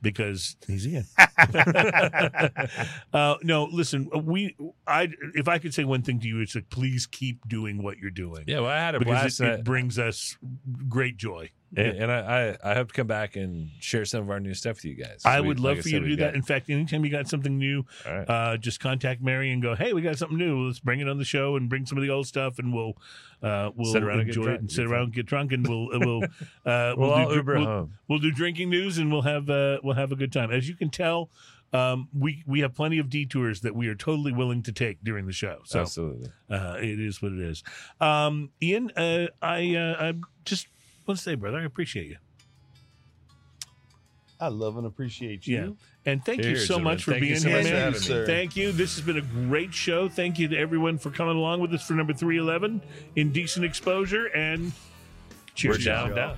because he's Ian. uh, no, listen, we. I if I could say one thing to you, it's like please keep doing what you're doing. Yeah, well, I had a because blast, it, it brings us great joy. And, and I, I I hope to come back and share some of our new stuff with you guys. I We- would like love for said, you to do we've that. got- In fact, anytime you got something new, all right. uh, just contact Mary and go, "Hey, we got something new. Let's bring it on the show and bring some of the old stuff, and we'll uh, we'll Sit around and get enjoy drunk. it and sit around and get drunk, and we'll uh, we'll uh, we'll, do all dr- Uber we'll, home. we'll do drinking news and we'll have uh, we'll have a good time. As you can tell, um, we we have plenty of detours that we are totally willing to take during the show. So Absolutely. uh, it is what it is. Um, Ian, uh, I uh, I just want to say, brother, I appreciate you. I love and appreciate you. Yeah. And thank you so everyone. much for Thank you being so here, man. having me. sir. Thank you. This has been a great show. Thank you to everyone for coming along with us for number 311 in decent Exposure. And cheers. We're down, y'all. down.